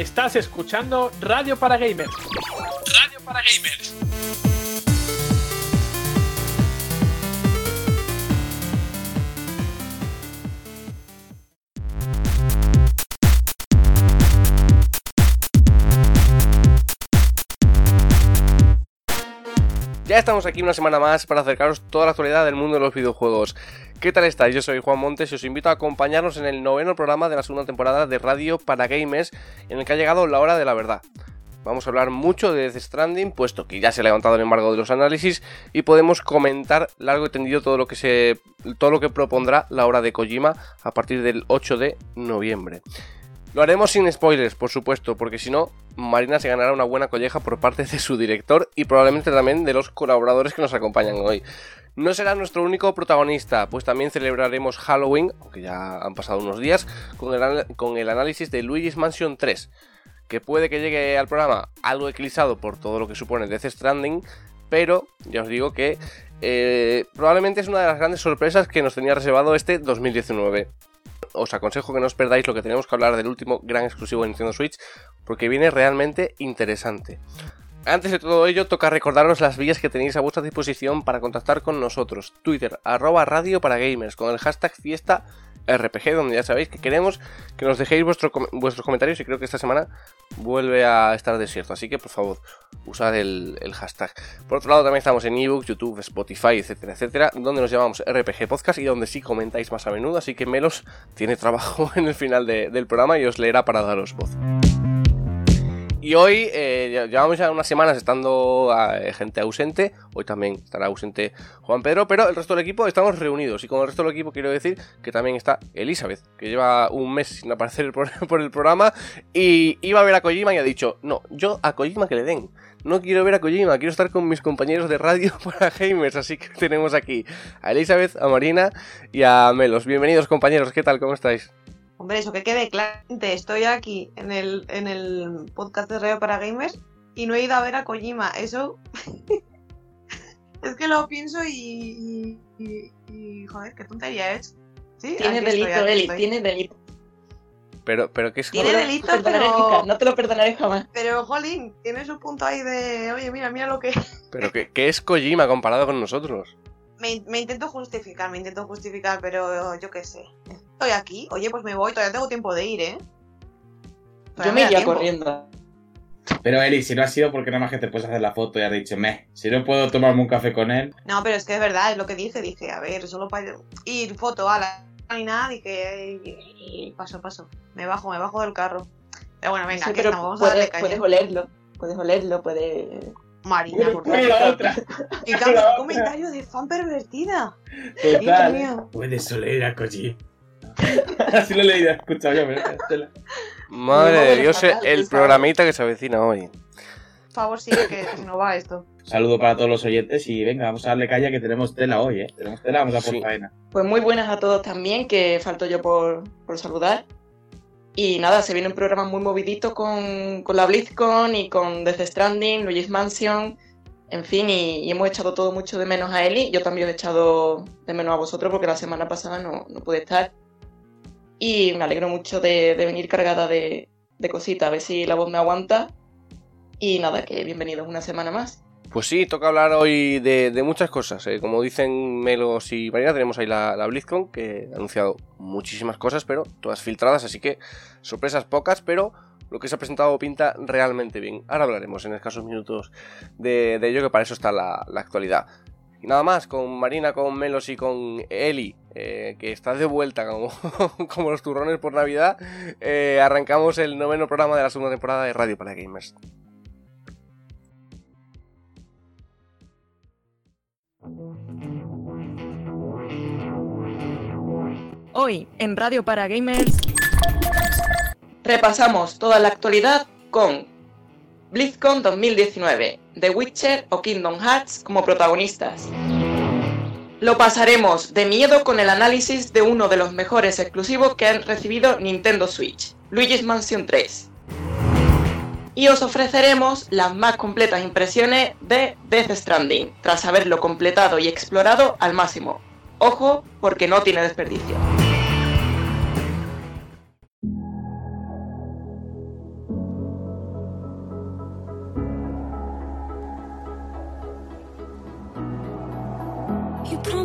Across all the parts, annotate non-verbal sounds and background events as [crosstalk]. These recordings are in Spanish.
Estás escuchando Radio para Gamers. Radio para Gamers. Ya estamos aquí una semana más para acercaros toda la actualidad del mundo de los videojuegos. ¿Qué tal estáis? Yo soy Juan Montes y os invito a acompañarnos en el noveno programa de la segunda temporada de Radio para Gamers, en el que ha llegado la hora de la verdad. Vamos a hablar mucho de Death Stranding, puesto que ya se ha levantado el embargo de los análisis y podemos comentar largo y tendido todo lo que se todo lo que propondrá la hora de Kojima a partir del 8 de noviembre. Lo haremos sin spoilers, por supuesto, porque si no, Marina se ganará una buena colleja por parte de su director y probablemente también de los colaboradores que nos acompañan hoy. No será nuestro único protagonista, pues también celebraremos Halloween, aunque ya han pasado unos días, con el, análisis de Luigi's Mansion 3, que puede que llegue al programa algo eclipsado por todo lo que supone Death Stranding, pero ya os digo que eh, probablemente es una de las grandes sorpresas que nos tenía reservado este 2019 os aconsejo que no os perdáis lo que tenemos que hablar del último gran exclusivo de Nintendo Switch, porque viene realmente interesante. Antes de todo ello, toca recordaros las vías que tenéis a vuestra disposición para contactar con nosotros. Twitter, arroba radio para gamers, con el hashtag fiesta RPG, donde ya sabéis que queremos que nos dejéis vuestros comentarios y creo que esta semana vuelve a estar desierto. Así que por favor, usad el, hashtag. Por otro lado, también estamos en ebook, YouTube, Spotify, etcétera, etcétera, donde nos llamamos RPG Podcast y donde sí comentáis más a menudo. Así que Melos tiene trabajo [laughs] en el final del programa y os leerá para daros voz. Y hoy eh, llevamos ya unas semanas estando eh, gente ausente. Hoy también estará ausente Juan Pedro, pero el resto del equipo estamos reunidos. Y con el resto del equipo quiero decir que también está Elizabeth, que lleva un mes sin aparecer por, [laughs] por el programa. Y iba a ver a Kojima y ha dicho: No, yo a Kojima que le den. No quiero ver a Kojima, quiero estar con mis compañeros de radio [laughs] para gamers. Así que tenemos aquí a Elizabeth, a Marina y a Melos. Bienvenidos, compañeros. ¿Qué tal? ¿Cómo estáis? Hombre, eso que quede claro. Estoy aquí en el, en el podcast de Radio para Gamers y no he ido a ver a Kojima. Eso. [laughs] es que lo pienso y, y, Joder, qué tontería es. ¿Sí? Tiene delito, Eli, tiene delito. Pero, pero ¿qué es Tiene delito, pero... No te lo perdonaré jamás. Pero, Jolín, tienes un punto ahí de... Oye, mira, mira lo que... [laughs] Pero, ¿qué, qué es Kojima comparado con nosotros? me, intento justificar, me intento justificar, pero yo qué sé. Estoy aquí, oye, pues me voy, todavía tengo tiempo de ir, ¿eh? yo me iría corriendo. Pero Eli, si no ha sido porque nada más que te puedes hacer la foto y has dicho, meh, si no puedo tomarme un café con él. No, pero es que es verdad, es lo que dije, dije, a ver, solo para ir foto a la ni nada, dije, y, paso, paso, me bajo, me bajo del carro. Pero bueno, venga, pero vamos a darle caña. Puedes olerlo, puedes olerlo, puedes Marina, por favor. otra. Y [laughs] un comentario de fan pervertida. Total. Puedes oler a Koji. [laughs] Así lo he leído, escuchado yo, Madre de Dios, el programita que se avecina hoy. Por favor, sigue que no va esto. Saludo para todos los oyentes y venga, vamos a darle caña que tenemos tela hoy, ¿eh? Tenemos tela, vamos a por faena. Pues muy buenas a todos también, que falto yo por, por saludar. Y nada, se viene un programa muy movidito con, con la BlizzCon y con Death Stranding, Luigi's Mansion, en fin, y, hemos echado todo mucho de menos a Eli. Yo también he echado de menos a vosotros porque la semana pasada no, no pude estar. Y me alegro mucho de, venir cargada de, de cositas, a ver si la voz me aguanta. Y nada, que bienvenidos una semana más. Pues sí, toca hablar hoy de, muchas cosas. ¿eh? Como dicen Melos y Marina, tenemos ahí la, la, BlizzCon, que ha anunciado muchísimas cosas, pero todas filtradas, así que sorpresas pocas, pero lo que se ha presentado pinta realmente bien. Ahora hablaremos en escasos minutos de, ello, que para eso está la, actualidad. Y nada más, con Marina, con Melos y con Eli, eh, que está de vuelta como, [laughs] como, los turrones por Navidad, eh, arrancamos el noveno programa de la segunda temporada de Radio para Gamers. Hoy en Radio para Gamers repasamos toda la actualidad con BlizzCon 2019, The Witcher o Kingdom Hearts como protagonistas. Lo pasaremos de miedo con el análisis de uno de los mejores exclusivos que han recibido Nintendo Switch, Luigi's Mansion 3 y os ofreceremos las más completas impresiones de Death Stranding, tras haberlo completado y explorado al máximo. Ojo, porque no tiene desperdicio.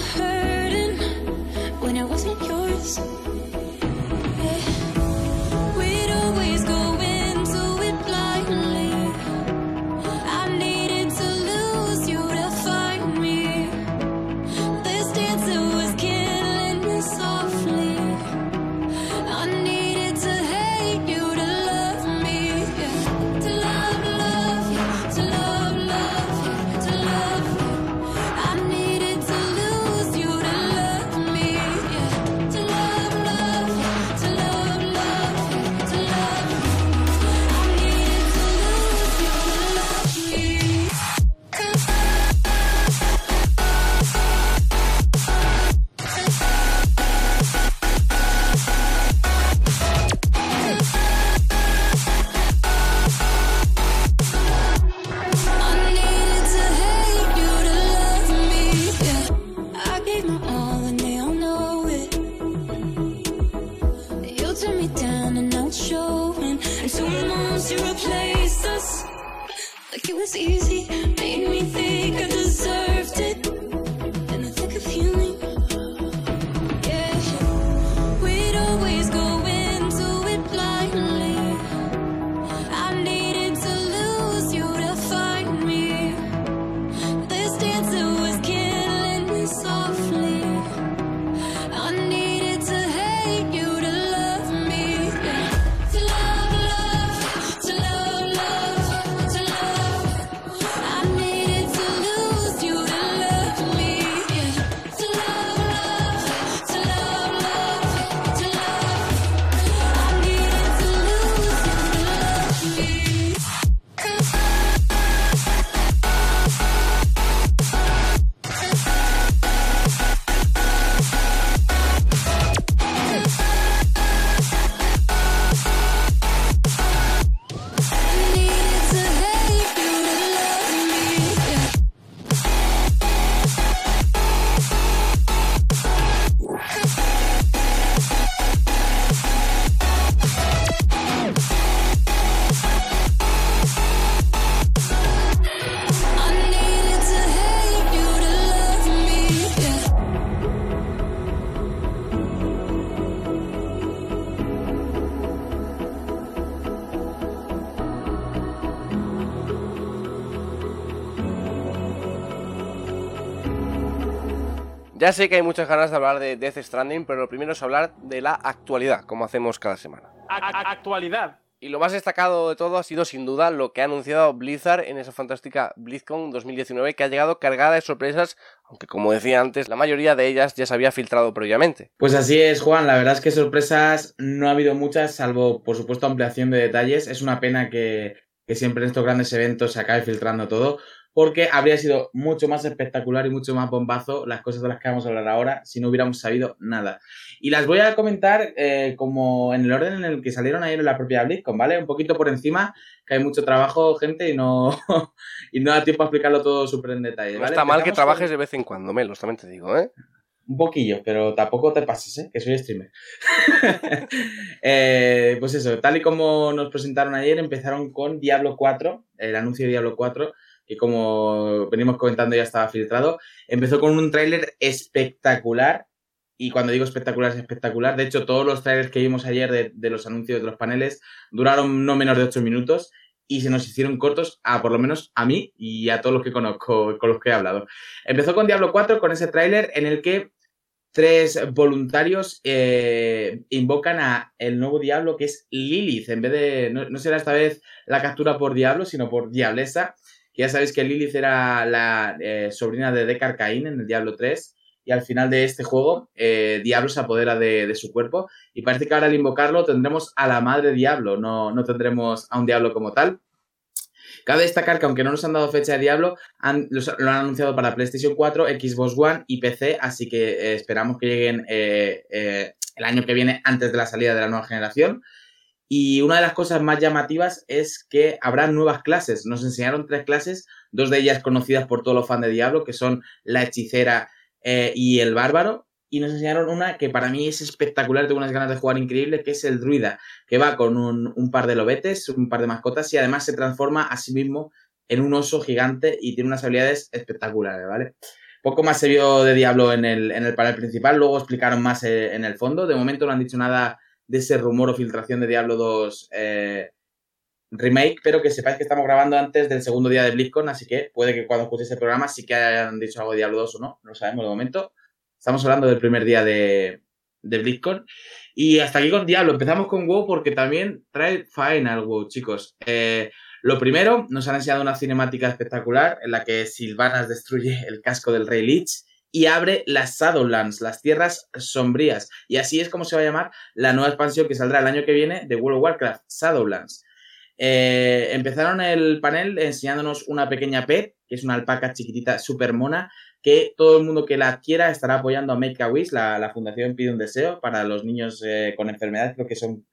Hurting when it wasn't yours. Ya sé que hay muchas ganas de hablar de Death Stranding, pero lo primero es hablar de la actualidad, como hacemos cada semana. A- actualidad. Y lo más destacado de todo ha sido sin duda lo que ha anunciado Blizzard en esa fantástica BlizzCon 2019 que ha llegado cargada de sorpresas, aunque como decía antes, la mayoría de ellas ya se había filtrado previamente. Pues así es, Juan. La verdad es que sorpresas no ha habido muchas, salvo, por supuesto, ampliación de detalles. Es una pena que, que siempre en estos grandes eventos se acabe filtrando todo, porque habría sido mucho más espectacular y mucho más bombazo las cosas de las que vamos a hablar ahora si no hubiéramos sabido nada. Y las voy a comentar eh, como en el orden en el que salieron ayer en la propia BlizzCon, ¿vale? Un poquito por encima, que hay mucho trabajo, gente, y no, [laughs] y no da tiempo a explicarlo todo súper en detalle. No ¿vale? está mal que Empezamos con- trabajes de vez en cuando, Melos, también te digo, ¿eh? Un poquillo, pero tampoco te pases, ¿eh? Que soy streamer. [laughs] Eh, pues eso, tal y como nos presentaron ayer, empezaron con Diablo 4, el anuncio de Diablo 4, que como venimos comentando ya estaba filtrado. Empezó con un tráiler espectacular, y cuando digo espectacular es espectacular. De hecho, todos los trailers que vimos ayer de, de los anuncios de los paneles duraron no menos de 8 minutos y se nos hicieron cortos a por lo menos a mí y a todos los que conozco, con los que he hablado. Empezó con Diablo 4, con ese tráiler en el que tres voluntarios eh, invocan a el nuevo diablo que es Lilith, en vez de, no, no será esta vez la captura por diablo, sino por diablesa, ya sabéis que Lilith era la eh, sobrina de Deckard Cain en el Diablo 3, y al final de este juego, eh, Diablo se apodera de, su cuerpo, y parece que ahora al invocarlo tendremos a la madre Diablo, no, no tendremos a un Diablo como tal. Cabe destacar que aunque no nos han dado fecha de Diablo, lo han anunciado para PlayStation 4, Xbox One y PC, así que eh, esperamos que lleguen el año que viene antes de la salida de la nueva generación. Y una de las cosas más llamativas es que habrá nuevas clases. Nos enseñaron tres clases, dos de ellas conocidas por todos los fans de Diablo, que son la hechicera eh, y el bárbaro. Y nos enseñaron una que para mí es espectacular, tengo unas ganas de jugar increíble, que es el druida, que va con un, un par de lobetes, un par de mascotas y además se transforma a sí mismo en un oso gigante y tiene unas habilidades espectaculares, ¿vale? Poco más se vio de Diablo en el, en el panel principal, luego explicaron más eh, en el fondo. De momento no han dicho nada de ese rumor o filtración de Diablo 2 eh, remake, pero que sepáis que estamos grabando antes del segundo día de BlizzCon, así que puede que cuando escuchéis el programa sí que hayan dicho algo de Diablo 2 o no, no lo sabemos de momento. Estamos hablando del primer día de, de BlizzCon. Y hasta aquí con Diablo. Empezamos con WoW porque también trae Final WoW, chicos. Eh, lo primero, nos han enseñado una cinemática espectacular en la que Sylvanas destruye el casco del Rey Lich y abre las Shadowlands, las tierras sombrías. Y así es como se va a llamar la nueva expansión que saldrá el año que viene de World of Warcraft, Shadowlands. Eh, empezaron el panel enseñándonos una pequeña pet, que es una alpaca chiquitita, súper mona, que todo el mundo que la adquiera estará apoyando a Make a Wish, la, fundación pide un deseo para los niños eh, con enfermedades, creo que son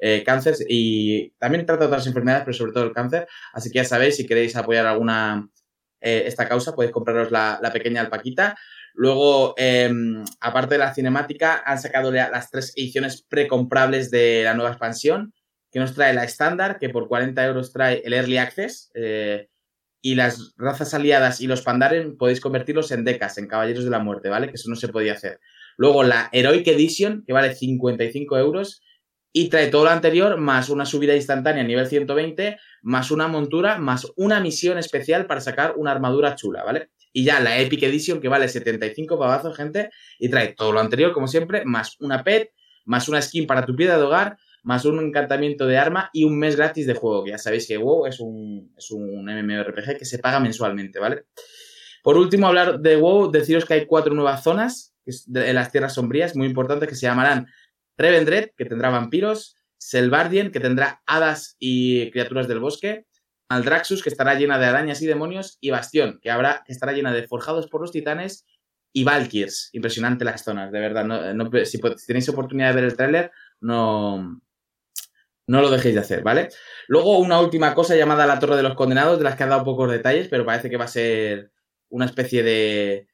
eh, cánceres y también trata otras enfermedades, pero sobre todo el cáncer. Así que ya sabéis, si queréis apoyar alguna esta causa, podéis compraros la, la pequeña alpaquita. Luego, eh, aparte de la cinemática, han sacado las tres ediciones precomprables de la nueva expansión, que nos trae la estándar, que por 40 euros trae el Early Access, eh, y las razas aliadas y los Pandaren podéis convertirlos en decas, en caballeros de la muerte, ¿vale? Que eso no se podía hacer. Luego la Heroic Edition, que vale 55 euros, y trae todo lo anterior, más una subida instantánea a nivel 120, más una montura, más una misión especial para sacar una armadura chula, ¿vale? Y ya la Epic Edition, que vale 75 pavazos, gente, y trae todo lo anterior, como siempre, más una pet, más una skin para tu piedra de hogar, más un encantamiento de arma y un mes gratis de juego, que ya sabéis que WoW es un, es un MMORPG que se paga mensualmente, ¿vale? Por último, hablar de WoW, deciros que hay cuatro nuevas zonas de- las tierras sombrías, muy importantes, que se llamarán Revendred, que tendrá vampiros, Selvardien, que tendrá hadas y criaturas del bosque, Aldraxus, que estará llena de arañas y demonios, y Bastión, que, habrá, que estará llena de forjados por los titanes, y Valkyrs. Impresionante las zonas, de verdad. No, si, tenéis oportunidad de ver el tráiler, no, no lo dejéis de hacer, ¿vale? Luego una última cosa llamada la Torre de los Condenados, de las que ha dado pocos detalles, pero parece que va a ser una especie de,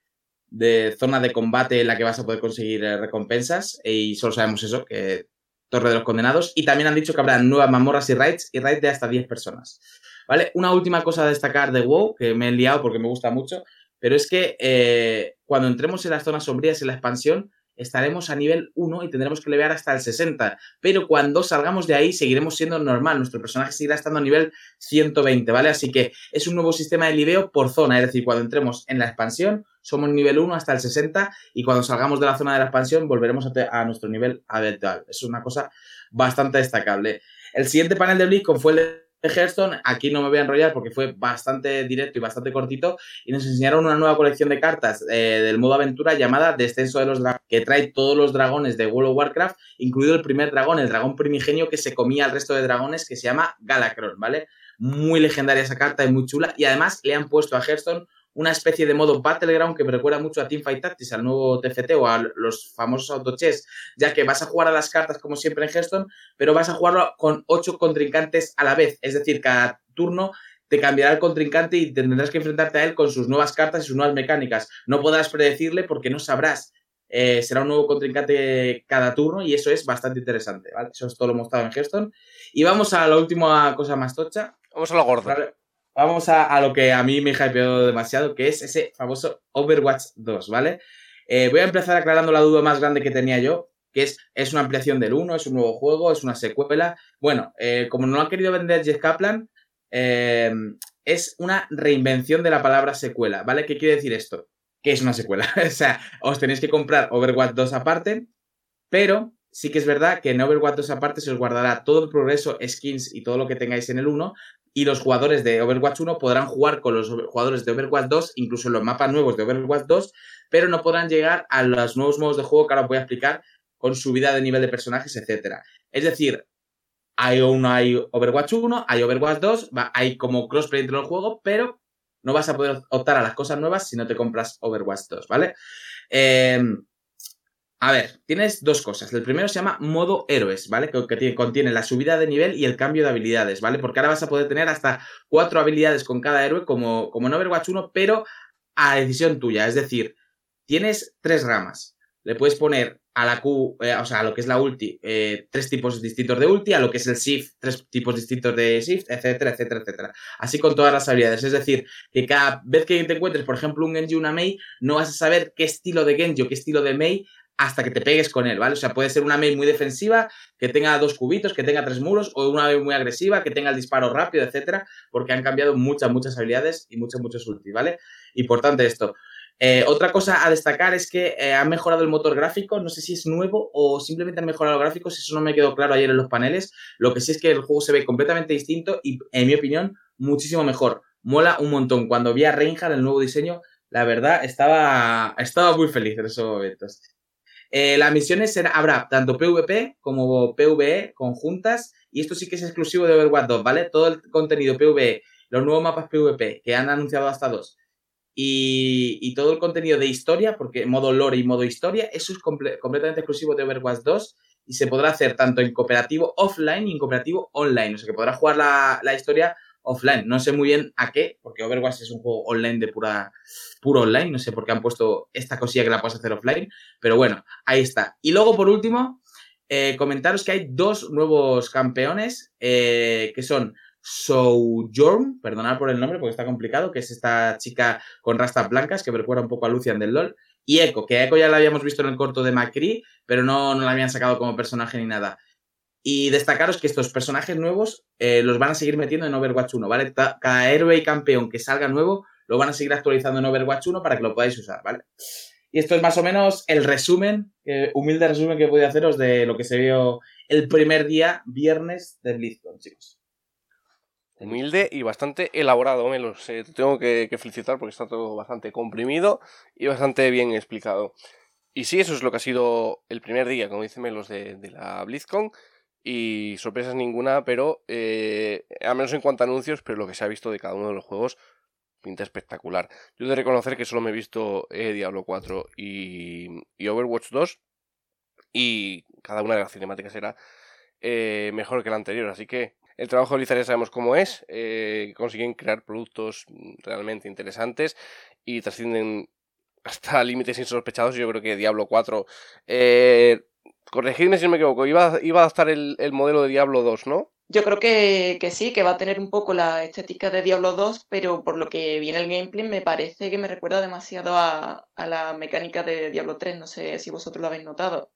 de zona de combate en la que vas a poder conseguir eh, recompensas y solo sabemos eso, que Torre de los Condenados. Y también han dicho que habrá nuevas mazmorras y raids y raids de hasta 10 personas. ¿Vale? Una última cosa a destacar de WoW, que me he liado porque me gusta mucho, pero es que eh, cuando entremos en las zonas sombrías en la expansión, estaremos a nivel 1 y tendremos que levear hasta el 60. Pero cuando salgamos de ahí, seguiremos siendo normal. Nuestro personaje seguirá estando a nivel 120, ¿vale? Así que es un nuevo sistema de liveo por zona. Es decir, cuando entremos en la expansión, somos nivel 1 hasta el 60. Y cuando salgamos de la zona de la expansión, volveremos a, nuestro nivel habitual. Es una cosa bastante destacable. El siguiente panel de BlizzCon fue el de Hearthstone. Aquí no me voy a enrollar porque fue bastante directo y bastante cortito. Y nos enseñaron una nueva colección de cartas eh, del modo aventura llamada Descenso de los Dragones, que trae todos los dragones de World of Warcraft, incluido el primer dragón, el dragón primigenio que se comía al resto de dragones, que se llama Galacron, ¿vale? Muy legendaria esa carta y muy chula. Y además le han puesto a Hearthstone una especie de modo Battleground que me recuerda mucho a Teamfight Tactics, al nuevo TFT o a los famosos autochess, ya que vas a jugar a las cartas como siempre en Hearthstone, pero vas a jugarlo con ocho contrincantes a la vez. Es decir, cada turno te cambiará el contrincante y tendrás que enfrentarte a él con sus nuevas cartas y sus nuevas mecánicas. No podrás predecirle porque no sabrás. Eh, será un nuevo contrincante cada turno y eso es bastante interesante, ¿vale? Eso es todo lo mostrado en Hearthstone. Y vamos a la última cosa más tocha. Vamos a lo gordo. Vamos a, a lo que a mí me hypeó demasiado, que es ese famoso Overwatch 2, ¿vale? Eh, voy a empezar aclarando la duda más grande que tenía yo, que es, es una ampliación del 1, es un nuevo juego, es una secuela. Bueno, eh, como no lo han querido vender Jeff Kaplan, eh, es una reinvención de la palabra secuela, ¿vale? ¿Qué quiere decir esto? Que es una secuela. [laughs] o sea, os tenéis que comprar Overwatch 2 aparte, pero sí que es verdad que en Overwatch 2 aparte se os guardará todo el progreso, skins y todo lo que tengáis en el 1, y los jugadores de Overwatch 1 podrán jugar con los jugadores de Overwatch 2, incluso en los mapas nuevos de Overwatch 2, pero no podrán llegar a los nuevos modos de juego que ahora os voy a explicar con subida de nivel de personajes, etcétera. Es decir, hay, uno, hay Overwatch 1, hay Overwatch 2, va- hay como crossplay entre los juegos, pero no vas a poder optar a las cosas nuevas si no te compras Overwatch 2, ¿vale? Eh, a ver, tienes dos cosas. El primero se llama modo héroes, ¿vale? Que, que tiene- contiene la subida de nivel y el cambio de habilidades, ¿vale? Porque ahora vas a poder tener hasta cuatro habilidades con cada héroe, como, como en Overwatch 1, pero a decisión tuya. Es decir, tienes tres ramas. Le puedes poner a la Q, eh, o sea, a lo que es la ulti, eh, tres tipos distintos de ulti, a lo que es el shift, tres tipos distintos de shift, etcétera, etcétera, etcétera. Así con todas las habilidades. Es decir, que cada vez que te encuentres, por ejemplo, un Genji o una Mei, no vas a saber qué estilo de Genji o qué estilo de Mei hasta que te pegues con él, ¿vale? O sea, puede ser una Mei muy defensiva, que tenga dos cubitos, que tenga tres muros, o una Mei muy agresiva, que tenga el disparo rápido, etcétera, porque han cambiado muchas, muchas habilidades y muchos, muchos ulti, ¿vale? Importante esto. Eh, otra cosa a destacar es que eh, han mejorado el motor gráfico, no sé si es nuevo o simplemente han mejorado los gráficos, eso no me quedó claro ayer en los paneles. Lo que sí es que el juego se ve completamente distinto y, en mi opinión, muchísimo mejor. Mola un montón. Cuando vi a Reinhardt, el nuevo diseño, la verdad, estaba, estaba muy feliz en esos momentos. Eh, las misiones será- habrá tanto PvP como PvE conjuntas y esto sí que es exclusivo de Overwatch 2, ¿vale? Todo el contenido PvE, los nuevos mapas PvP que han anunciado hasta dos y, todo el contenido de historia, porque modo lore y modo historia, eso es comple- completamente exclusivo de Overwatch 2 y se podrá hacer tanto en cooperativo offline y en cooperativo online, o sea que podrá jugar la, la historia offline. No sé muy bien a qué, porque Overwatch es un juego online de pura puro online, no sé por qué han puesto esta cosilla que la puedes hacer offline, pero bueno, ahí está. Y luego por último, eh, comentaros que hay dos nuevos campeones eh, que son Sojourn, perdonad por el nombre porque está complicado, que es esta chica con rastas blancas que recuerda un poco a Lucian del LOL, y Echo, que Echo ya la habíamos visto en el corto de Macri, pero no, no la habían sacado como personaje ni nada. Y destacaros que estos personajes nuevos eh, los van a seguir metiendo en Overwatch 1, ¿vale? Cada héroe y campeón que salga nuevo lo van a seguir actualizando en Overwatch 1 para que lo podáis usar, ¿vale? Y esto es más o menos el resumen, eh, humilde resumen que voy a haceros de lo que se vio el primer día, viernes de BlizzCon, chicos. Humilde y bastante elaborado, me lo sé. Te tengo que, felicitar porque está todo bastante comprimido y bastante bien explicado. Y sí, eso es lo que ha sido el primer día, como dicen Melos, de la BlizzCon. Y sorpresas ninguna, pero eh, al menos en cuanto a anuncios, pero lo que se ha visto de cada uno de los juegos pinta espectacular. Yo he de reconocer que solo me he visto eh, Diablo 4 y, y Overwatch 2 y cada una de las cinemáticas era eh, mejor que la anterior, así que el trabajo de Blizzard ya sabemos cómo es, eh, consiguen crear productos realmente interesantes y trascienden hasta [laughs] límites insospechados. Yo creo que Diablo 4, eh, corregidme si me equivoco, iba, iba a adaptar el, el modelo de Diablo 2, ¿no? Yo creo que, que sí, que va a tener un poco la estética de Diablo 2, pero por lo que vi en el gameplay me parece que me recuerda demasiado a, a la mecánica de Diablo 3. No sé si vosotros lo habéis notado.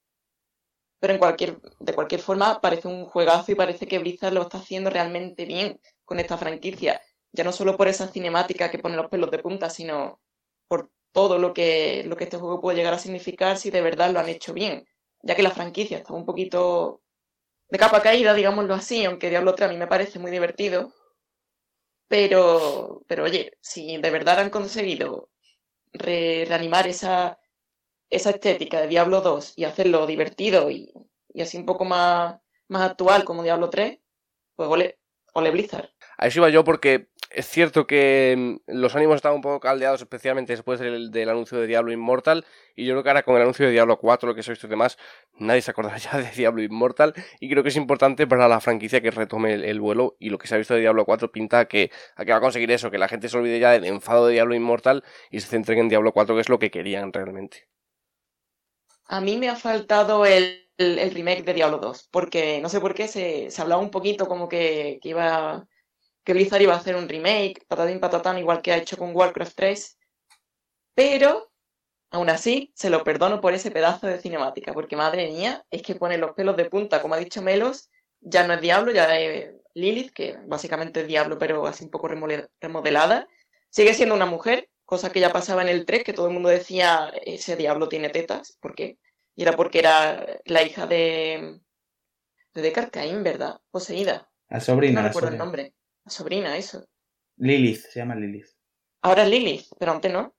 Pero en cualquier, de cualquier forma parece un juegazo y parece que Blizzard lo está haciendo realmente bien con esta franquicia. Ya no solo por esa cinemática que pone los pelos de punta, sino por todo lo que, lo que este juego puede llegar a significar si de verdad lo han hecho bien. Ya que la franquicia está un poquito de capa caída, digámoslo así, aunque Diablo 3 a mí me parece muy divertido. Pero, pero oye, si de verdad han conseguido re- reanimar esa, esa estética de Diablo 2 y hacerlo divertido y, y así un poco más, más actual como Diablo 3, pues ole, ole Blizzard. A eso iba yo porque es cierto que mm, los ánimos estaban un poco caldeados, especialmente después del, del anuncio de Diablo Immortal. Y yo creo que ahora con el anuncio de Diablo 4, lo que se ha visto y demás, nadie se acordará [laughs] ya de Diablo Immortal. Y creo que es importante para la franquicia que retome el, el vuelo. Y lo que se ha visto de Diablo 4 pinta a que, a que va a conseguir eso, que la gente se olvide ya del enfado de Diablo Immortal y se centren en Diablo 4, que es lo que querían realmente. A mí me ha faltado el- el remake de Diablo 2, porque no sé por qué se, se hablaba un poquito como que, que iba que Blizzard iba a hacer un remake, patatín patatán, igual que ha hecho con Warcraft 3, pero aún así se lo perdono por ese pedazo de cinemática, porque madre mía, es que pone los pelos de punta, como ha dicho Melos, ya no es Diablo, ya es Lilith, que básicamente es Diablo, pero así un poco remodelada. Sigue siendo una mujer, cosa que ya pasaba en el 3, que todo el mundo decía, ese Diablo tiene tetas, ¿por qué? Y era porque era la hija de, de Deckard Cain, ¿verdad? Poseída. La sobrina. No recuerdo el nombre. La sobrina, eso. Lilith, se llama Lilith. Ahora es Lilith, pero antes no.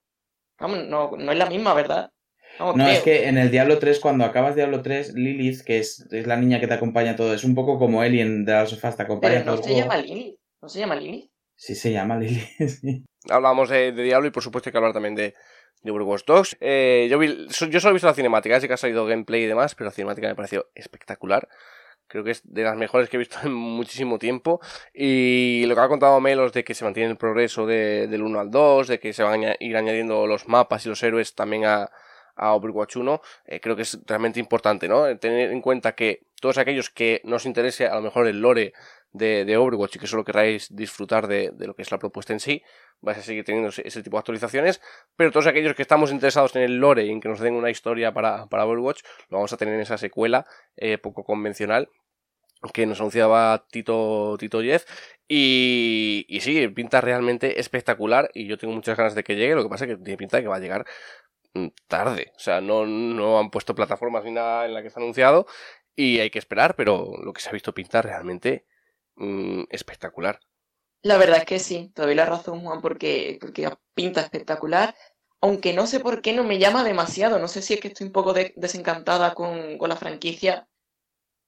Vamos, no, no es la misma, ¿verdad? No, No, creo. es que en el Diablo 3, cuando acabas Diablo 3, Lilith, que es, es la niña que te acompaña a todo, es un poco como Ellie en The Last of Us, te acompaña Pero a todo no se juego. llama Lily. No se llama Lily. Sí, se llama Lilith. [laughs] sí. Hablamos de, de Diablo y por supuesto hay que hablar también de, de Overwatch 2. Eh, yo, vi- yo solo he visto la cinemática, así que ha salido gameplay y demás, pero la cinemática me pareció espectacular. Creo que es de las mejores que he visto [laughs] en muchísimo tiempo. Y lo que ha contado Melos de que se mantiene el progreso de- del 1 al 2, de que se van a ir añadiendo los mapas y los héroes también a, a Overwatch 1, eh, creo que es realmente importante, ¿no? Eh, Tener en cuenta que todos aquellos que nos interese a lo mejor el lore de, de Overwatch y que solo queráis disfrutar de, de lo que es la propuesta en sí, vais a seguir teniendo ese, tipo de actualizaciones, pero todos aquellos que estamos interesados en el lore y en que nos den una historia para, para Overwatch, lo vamos a tener en esa secuela eh, poco convencional que nos anunciaba Tito, Tito Jeff y, y sí, pinta realmente espectacular y yo tengo muchas ganas de que llegue, lo que pasa es que tiene pinta de que va a llegar mm, tarde, o sea, no, no han puesto plataformas ni nada en la que está anunciado y hay que esperar, pero lo que se ha visto pinta realmente mm, espectacular. La verdad es que sí, doy la razón, Juan, porque, porque pinta espectacular. Aunque no sé por qué no me llama demasiado. No sé si es que estoy un poco de- desencantada con, con la franquicia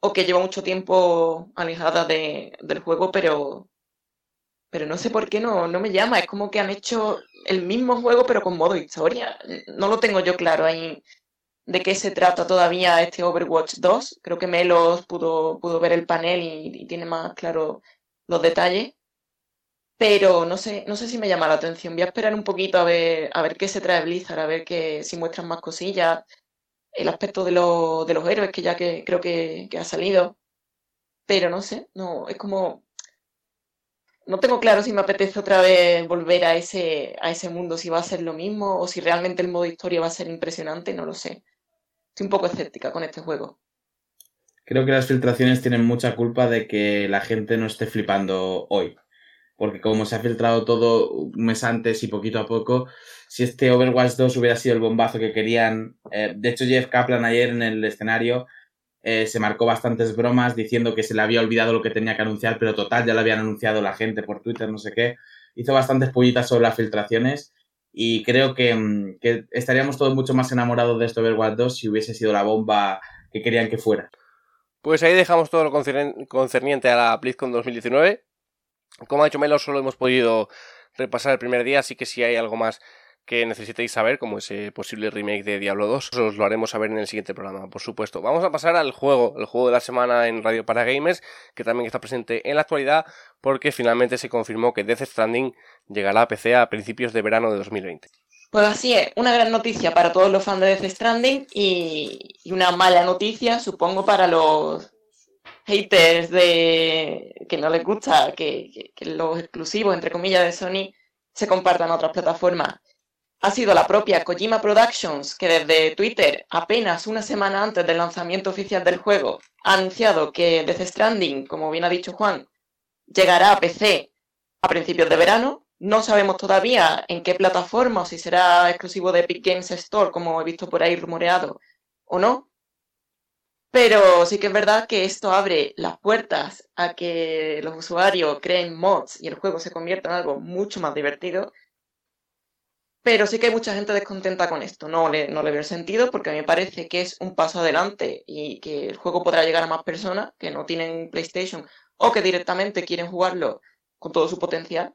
o que llevo mucho tiempo alejada de, del juego, pero, pero no sé por qué no, no me llama. Es como que han hecho el mismo juego, pero con modo historia. No lo tengo yo claro ahí de qué se trata todavía este Overwatch 2. Creo que Melos pudo, pudo ver el panel y, y tiene más claro los detalles. Pero no sé, no sé si me llama la atención. Voy a esperar un poquito a ver, a ver qué se trae Blizzard, a ver que, si muestran más cosillas. El aspecto de, los de los héroes, que ya que creo que, que ha salido. Pero no sé, no, es como. No tengo claro si me apetece otra vez volver a ese, a ese mundo, si va a ser lo mismo, o si realmente el modo historia va a ser impresionante, no lo sé. Estoy un poco escéptica con este juego. Creo que las filtraciones tienen mucha culpa de que la gente no esté flipando hoy. Porque como se ha filtrado todo un mes antes y poquito a poco, si este Overwatch 2 hubiera sido el bombazo que querían... eh, de hecho, Jeff Kaplan ayer en el escenario eh, se marcó bastantes bromas diciendo que se le había olvidado lo que tenía que anunciar, pero total, ya lo habían anunciado la gente por Twitter, no sé qué. Hizo bastantes pollitas sobre las filtraciones y creo que, mm, que estaríamos todos mucho más enamorados de este Overwatch 2 si hubiese sido la bomba que querían que fuera. Pues ahí dejamos todo lo concern- concerniente a la BlizzCon 2019. Como ha dicho Melo, solo hemos podido repasar el primer día, así que si hay algo más que necesitéis saber, como ese posible remake de Diablo 2, os lo haremos saber en el siguiente programa, por supuesto. Vamos a pasar al juego, el juego de la semana en Radio para Gamers, que también está presente en la actualidad, porque finalmente se confirmó que Death Stranding llegará a PC a principios de verano de 2020. Pues así es, una gran noticia para todos los fans de Death Stranding y, y una mala noticia, supongo, para los haters de que no les gusta que, que- los exclusivos, entre comillas, de Sony se compartan a otras plataformas. Ha sido la propia Kojima Productions que desde Twitter, apenas una semana antes del lanzamiento oficial del juego, ha anunciado que Death Stranding, como bien ha dicho Juan, llegará a PC a principios de verano. No sabemos todavía en qué plataforma, o si será exclusivo de Epic Games Store, como he visto por ahí rumoreado, o no. Pero sí que es verdad que esto abre las puertas a que los usuarios creen mods y el juego se convierta en algo mucho más divertido. Pero sí que hay mucha gente descontenta con esto. No le, no veo el sentido porque me parece que es un paso adelante y que el juego podrá llegar a más personas que no tienen PlayStation o que directamente quieren jugarlo con todo su potencial.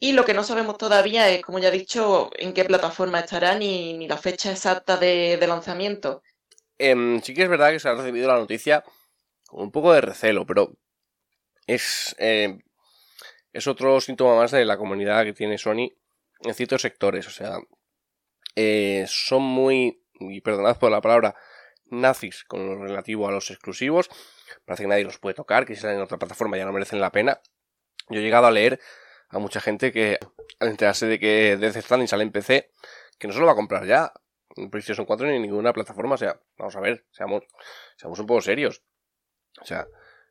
Y lo que no sabemos todavía es, como ya he dicho, en qué plataforma estará ni, la fecha exacta de lanzamiento. Em, sí que es verdad que se ha recibido la noticia con un poco de recelo, pero es, em, es otro síntoma más de la comunidad que tiene Sony en ciertos sectores. O sea, eh, son muy, y perdonad por la palabra, nazis con lo relativo a los exclusivos. Parece que nadie los puede tocar, que si salen en otra plataforma ya no merecen la pena. Yo he llegado a leer a mucha gente que al enterarse de que Death Stranding sale en PC, que no se lo va a comprar ya PlayStation 4 ni ninguna plataforma. O sea, vamos a ver, seamos, seamos un poco serios. O sea,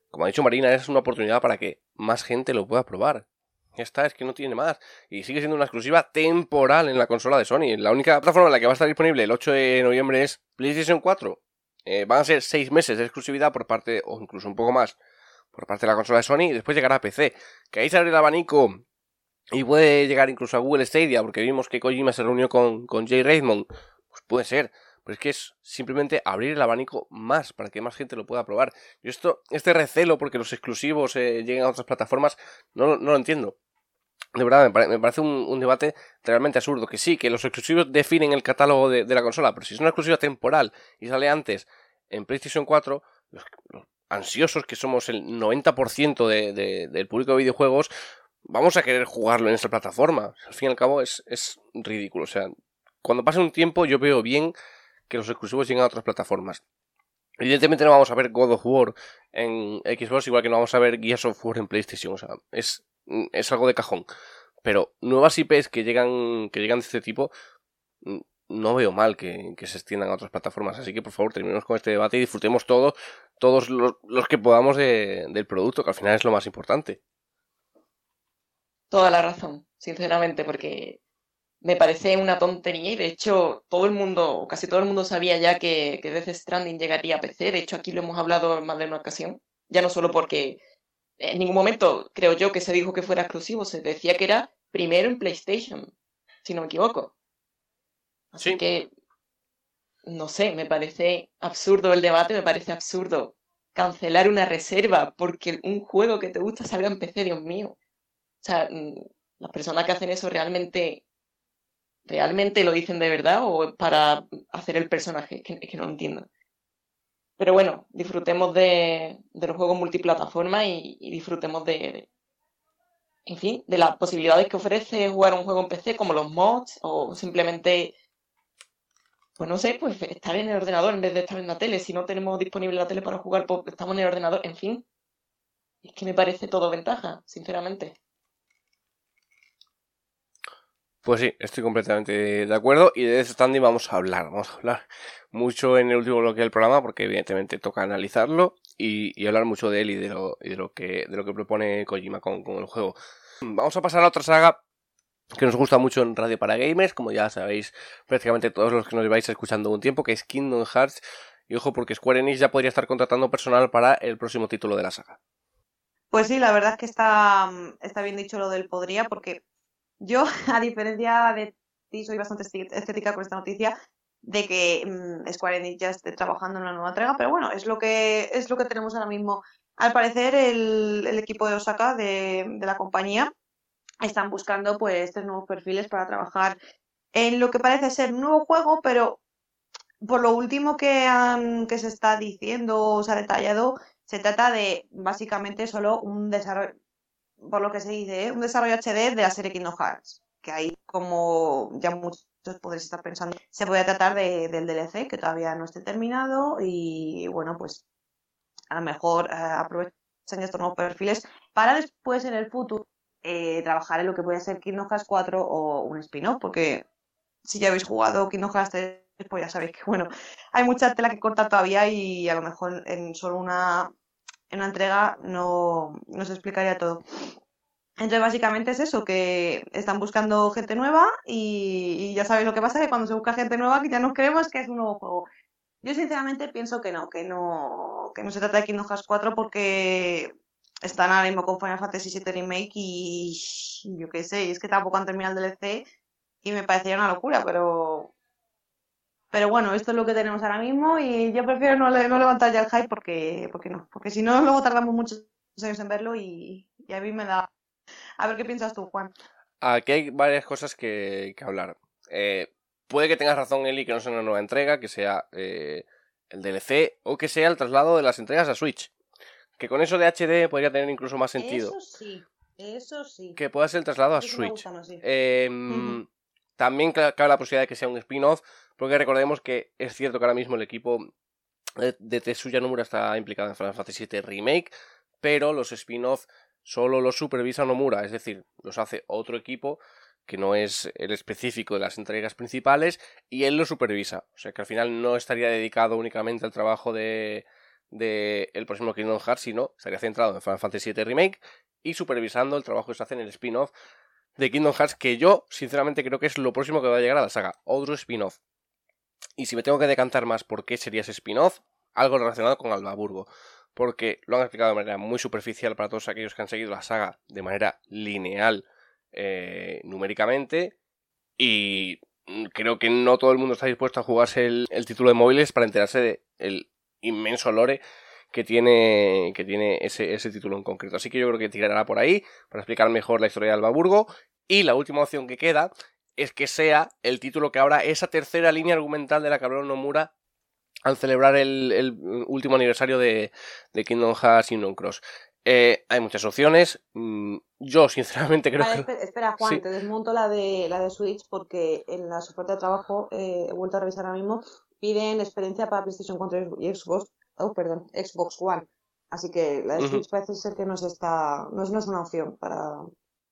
como ha dicho Marina, es una oportunidad para que más gente lo pueda probar. Ya está, es que no tiene más. Y sigue siendo una exclusiva temporal en la consola de Sony. La única plataforma en la que va a estar disponible el 8 de noviembre es PlayStation 4. Eh, van a ser 6 meses de exclusividad por parte, o incluso un poco más, por parte de la consola de Sony. Y después llegará a PC. Que ahí se abre el abanico Y puede llegar incluso a Google Stadia, porque vimos que Kojima se reunió con, con Jay Raymond. Puede ser. Pero es que es simplemente abrir el abanico más para que más gente lo pueda probar. Yo esto, este recelo porque los exclusivos eh, lleguen a otras plataformas, no, no lo entiendo. De verdad, me, me parece un, debate realmente absurdo. Que sí, que los exclusivos definen el catálogo de, de la consola, pero si es una exclusiva temporal y sale antes en PlayStation 4, los, los ansiosos que somos el 90% de, de- del público de videojuegos, vamos a querer jugarlo en esta plataforma. Al fin y al cabo es, es ridículo. O sea, cuando pase un tiempo yo veo bien que los exclusivos lleguen a otras plataformas. Evidentemente no vamos a ver God of War en Xbox, igual que no vamos a ver Gears of War en PlayStation. O sea, es, es algo de cajón. Pero nuevas IPs que llegan, que llegan de este tipo, mm, no veo mal que, se extiendan a otras plataformas. Así que por favor terminemos con este debate y disfrutemos todo, todos los, que podamos de- del producto, que al final es lo más importante. Toda la razón, sinceramente, porque me parece una tontería y de hecho todo el mundo, o casi todo el mundo sabía ya que, que Death Stranding llegaría a PC. De hecho, aquí lo hemos hablado en más de una ocasión. Ya no solo porque en ningún momento creo yo que se dijo que fuera exclusivo, se decía que era primero en PlayStation, si no me equivoco. Así Sí. que, no sé, me parece absurdo el debate, me parece absurdo cancelar una reserva porque un juego que te gusta salga en PC, Dios mío. O sea, mm, las personas que hacen eso realmente, realmente lo dicen de verdad o para hacer el personaje, que, que no lo entiendo. Pero bueno, disfrutemos de, los juegos multiplataforma y, disfrutemos de, de- en fin, de las posibilidades que ofrece jugar un juego en PC, como los mods, o simplemente, pues no sé, pues estar en el ordenador en vez de estar en la tele. Si no tenemos disponible la tele para jugar, pues estamos en el ordenador, en fin. Es que me parece todo ventaja, sinceramente. Pues sí, estoy completamente de acuerdo. Y de Death Stranding vamos a hablar. Vamos a hablar mucho en el último bloque del programa, porque evidentemente toca analizarlo y, hablar mucho de él y de lo, que, de lo que propone Kojima con, el juego. Vamos a pasar a otra saga que nos gusta mucho en Radio para Gamers, como ya sabéis prácticamente todos los que nos lleváis escuchando un tiempo, que es Kingdom Hearts. Y ojo, porque Square Enix ya podría estar contratando personal para el próximo título de la saga. Pues sí, la verdad es que está bien dicho lo del podría, porque yo, [laughs] a diferencia de ti, soy bastante escéptica con esta noticia de que mm, Square Enix ya esté trabajando en una nueva entrega, pero bueno, es lo que, es lo que tenemos ahora mismo. Al parecer, el, el equipo de Osaka, de, de la compañía, están buscando pues estos nuevos perfiles para trabajar en lo que parece ser un nuevo juego, pero por lo último que, han- que se está diciendo o se ha detallado, se trata de básicamente solo un desarrollo, por lo que se dice, ¿eh? un desarrollo HD de la serie Kingdom Hearts, que ahí como ya muchos podréis estar pensando, se puede tratar de, del DLC que todavía no esté terminado y bueno, pues a lo mejor eh, aprovechan estos nuevos perfiles para después en el futuro eh, trabajar en lo que puede ser Kingdom Hearts 4 o un spin-off, porque si ya habéis jugado Kingdom Hearts 3, pues ya sabéis que bueno, hay mucha tela que cortar todavía y a lo mejor en solo una, en una entrega no, no se explicaría todo. Entonces básicamente es eso, que están buscando gente nueva y, ya sabéis lo que pasa, que cuando se busca gente nueva que nos creemos que es un nuevo juego. Yo sinceramente pienso que no, que no, que no se trata de Kingdom Hearts 4 porque están ahora mismo con Final Fantasy VII Remake y yo qué sé, es que tampoco han terminado el DLC y me parecería una locura, pero pero bueno, esto es lo que tenemos ahora mismo y yo prefiero no, le- no levantar ya el hype porque, porque no, porque si no [laughs] luego tardamos muchos años en verlo y, y a mí me da... A ver qué piensas tú, Juan. Aquí hay varias cosas que, que hablar. Eh, puede que tengas razón, Eli, que no sea una nueva entrega, que sea eh, el DLC o que sea el traslado de las entregas a Switch. Que con eso de HD podría tener incluso más sentido. Eso sí, eso sí. Que pueda ser el traslado a Eso me Switch. gusta más, sí. Eh, Ujú. También ca- cabe la posibilidad de que sea un spin-off, porque recordemos que es cierto que ahora mismo el equipo de, Tetsuya Nomura está implicado en Final Fantasy VII Remake, pero los spin-off solo los supervisa Nomura, es decir, los hace otro equipo que no es el específico de las entregas principales y él lo supervisa. O sea que al final no estaría dedicado únicamente al trabajo de, de el próximo Kingdom Hearts, sino estaría centrado en Final Fantasy VII Remake y supervisando el trabajo que se hace en el spin-off de Kingdom Hearts, que yo sinceramente creo que es lo próximo que va a llegar a la saga, otro spin-off. Y si me tengo que decantar más por qué sería ese spin-off, algo relacionado con Albaburgo. Porque lo han explicado de manera muy superficial para todos aquellos que han seguido la saga de manera lineal eh, numéricamente y creo que no todo el mundo está dispuesto a jugarse el, el título de móviles para enterarse del inmenso lore que tiene, que tiene ese, ese título en concreto. Así que yo creo que tirará por ahí para explicar mejor la historia de Albaburgo. Y la última opción que queda es que sea el título que abra esa tercera línea argumental de la cabrón Nomura al celebrar el, el último aniversario de, de Kingdom Hearts Union Cross. Eh, hay muchas opciones. Mm, Yo, sinceramente, [laughs] creo que. espera, espera, Juan, Sí. te desmonto la de la de Switch porque en las ofertas de trabajo, eh, he vuelto a revisar ahora mismo, piden experiencia para PlayStation 4 y Xbox, oh, perdón, Xbox One. Así que la de. Switch parece ser que no, está, no, es, no es una opción para,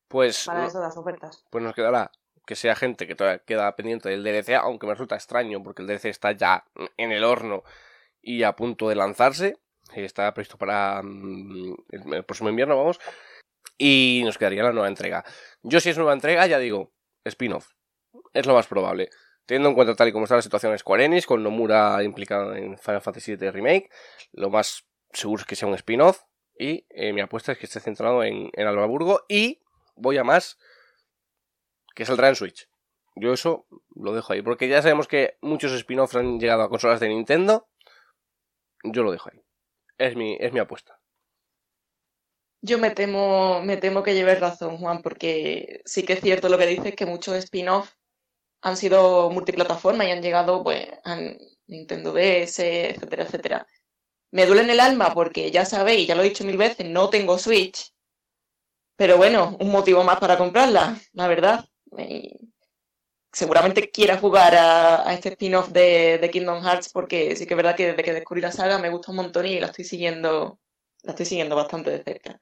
Pues, para eso de las ofertas. pues nos quedará que sea gente que todavía queda pendiente del DLC, aunque me resulta extraño porque el DLC está ya en el horno y a punto de lanzarse. Está previsto para mm, el, próximo invierno, vamos. Y nos quedaría la nueva entrega. Yo, si es nueva entrega, ya digo, spin-off. Es lo más probable. Teniendo en cuenta tal y como está la situación de Square Enix, con Nomura implicado en Final Fantasy VII Remake, lo más seguro es que sea un spin-off. Y eh, mi apuesta es que esté centrado en, en Albaburgo. Y voy a más, que saldrá en Switch. Yo eso lo dejo ahí, porque ya sabemos que muchos spin-offs han llegado a consolas de Nintendo. Yo lo dejo ahí. Es mi, es mi apuesta. Yo me temo, me temo que lleves razón, Juan, porque sí que es cierto lo que dices, que muchos spin-off han sido multiplataforma y han llegado pues a Nintendo DS, etcétera, etcétera. Me duele en el alma porque ya sabéis, ya lo he dicho mil veces, no tengo Switch. Pero bueno, un motivo más para comprarla, la verdad. Seguramente quiera jugar a, a este spin-off de, de Kingdom Hearts porque sí que es verdad que desde que descubrí la saga me gusta un montón y la estoy siguiendo, la estoy siguiendo bastante de cerca.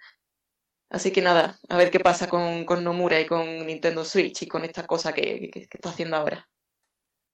Así que nada, a ver qué pasa con, con Nomura y con Nintendo Switch y con esta cosa que, que- que está haciendo ahora.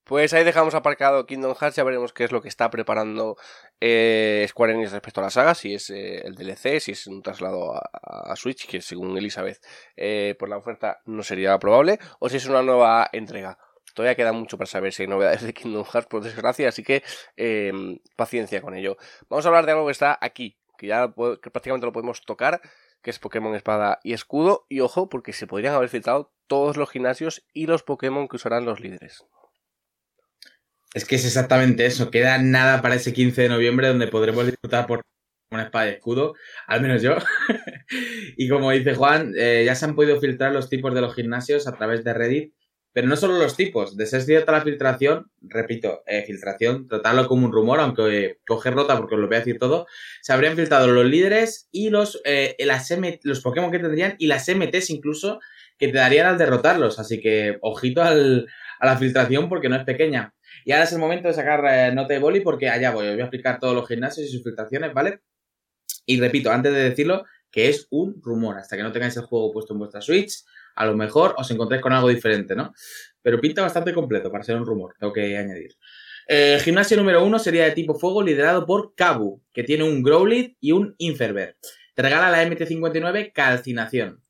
Pues ahí dejamos aparcado Kingdom Hearts, ya veremos qué es lo que está preparando eh, Square Enix respecto a la saga, si es eh, el DLC, si es un traslado a, Switch, que según Elizabeth eh, por la oferta no sería probable, o si es una nueva entrega. Todavía queda mucho para saber si hay novedades de Kingdom Hearts, por desgracia, así que eh, paciencia con ello. Vamos a hablar de algo que está aquí, que ya prácticamente lo podemos tocar, que es Pokémon Espada y Escudo, y ojo, porque se podrían haber filtrado todos los gimnasios y los Pokémon que usarán los líderes. Es que es exactamente eso. Queda nada para ese 15 de noviembre donde podremos disfrutar por una espada y escudo, al menos yo. [laughs] y como dice Juan, eh, ya se han podido filtrar los tipos de los gimnasios a través de Reddit, pero no solo los tipos. De ser cierta la filtración, repito, eh, filtración, tratarlo como un rumor, aunque eh, coger nota porque os lo voy a decir todo, se habrían filtrado los líderes y los, eh, las M- los Pokémon que tendrían y las MTs incluso que te darían al derrotarlos. Así que ojito al- a la filtración porque no es pequeña. Y ahora es el momento de sacar eh, nota de boli porque allá voy. Os voy a explicar todos los gimnasios y sus filtraciones, ¿vale? Y repito, antes de decirlo, que es un rumor. Hasta que no tengáis el juego puesto en vuestra Switch, a lo mejor os encontréis con algo diferente, ¿no? Pero pinta bastante completo para ser un rumor, tengo que añadir. Eh, gimnasio número uno sería de tipo fuego, liderado por Kabu, que tiene un Growlithe y un Inferber. Te regala la MT-59 Calcinación.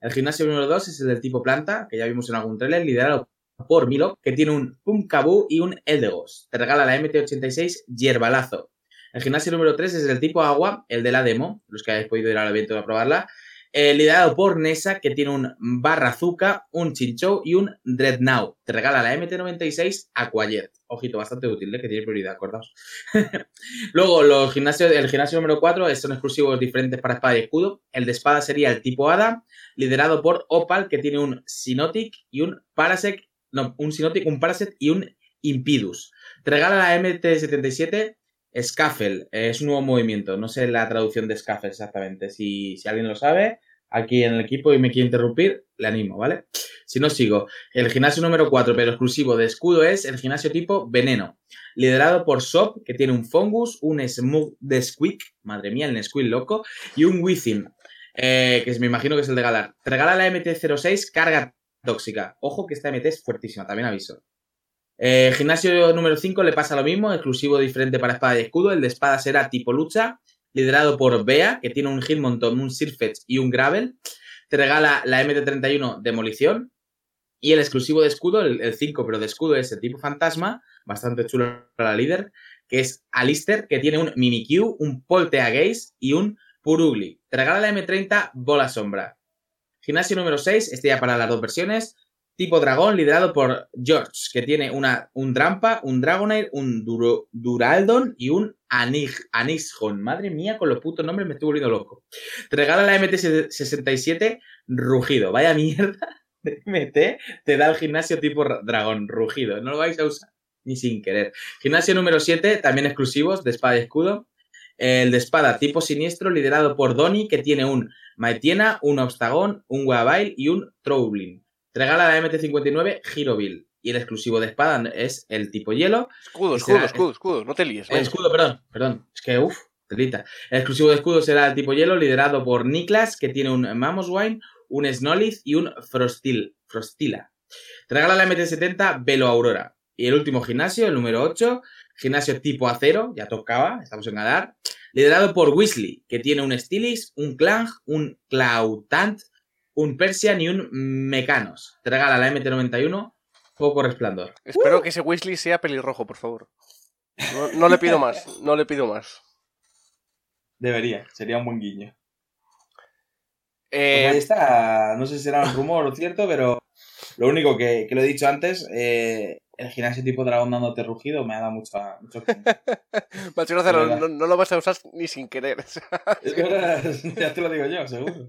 El gimnasio número 2 es el del tipo planta, que ya vimos en algún trailer, liderado por Milo, que tiene un Pumpkaboo y un Eldegos. Te regala la MT86 Yerbalazo. El gimnasio número 3 es del tipo agua, el de la demo, los que hayáis podido ir al evento a probarla, liderado por Nessa, que tiene un Barrazuca, un Chinchou y un Dreadnought. Te regala la MT96 Aquajet. Ojito, bastante útil, ¿eh? que tiene prioridad, acordaos. [laughs] Luego, los gimnasios, el gimnasio número 4 son exclusivos diferentes para espada y escudo. El de espada sería el tipo Hada, liderado por Opal, que tiene un Sinotic y un Parasect, no, un Sinotic, un Parasect y un Impidus. Te regala la MT77 Scaffel, es un nuevo movimiento, no sé la traducción de Scaffel exactamente. Si, si alguien lo sabe, aquí en el equipo y me quiere interrumpir, le animo, ¿vale? Si no, sigo. El gimnasio número 4, pero exclusivo de escudo, es el gimnasio tipo Veneno, liderado por Sop, que tiene un Fungus, un Smooth de Squeak, madre mía, el Nesquik loco, y un Within, eh, que me imagino que es el de Galar. Te regala la MT-06 carga tóxica. Ojo que esta MT es fuertísima, también aviso. Eh, gimnasio número 5 le pasa lo mismo, exclusivo diferente para espada y escudo. El de espada será tipo lucha, liderado por Bea, que tiene un Hitmoncton, un Sirfetch y un Gravel. Te regala la MT-31 Demolición. Y el exclusivo de escudo, el, el 5, pero de escudo es el tipo fantasma, bastante chulo para la líder, que es Alister, que tiene un Mimikyu, un Polteageist y un Purugly. Te regala la M30 Bola Sombra. Gimnasio número 6, este ya para las dos versiones. Tipo dragón, liderado por George, que tiene una, un Drampa, un Dragonair, un Duro- Duraldon y un Anig, Anishon. Madre mía, con los putos nombres me estoy volviendo loco. Te regala la MT67 Rugido. Vaya mierda de MT te da el gimnasio tipo ra- dragón, Rugido. No lo vais a usar ni sin querer. Gimnasio número 7, también exclusivos, de espada y escudo. El de espada tipo siniestro, liderado por Donny, que tiene un Maetiena, un Obstagón, un Weavile y un Troublin. Regala la MT59 Giroville. Y el exclusivo de espada es el tipo hielo. Escudo, escudo, será- escudo, escudo. No te líes. El escudo, perdón, perdón. Es que, uff, telita. El exclusivo de escudo será el tipo hielo, liderado por Niklas, que tiene un Mamoswine, un Snolith y un Frostil, Frostila. Te regala la MT70 Velo Aurora. Y el último gimnasio, el número 8, gimnasio tipo acero, ya tocaba, estamos en Gadar, liderado por Weasley, que tiene un Stilix, un Clang, un Clautant, un Persian y un Mecanos. Te regala la MT91 Poco Resplandor. Espero que ese Weasley sea pelirrojo, por favor. No, no le pido más, no le pido más. Debería, sería un buen guiño. Eh, Pues ahí está, no sé si será un rumor o cierto, pero lo único que, que lo he dicho antes, eh, el gimnasio tipo dragón dándote rugido me ha dado mucha, mucho... [laughs] Macho, no, verdad. no, no lo vas a usar ni sin querer. [laughs] Es verdad, [laughs] ya te lo digo yo, seguro.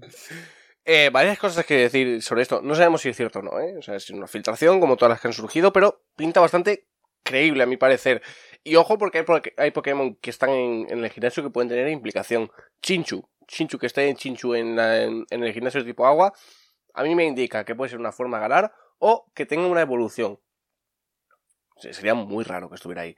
Eh, varias cosas que decir sobre esto. No sabemos si es cierto o no, ¿eh? O sea, es una filtración, como todas las que han surgido, pero pinta bastante creíble, a mi parecer. Y ojo, porque hay, po- hay Pokémon que están en, en el gimnasio que pueden tener implicación. Chinchu. Chinchu que esté en Chinchu en, la- en- en el gimnasio de tipo agua, a mí me indica que puede ser una forma galar o que tenga una evolución. Sería muy raro que estuviera ahí.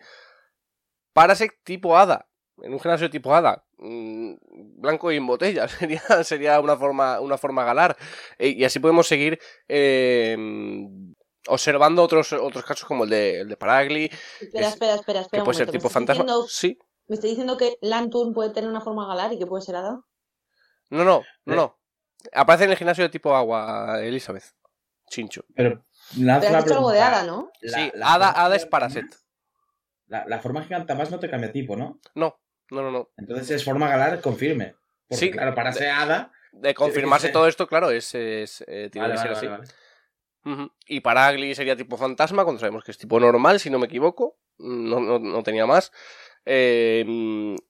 Parasect tipo hada. En un gimnasio tipo hada. mm, blanco y en botella. [laughs] Sería, sería una forma, una forma galar. E- y así podemos seguir eh, observando otros, otros casos como el de, el de Paragli, Espera, Es- espera, espera, que espera. un puede ser tipo ¿Me estás fantasma. diciendo- Sí. ¿Me está diciendo que Lantern puede tener una forma galar y que puede ser hada? No, no, no, Eh. no. Aparece en el gimnasio de tipo agua, Elizabeth. Chincho. Pero, lanzo Pero has dicho algo de hada, ¿no? La- sí, la hada, es Paraset. La, la forma gigante más no te cambia tipo, ¿no? No, no, no, no. Entonces es forma galar, confirme. Porque, Sí. claro, para ser hada... De confirmarse sí. todo esto, claro, es, es, eh, tiene Vale, que ser vale, así. Y Paragli sería tipo fantasma, cuando sabemos que es tipo normal, si no me equivoco. No, no, no tenía más. Eh,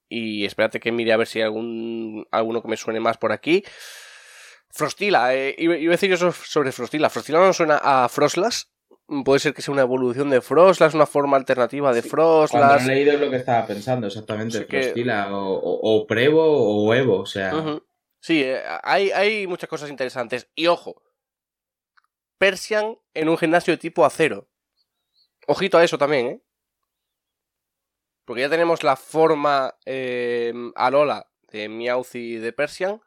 y espérate que mire a ver si hay algún, alguno que me suene más por aquí. Frostila, eh, iba, a decir yo so- sobre Frostila. Frostila no suena a Froslas. Puede ser que sea una evolución de Froslas, una forma alternativa de Cuando Froslas. lo he leído es lo que estaba pensando, exactamente. Sí que- Frostila, o, o, o Prevo o Evo, o sea... Sí, eh, hay, hay muchas cosas interesantes. Y ojo, Persian en un gimnasio de tipo acero. Ojito a eso también, ¿eh? Porque ya tenemos la forma eh, Alola de Meowth y de Persian.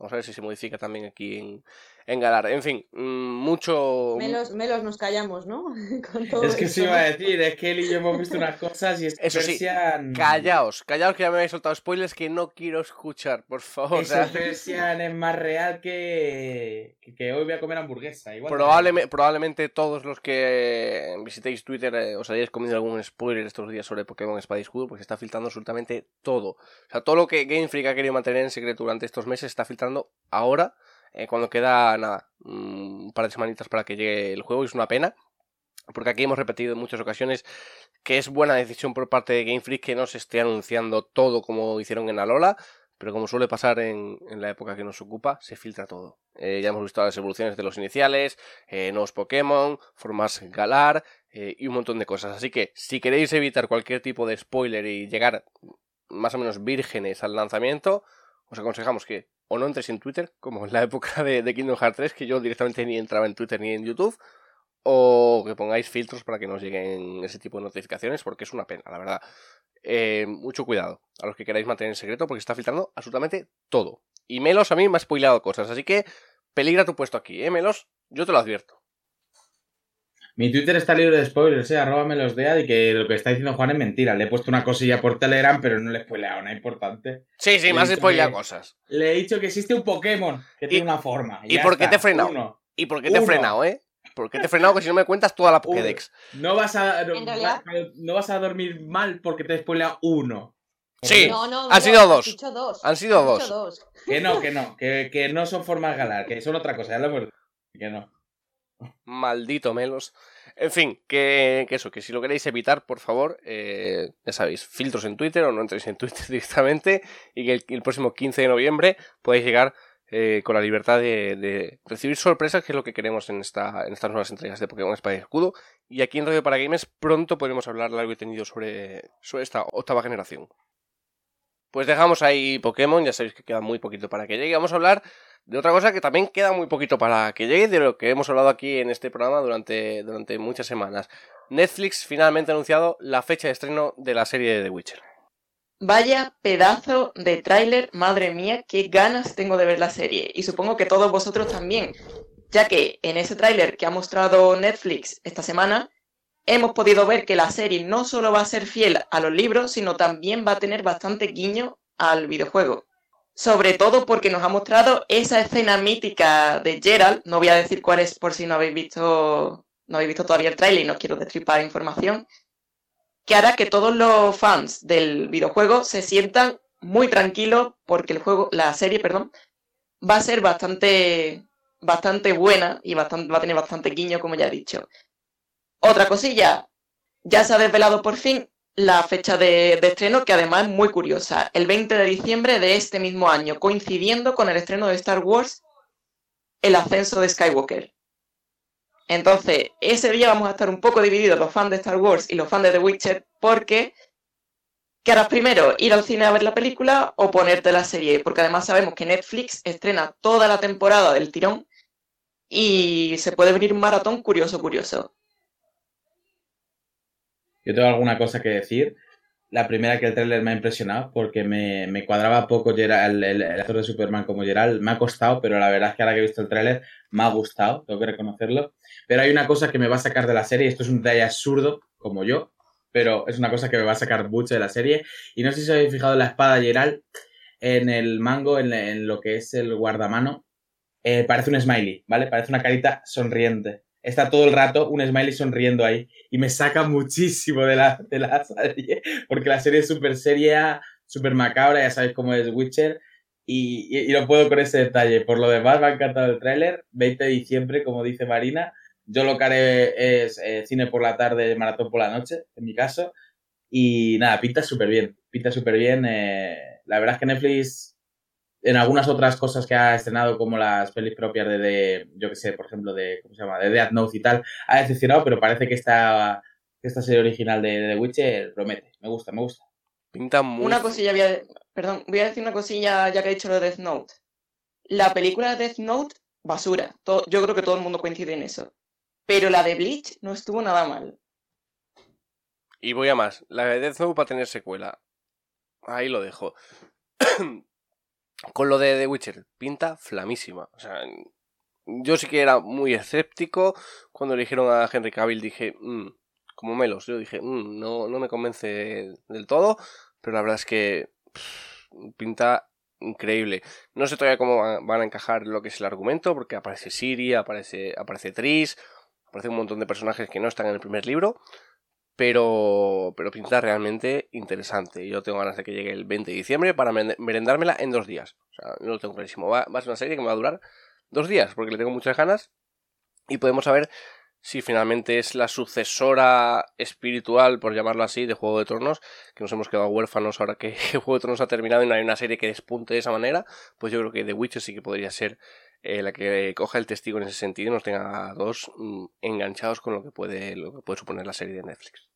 Vamos a ver si se modifica también aquí en, en Galar. En fin, mm, mucho... Melos, melos nos callamos, ¿no? [laughs] Con todo Es que esto, sí iba a decir, es que él y yo hemos visto unas cosas y es que Eso sí, Persian... Callaos, callaos que ya me habéis soltado spoilers que no quiero escuchar, por favor. Ese Persian es más real que... que, que hoy voy a comer hamburguesa. Igual Probablemente, probablemente todos los que visitéis Twitter eh, os hayáis comido algún spoiler estos días sobre Pokémon Espada y Escudo, porque está filtrando absolutamente todo. O sea, todo lo que Game Freak ha querido mantener en secreto durante estos meses está filtrando ahora, eh, cuando queda nada, mm, un par de semanitas para que llegue el juego, y es una pena. Porque aquí hemos repetido en muchas ocasiones que es buena decisión por parte de Game Freak que no se esté anunciando todo como hicieron en Alola, pero como suele pasar en, la época que nos ocupa, se filtra todo. Eh, ya hemos visto las evoluciones de los iniciales, eh, nuevos Pokémon, formas Galar y un montón de cosas. Así que si queréis evitar cualquier tipo de spoiler y llegar más o menos vírgenes al lanzamiento, os aconsejamos que o no entréis en Twitter, como en la época de, de Kingdom Hearts 3, que yo directamente ni entraba en Twitter ni en YouTube, o que pongáis filtros para que nos lleguen ese tipo de notificaciones, porque es una pena, la verdad. Eh, mucho cuidado a los que queráis mantener en secreto, porque está filtrando absolutamente todo. Y Melos a mí me ha spoileado cosas, así que peligra tu puesto aquí, ¿eh, Melos? Yo te lo advierto. Mi Twitter está libre de spoilers, eh, arroba me los dea y que lo que está diciendo Juan es mentira. Le he puesto una cosilla por Telegram, pero no le he spoileado nada importante. Sí, sí, spoileado que- cosas. Le he dicho que existe un Pokémon que ¿Y- tiene una forma. y por qué está, te he frenado? uno. ¿Y por qué te he frenado, eh? ¿Por qué te he frenado? Que si no me cuentas toda la Pokédex. No vas a, no, vas a dormir mal porque te he spoileado uno. Sí, No, no, han sido dos. dicho dos. Han sido dos. dicho dos. Que no, que [laughs] no, que, que no son formas galar, que son otra cosa, ya lo hemos dicho. Que no. Maldito Melos. En fin, que, eso, que si lo queréis evitar, por favor, eh, ya sabéis, filtros en Twitter o no entréis en Twitter [laughs] directamente y que el, próximo 15 de noviembre podéis llegar eh, con la libertad de, recibir sorpresas, que es lo que queremos en, esta, en estas nuevas entregas de Pokémon Espada y Escudo. Y aquí en Radio para Games pronto podremos hablar largo y tendido sobre, sobre esta octava generación. Pues dejamos ahí Pokémon, ya sabéis que queda muy poquito para que llegue. Vamos a hablar de otra cosa que también queda muy poquito para que llegue, de lo que hemos hablado aquí en este programa durante, durante muchas semanas. Netflix finalmente ha anunciado la fecha de estreno de la serie de The Witcher. Vaya pedazo de tráiler, madre mía, qué ganas tengo de ver la serie. Y supongo que todos vosotros también, ya que en ese tráiler que ha mostrado Netflix esta semana, hemos podido ver que la serie no solo va a ser fiel a los libros, sino también va a tener bastante guiño al videojuego. Sobre todo porque nos ha mostrado esa escena mítica de Geralt, no voy a decir cuál es por si no habéis visto, no habéis visto todavía el tráiler y no quiero destripar información, que hará que todos los fans del videojuego se sientan muy tranquilos porque el juego, la serie, perdón, va a ser bastante, bastante buena y bastante, va a tener bastante guiño, como ya he dicho. Otra cosilla, ya se ha desvelado por fin la fecha de, estreno, que además es muy curiosa, el 20 de diciembre de este mismo año, coincidiendo con el estreno de Star Wars, El ascenso de Skywalker. Entonces, ese día vamos a estar un poco divididos los fans de Star Wars y los fans de The Witcher, porque ¿qué harás primero? ¿Ir al cine a ver la película o ponerte la serie? Porque además sabemos que Netflix estrena toda la temporada del tirón y se puede venir un maratón curioso, curioso. Yo tengo alguna cosa que decir. La primera que el tráiler me ha impresionado porque me, me cuadraba poco el, el actor de Superman como Geralt. Me ha costado, pero la verdad es que ahora que he visto el tráiler me ha gustado, tengo que reconocerlo. Pero hay una cosa que me va a sacar de la serie, esto es un detalle absurdo, como yo, pero es una cosa que me va a sacar mucho de la serie. Y no sé si os habéis fijado la espada Geralt, en el mango, en, en lo que es el guardamano, eh, parece un smiley, ¿vale? Parece una carita sonriente. Está todo el rato un smiley sonriendo ahí. Y me saca muchísimo de la, de la serie. Porque la serie es súper seria, súper macabra, ya sabéis cómo es Witcher. Y, y, lo puedo con ese detalle. Por lo demás, me ha encantado el tráiler. 20 de diciembre, como dice Marina. Yo lo que haré es eh, cine por la tarde, maratón por la noche, en mi caso. Y nada, pinta súper bien. Pinta súper bien. Eh, la verdad es que Netflix en algunas otras cosas que ha estrenado, como las pelis propias de, de yo que sé, por ejemplo, de, ¿cómo se llama? De Death Note y tal, ha decepcionado, pero parece que esta, que esta serie original de, de The Witcher promete. Me gusta, me gusta. Pinta muy... Una cosilla, voy a, perdón, voy a decir una cosilla ya que he dicho lo de Death Note. La película de Death Note, basura. Todo, yo creo que todo el mundo coincide en eso. Pero la de Bleach no estuvo nada mal. Y voy a más. La de Death Note va a tener secuela. Ahí lo dejo. Con lo de The Witcher, pinta flamísima. O sea, yo sí que era muy escéptico. Cuando eligieron a Henry Cavill dije, mmm, como melos, yo dije, mmm, no, no me convence del todo. Pero la verdad es que pinta increíble. No sé todavía cómo van a encajar lo que es el argumento, porque aparece Siri, aparece, aparece Tris, aparece un montón de personajes que no están en el primer libro. Pero, pero pinta realmente interesante. Yo tengo ganas de que llegue el 20 de diciembre para merendármela en dos días. O sea, no lo tengo clarísimo. Va, va a ser una serie que me va a durar dos días, porque le tengo muchas ganas. Y podemos saber si finalmente es la sucesora espiritual, por llamarlo así, de Juego de Tronos, que nos hemos quedado huérfanos ahora que [laughs] Juego de Tronos ha terminado y no hay una serie que despunte de esa manera, pues yo creo que The Witcher sí que podría ser eh, la que coja el testigo en ese sentido y nos tenga dos mm, enganchados con lo que puede, lo que puede suponer la serie de Netflix.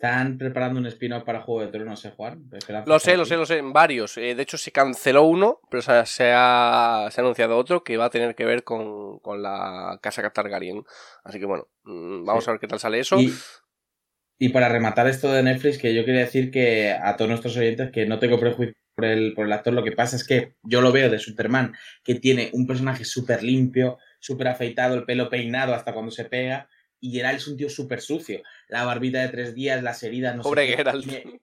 Están preparando un spin-off para Juego de Tronos, ¿eh, Juan? Lo sé, lo sé, lo sé, varios. Eh, de hecho, se canceló uno, pero se ha, se ha, se ha anunciado otro que va a tener que ver con, con la casa Targaryen. Así que bueno, mmm, vamos sí. a ver qué tal sale eso. Y, y, para rematar esto de Netflix, que yo quería decir que a todos nuestros oyentes que no tengo prejuicio por el, por el actor, lo que pasa es que yo lo veo de Superman, que tiene un personaje súper limpio, súper afeitado, el pelo peinado hasta cuando se pega y Geralt es un tío súper sucio. La barbita de tres días, las heridas, no Pobre sé Geralt. Me,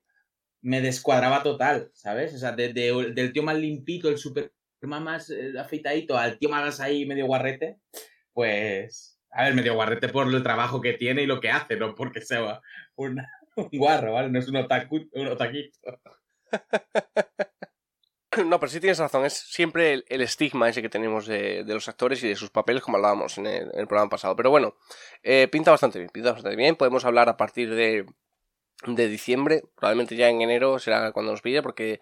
me, descuadraba total, ¿sabes? O sea, de, de, del tío más limpito, el super más eh, afeitadito, al tío más ahí medio guarrete, pues... A ver, medio guarrete por el trabajo que tiene y lo que hace, no porque sea una, [laughs] Un guarro, ¿vale? No es un otaku, un otaquito. [laughs] No, pero sí tienes razón, es siempre el, estigma ese que tenemos de, de los actores y de sus papeles, como hablábamos en el, en el programa pasado. Pero bueno, eh, pinta bastante bien, pinta bastante bien. Podemos hablar a partir de, de diciembre, probablemente ya en enero será cuando nos pille, porque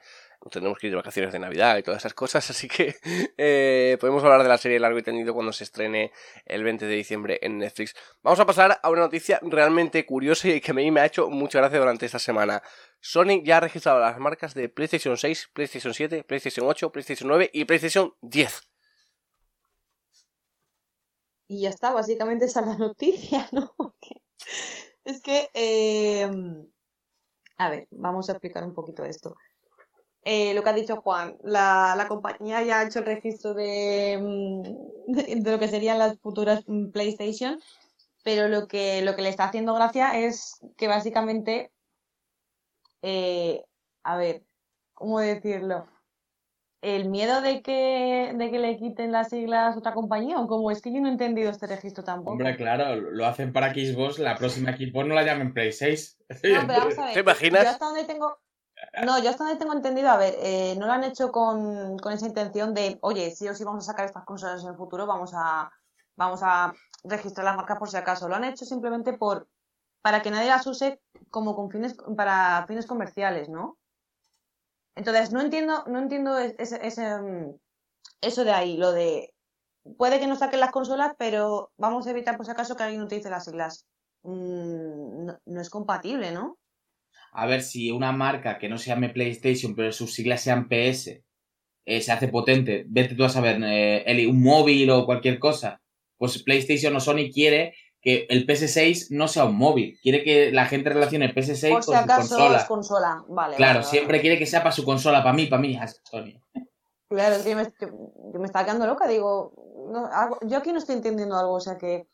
tendremos que ir de vacaciones de Navidad y todas esas cosas, así que [laughs] eh, podemos hablar de la serie largo y tendido cuando se estrene el 20 de diciembre en Netflix. Vamos a pasar a una noticia realmente curiosa y que a mí me ha hecho mucha gracia durante esta semana. Sony ya ha registrado las marcas de PlayStation 6, PlayStation 7, PlayStation 8, PlayStation 9 y PlayStation 10. Y ya está, básicamente esa es la noticia, [laughs] ¿no? Es que, eh, a ver, vamos a explicar un poquito esto. Eh, lo que ha dicho Juan, la, la compañía ya ha hecho el registro de, mm, de, [laughs] de lo que serían las futuras mm, PlayStation, pero lo que, lo que le está haciendo gracia es que básicamente, eh, a ver, ¿cómo decirlo? ¿El miedo de que, de que le quiten las siglas a otra compañía o cómo? Es que yo no he entendido este registro tampoco. Hombre, claro, lo hacen para Xbox, la próxima Xbox no la llamen Play 6. No, pero vamos a ver. ¿Te imaginas? Yo hasta donde tengo. No, yo hasta donde tengo entendido, a ver, eh, no lo han hecho con, con esa intención de, oye, sí o sí vamos a sacar estas consolas en el futuro, vamos a, vamos a registrar las marcas por si acaso. Lo han hecho simplemente por, para que nadie las use como con fines, para fines comerciales, ¿no? Entonces, no entiendo, no entiendo es- ese, ese, mm, eso de ahí, lo de, puede que no saquen las consolas, pero vamos a evitar por si acaso que alguien utilice las siglas. Mm, no es compatible, ¿no? A ver, si una marca que no se llame PlayStation, pero sus siglas sean PS, eh, se hace potente, vete tú a saber, eh, el- un móvil o cualquier cosa, pues PlayStation o Sony quiere que el PS6 no sea un móvil, quiere que la gente relacione el PS6 Por si con su acaso consola. es consola. Vale, Claro, vale, vale. siempre quiere que sea para su consola, para mí, para mí, Sony. Claro, es que yo me, me estaba quedando loca, digo, no, algo- yo aquí no estoy entendiendo algo, o sea que,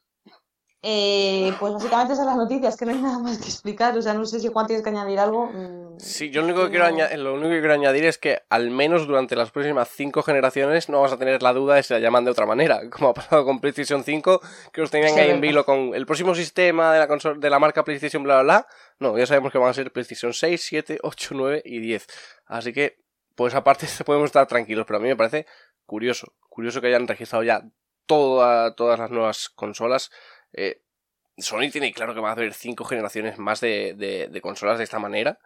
eh, pues básicamente esas son las noticias, que no hay nada más que explicar, o sea, no sé si Juan tienes que añadir algo. mm, Sí, yo lo único, que quiero no- aña- lo único que quiero añadir es que al menos durante las próximas cinco generaciones no vas a tener la duda de si la llaman de otra manera, [laughs] como ha pasado con PlayStation 5, que os tenían ahí en vilo con el próximo sistema de la de la marca PlayStation bla bla bla. No, ya sabemos que van a ser PlayStation 6, 7, 8, 9 y 10. Así que, por esa parte [laughs] podemos estar tranquilos, pero a mí me parece curioso, curioso que hayan registrado ya toda- todas las nuevas consolas. Eh, Sony tiene claro que va a haber cinco generaciones más de, de- de consolas de esta manera.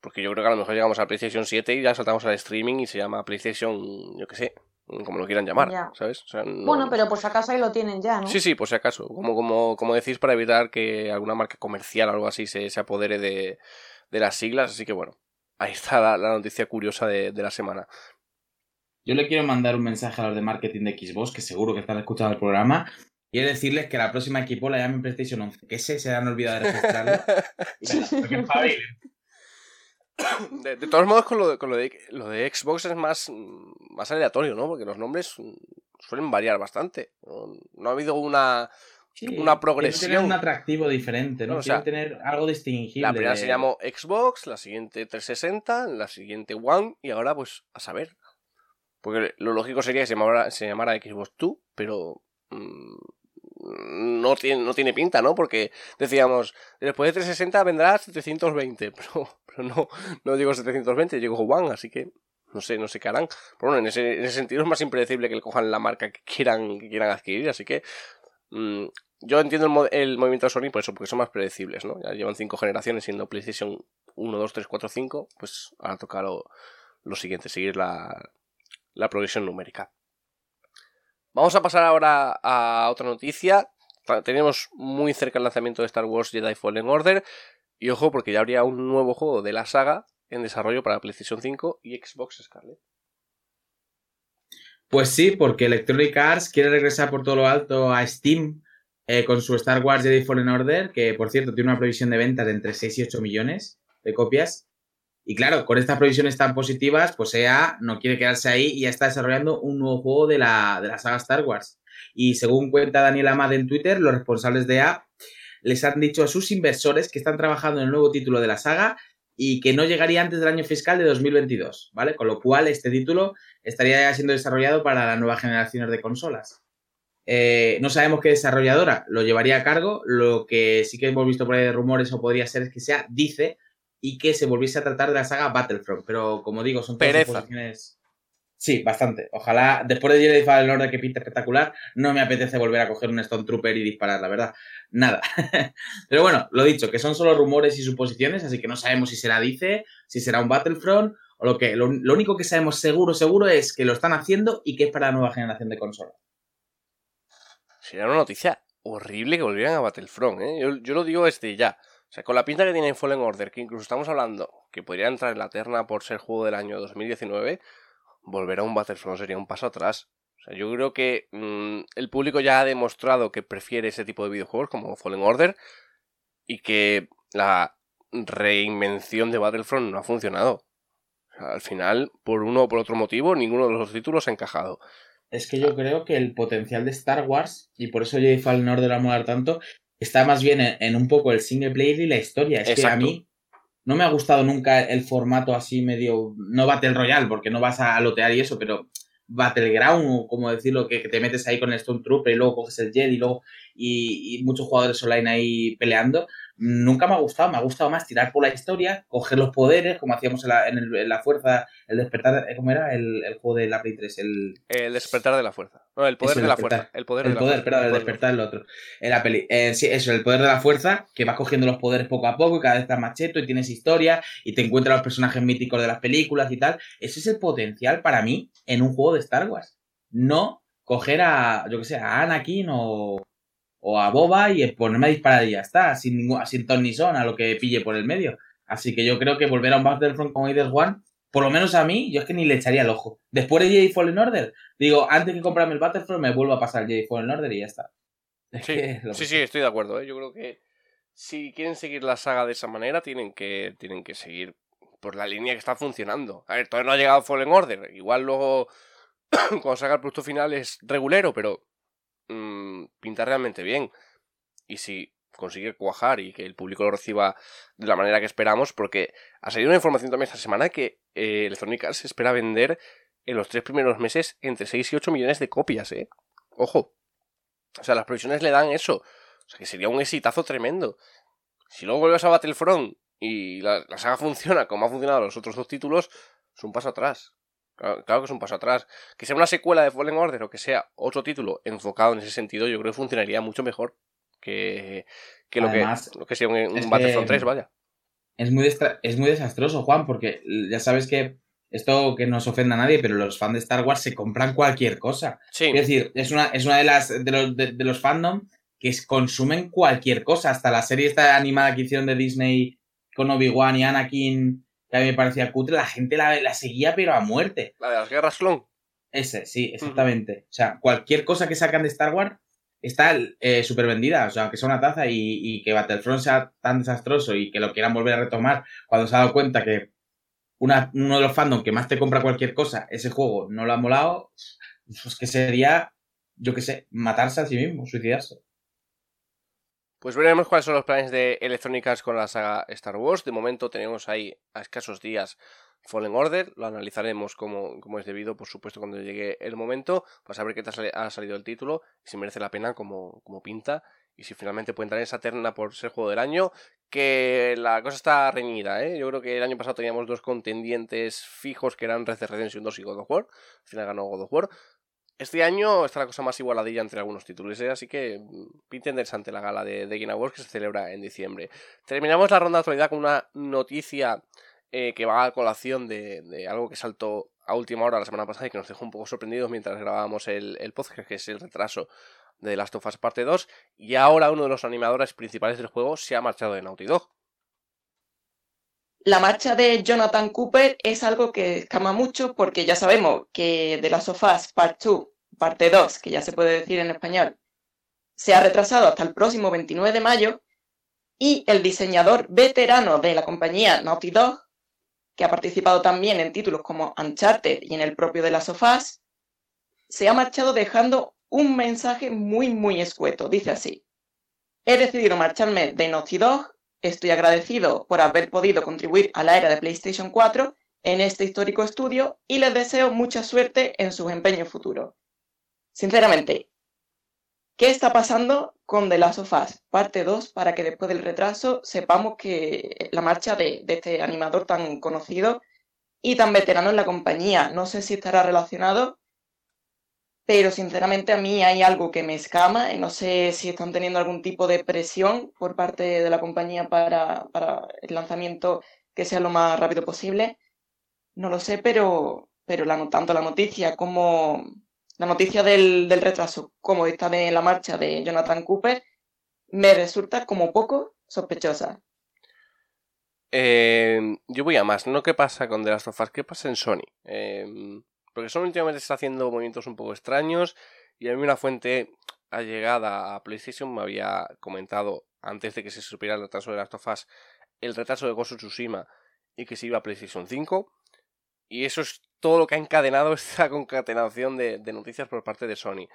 Porque yo creo que a lo mejor llegamos a PlayStation 7 y ya saltamos al streaming y se llama PlayStation, yo qué sé, como lo quieran llamar, Ya. ¿sabes? O sea, no- Bueno, pero por si acaso ahí lo tienen ya, ¿no? Sí, sí, por si acaso. Como, como, como decís, para evitar que alguna marca comercial o algo así se, se apodere de, de las siglas. Así que bueno, ahí está la, la noticia curiosa de, de la semana. Yo le quiero mandar un mensaje a los de marketing de Xbox, que seguro que están escuchando el programa. Quiero decirles que la próxima equipo la llamen PlayStation 11, que ese se han olvidado de registrarlo. [laughs] De, de todos modos, con lo de, con lo de, lo de Xbox es más, más aleatorio, ¿no? Porque los nombres mm, suelen variar bastante. No, no ha habido una... Sí, Una progresión. tener un atractivo diferente, ¿no? No, o sea, tener algo distinguible. La primera de- se llamó Xbox, la siguiente 360, la siguiente One y ahora pues a saber. Porque lo lógico sería que se llamara, se llamara Xbox 2, pero mm, no, tiene, no tiene pinta, ¿no? Porque decíamos, después de 360 vendrá 720, [laughs] pero, pero no, no digo 720, llegó One, así que no sé, no sé qué harán. Pero bueno, en ese, en ese sentido es más impredecible que le cojan la marca que quieran, quieran adquirir, así que mm, yo entiendo el, mo- el movimiento de Sony por eso, porque son más predecibles, ¿no? Ya llevan cinco generaciones siendo PlayStation 1, 2, 3, 4, 5, pues ahora toca lo, lo siguiente, seguir la, la progresión numérica. Vamos a pasar ahora a otra noticia. Tenemos muy cerca el lanzamiento de Star Wars Jedi Fallen Order. Y ojo, porque ya habría un nuevo juego de la saga en desarrollo para PlayStation 5 y Xbox Scarlet. Pues sí, porque Electronic Arts quiere regresar por todo lo alto a Steam eh, con su Star Wars Jedi Fallen Order, que por cierto tiene una previsión de ventas de entre 6 y 8 millones de copias. Y claro, con estas previsiones tan positivas, pues EA no quiere quedarse ahí y ya está desarrollando un nuevo juego de la, de la saga Star Wars. Y según cuenta Daniel Amad en Twitter, los responsables de EA les han dicho a sus inversores que están trabajando en el nuevo título de la saga y que no llegaría antes del año fiscal de 2022, ¿vale? Con lo cual este título estaría ya siendo desarrollado para las nuevas generaciones de consolas. Eh, no sabemos qué desarrolladora lo llevaría a cargo. Lo que sí que hemos visto por ahí de rumores o podría ser es que sea Dice y que se volviese a tratar de la saga Battlefront. Pero como digo, son todas Pereza. suposiciones. Sí, bastante. Ojalá, después de Jedi Fallen Order que pinta espectacular, no me apetece volver a coger un Stone Trooper y disparar, la verdad. Nada. [laughs] Pero bueno, lo dicho, que son solo rumores y suposiciones, así que no sabemos si será Dice, si será un Battlefront, o lo que. Lo, lo único que sabemos seguro, seguro es que lo están haciendo y que es para la nueva generación de consolas. Sería una noticia horrible que volvieran a Battlefront, ¿eh? Yo, yo lo digo desde ya. O sea, con la pinta que tiene Fallen Order, que incluso estamos hablando que podría entrar en la terna por ser juego del año 2019, volver a un Battlefront sería un paso atrás. O sea, yo creo que mm, el público ya ha demostrado que prefiere ese tipo de videojuegos como Fallen Order y que la reinvención de Battlefront no ha funcionado. O sea, al final, por uno o por otro motivo, ninguno de los títulos ha encajado. Es que yo creo que el potencial de Star Wars, y por eso Jedi Fallen Order va a molar tanto, está más bien en, en un poco el single player y la historia. Es que a mí no me ha gustado nunca el formato así medio, no Battle Royale, porque no vas a lotear y eso, pero Battleground, o como decirlo, que, que te metes ahí con el Stormtrooper y luego coges el Jet y luego y, y muchos jugadores online ahí peleando. Nunca me ha gustado, me ha gustado más tirar por la historia, coger los poderes, como hacíamos en la, en el- en la fuerza, el despertar, ¿cómo era? El, el juego de la Play 3, el, El despertar de la fuerza. No, el poder Eso, de la fuerza. El poder el de la poder, fuerza. perdón, el la despertar el otro. En la peli. Eh, sí, eso, el poder de la fuerza, que vas cogiendo los poderes poco a poco y cada vez estás más cheto y tienes historia y te encuentras los personajes míticos de las películas y tal. Ese es el potencial para mí en un juego de Star Wars. No coger a, yo que sé, a Anakin o, o a Boba y ponerme a disparar y ya está, sin ningún, sin ton ni son, a lo que pille por el medio. Así que yo creo que volver a un Battlefront como Either One, por lo menos a mí, yo es que ni le echaría el ojo. Después de Jedi Fallen Order, digo, antes que comprarme el Battlefront, me vuelvo a pasar el Jedi Fallen Order y ya está. Es Sí, que sí, estoy de acuerdo. ¿eh? Yo creo que si quieren seguir la saga de esa manera, tienen que, tienen que seguir por la línea que está funcionando. A ver, todavía no ha llegado Fallen Order. Igual luego, [coughs] cuando salga el producto final, es regulero, pero mm, pinta realmente bien. Y si consigue cuajar y que el público lo reciba de la manera que esperamos, porque ha salido una información también esta semana que eh, Electronic Arts espera vender en los tres primeros meses entre 6 y 8 millones de copias, ¿eh? Ojo. O sea, las previsiones le dan eso. O sea, que sería un exitazo tremendo. Si luego vuelves a Battlefront y la saga [laughs] funciona como ha funcionado los otros dos títulos, es un paso atrás. Claro, claro que es un paso atrás. Que sea una secuela de Fallen Order o que sea otro título enfocado en ese sentido, yo creo que funcionaría mucho mejor que, que lo, que lo que sea un, un Battlefront 3, vaya. Es muy, es muy desastroso, Juan, porque ya sabes que esto que no se ofenda a nadie, pero los fans de Star Wars se compran cualquier cosa. Sí, Es decir, es una, es una de las de los, de, de los fandom que consumen cualquier cosa. Hasta la serie esta animada que hicieron de Disney con Obi-Wan y Anakin, que a mí me parecía cutre, la gente la, la seguía pero a muerte. la de las guerras clon. Ese, sí, exactamente. O sea, cualquier cosa que sacan de Star Wars está eh, súper vendida. O sea, que sea una taza y, y que Battlefront sea tan desastroso y que lo quieran volver a retomar cuando se ha dado cuenta que una, uno de los fandom que más te compra cualquier cosa, ese juego no lo ha molado, pues que sería, yo qué sé, matarse a sí mismo, suicidarse. Pues veremos cuáles son los planes de Electronic Arts con la saga Star Wars. De momento tenemos ahí a escasos días Fallen Order. Lo analizaremos como, como es debido, por supuesto, cuando llegue el momento, para saber qué tal ha salido el título, si merece la pena como, como pinta, y si finalmente puede entrar en esa terna por ser juego del año, que la cosa está reñida, ¿eh? Yo creo que el año pasado teníamos dos contendientes fijos que eran Red Dead Redemption 2 y God of War. Al final ganó God of War. Este año está la cosa más igualadilla entre algunos títulos, ¿eh? así que mm, pinta interesante la gala de, de Game Awards que se celebra en diciembre. Terminamos la ronda de actualidad con una noticia eh, que va a colación de, algo que saltó a última hora la semana pasada y que nos dejó un poco sorprendidos mientras grabábamos el, el podcast, que es el retraso de Last of Us Parte 2. Y ahora uno de los animadores principales del juego se ha marchado de Naughty Dog. La marcha de Jonathan Cooper es algo que escama mucho porque ya sabemos que de las sofás Part 2, parte 2, que ya se puede decir en español, se ha retrasado hasta el próximo 29 de mayo y el diseñador veterano de la compañía Naughty Dog, que ha participado también en títulos como Uncharted y en el propio de las sofás, se ha marchado dejando un mensaje muy muy escueto. Dice así: He decidido marcharme de Naughty Dog Estoy agradecido por haber podido contribuir a la era de PlayStation 4 en este histórico estudio y les deseo mucha suerte en sus empeños futuros. Sinceramente, ¿Qué está pasando con The Last of Us parte 2 para que después del retraso sepamos que la marcha de, de este animador tan conocido y tan veterano en la compañía? No sé si estará relacionado, pero sinceramente a mí hay algo que me escama no sé si están teniendo algún tipo de presión por parte de la compañía para, para el lanzamiento que sea lo más rápido posible. No lo sé, pero, pero la, tanto la noticia como la noticia del, del retraso como esta de la marcha de Jonathan Cooper me resulta como poco sospechosa. Eh, yo voy a más, no qué pasa con The Last of qué pasa en Sony. Eh, porque Sony últimamente está haciendo movimientos un poco extraños y a mí una fuente allegada a PlayStation me había comentado antes de que se supiera el retraso de Last of Us el retraso de Ghost of Tsushima y que se iba a PlayStation 5 y eso es todo lo que ha encadenado [laughs] esta concatenación de noticias por parte de Sony.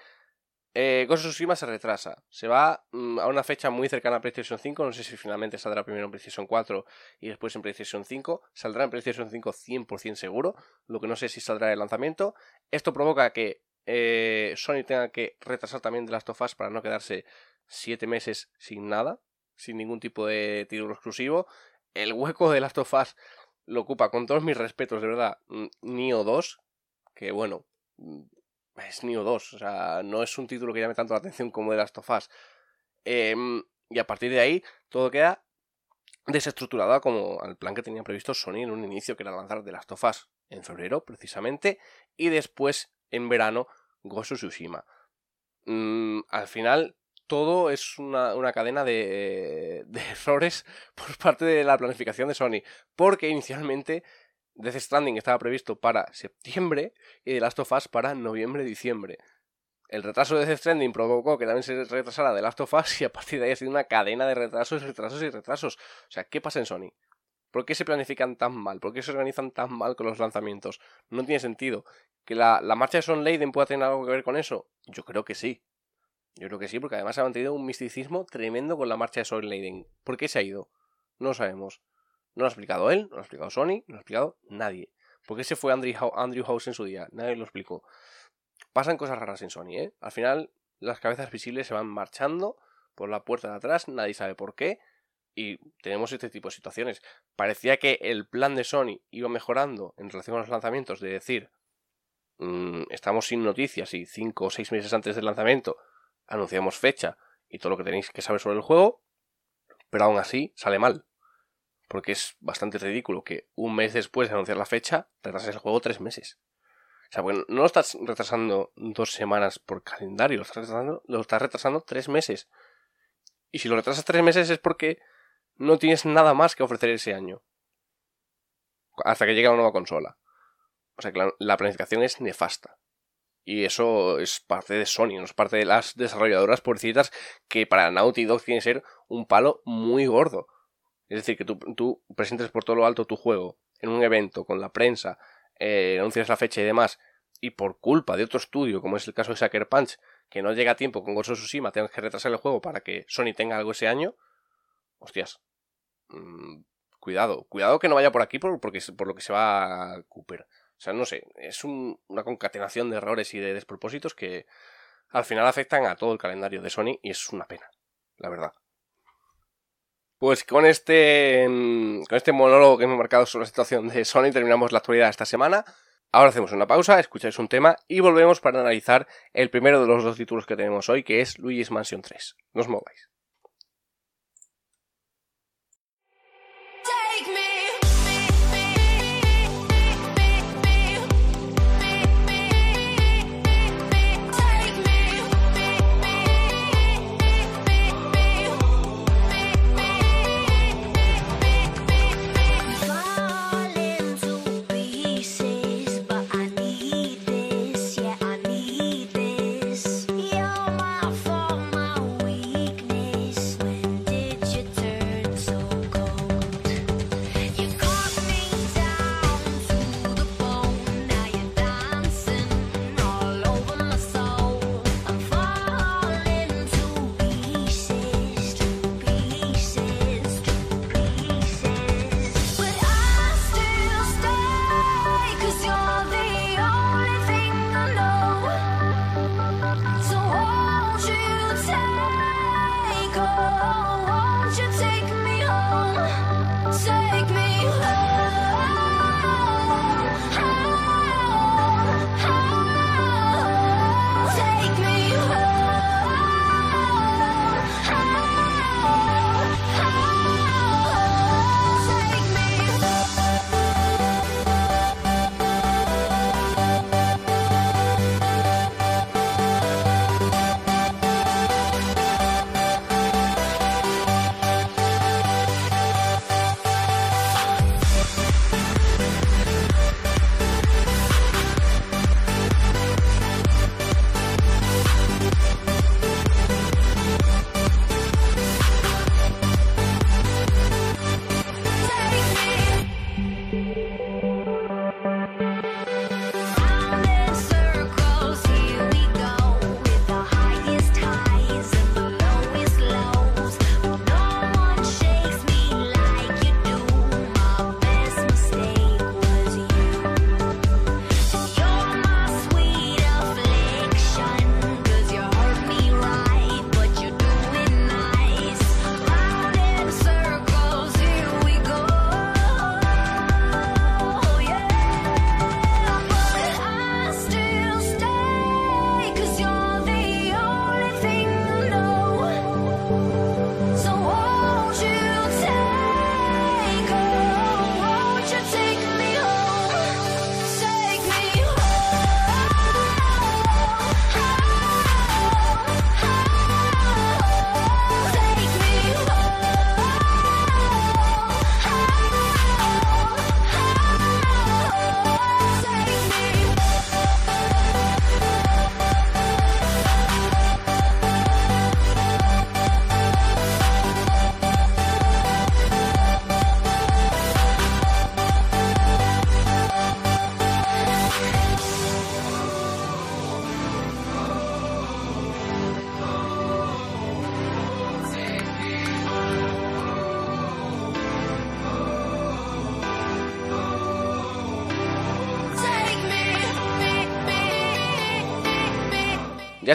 Eh, Ghost of se retrasa, se va mm, a una fecha muy cercana a PlayStation 5, no sé si finalmente saldrá primero en PlayStation 4 y después en PlayStation 5. Saldrá en PlayStation 5 100% seguro, lo que no sé si saldrá el lanzamiento. Esto provoca que eh, Sony tenga que retrasar también The Last of para no quedarse 7 meses sin nada, sin ningún tipo de título exclusivo. El hueco de The Last of Us lo ocupa, con todos mis respetos, de verdad, mm, Nioh 2, que bueno, mm, es Nioh 2, o sea, no es un título que llame tanto la atención como The Last of Us. Em, y a partir de ahí, todo queda desestructurado como al plan que tenía previsto Sony en un inicio, que era lanzar The Last of Us en febrero, precisamente, y después, en verano, Ghost of Tsushima. Mm, al final, todo es una, una cadena de, de [laughs] errores por parte de la planificación de Sony, porque inicialmente Death Stranding estaba previsto para septiembre y The Last of Us para noviembre-diciembre. El retraso de Death Stranding provocó que también se retrasara The Last of Us y a partir de ahí ha sido una cadena de retrasos, retrasos y retrasos. O sea, ¿qué pasa en Sony? ¿Por qué se planifican tan mal? ¿Por qué se organizan tan mal con los lanzamientos? No tiene sentido. ¿Que la, la marcha de Son Leiden pueda tener algo que ver con eso? Yo creo que sí. Yo creo que sí, porque además ha mantenido un misticismo tremendo con la marcha de Son Leiden. ¿Por qué se ha ido? No lo sabemos. No lo ha explicado él, no lo ha explicado Sony, no lo ha explicado nadie. ¿Por qué se fue Andrew, Andrew House en su día? Nadie lo explicó. Pasan cosas raras en Sony, ¿eh? Al final, las cabezas visibles se van marchando por la puerta de atrás, nadie sabe por qué. Y tenemos este tipo de situaciones. Parecía que el plan de Sony iba mejorando en relación con los lanzamientos, de decir, mm, estamos sin noticias y cinco o seis meses antes del lanzamiento anunciamos fecha y todo lo que tenéis que saber sobre el juego, pero aún así sale mal. Porque es bastante ridículo que un mes después de anunciar la fecha, retrases el juego tres meses. O sea, bueno, no lo estás retrasando dos semanas por calendario, lo estás retrasando, lo estás retrasando tres meses. Y si lo retrasas tres meses es porque no tienes nada más que ofrecer ese año. Hasta que llegue la nueva consola. O sea que la, la planificación es nefasta. Y eso es parte de Sony, no es parte de las desarrolladoras pobrecitas que para Naughty Dog tiene que ser un palo muy gordo. Es decir, que tú, presentes por todo lo alto tu juego en un evento con la prensa, eh, anuncias la fecha y demás, y por culpa de otro estudio, como es el caso de Sucker Punch, que no llega a tiempo con Ghost of Tsushima, tengas que retrasar el juego para que Sony tenga algo ese año, hostias, mm, cuidado, cuidado que no vaya por aquí por, porque, por lo que se va Cooper. O sea, no sé, es un- una concatenación de errores y de despropósitos que al final afectan a todo el calendario de Sony y es una pena, la verdad. Pues con este, mm, con este monólogo que hemos marcado sobre la situación de Sony terminamos la actualidad esta semana. Ahora hacemos una pausa, escucháis un tema y volvemos para analizar el primero de los dos títulos que tenemos hoy, que es Luigi's Mansion 3. No os mováis.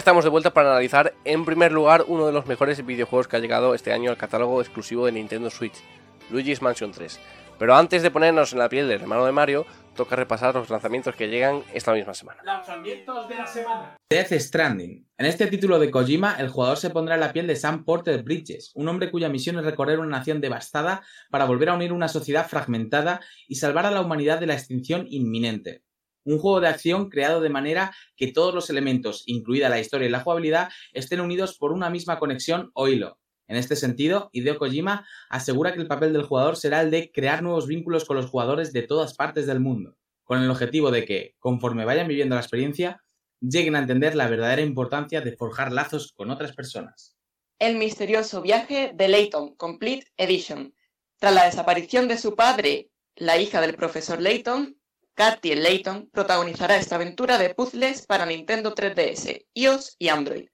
Estamos de vuelta para analizar en primer lugar uno de los mejores videojuegos que ha llegado este año al catálogo exclusivo de Nintendo Switch, Luigi's Mansion 3. Pero antes de ponernos en la piel del hermano de Mario, toca repasar los lanzamientos que llegan esta misma semana. Lanzamientos de la semana. Death Stranding. En este título de Kojima, el jugador se pondrá en la piel de Sam Porter Bridges, un hombre cuya misión es recorrer una nación devastada para volver a unir una sociedad fragmentada y salvar a la humanidad de la extinción inminente. Un juego de acción creado de manera que todos los elementos, incluida la historia y la jugabilidad, estén unidos por una misma conexión o hilo. En este sentido, Hideo Kojima asegura que el papel del jugador será el de crear nuevos vínculos con los jugadores de todas partes del mundo, con el objetivo de que, conforme vayan viviendo la experiencia, lleguen a entender la verdadera importancia de forjar lazos con otras personas. El misterioso viaje de Layton Complete Edition. Tras la desaparición de su padre, la hija del profesor Layton, Katie Layton protagonizará esta aventura de puzzles para Nintendo 3DS, iOS y Android.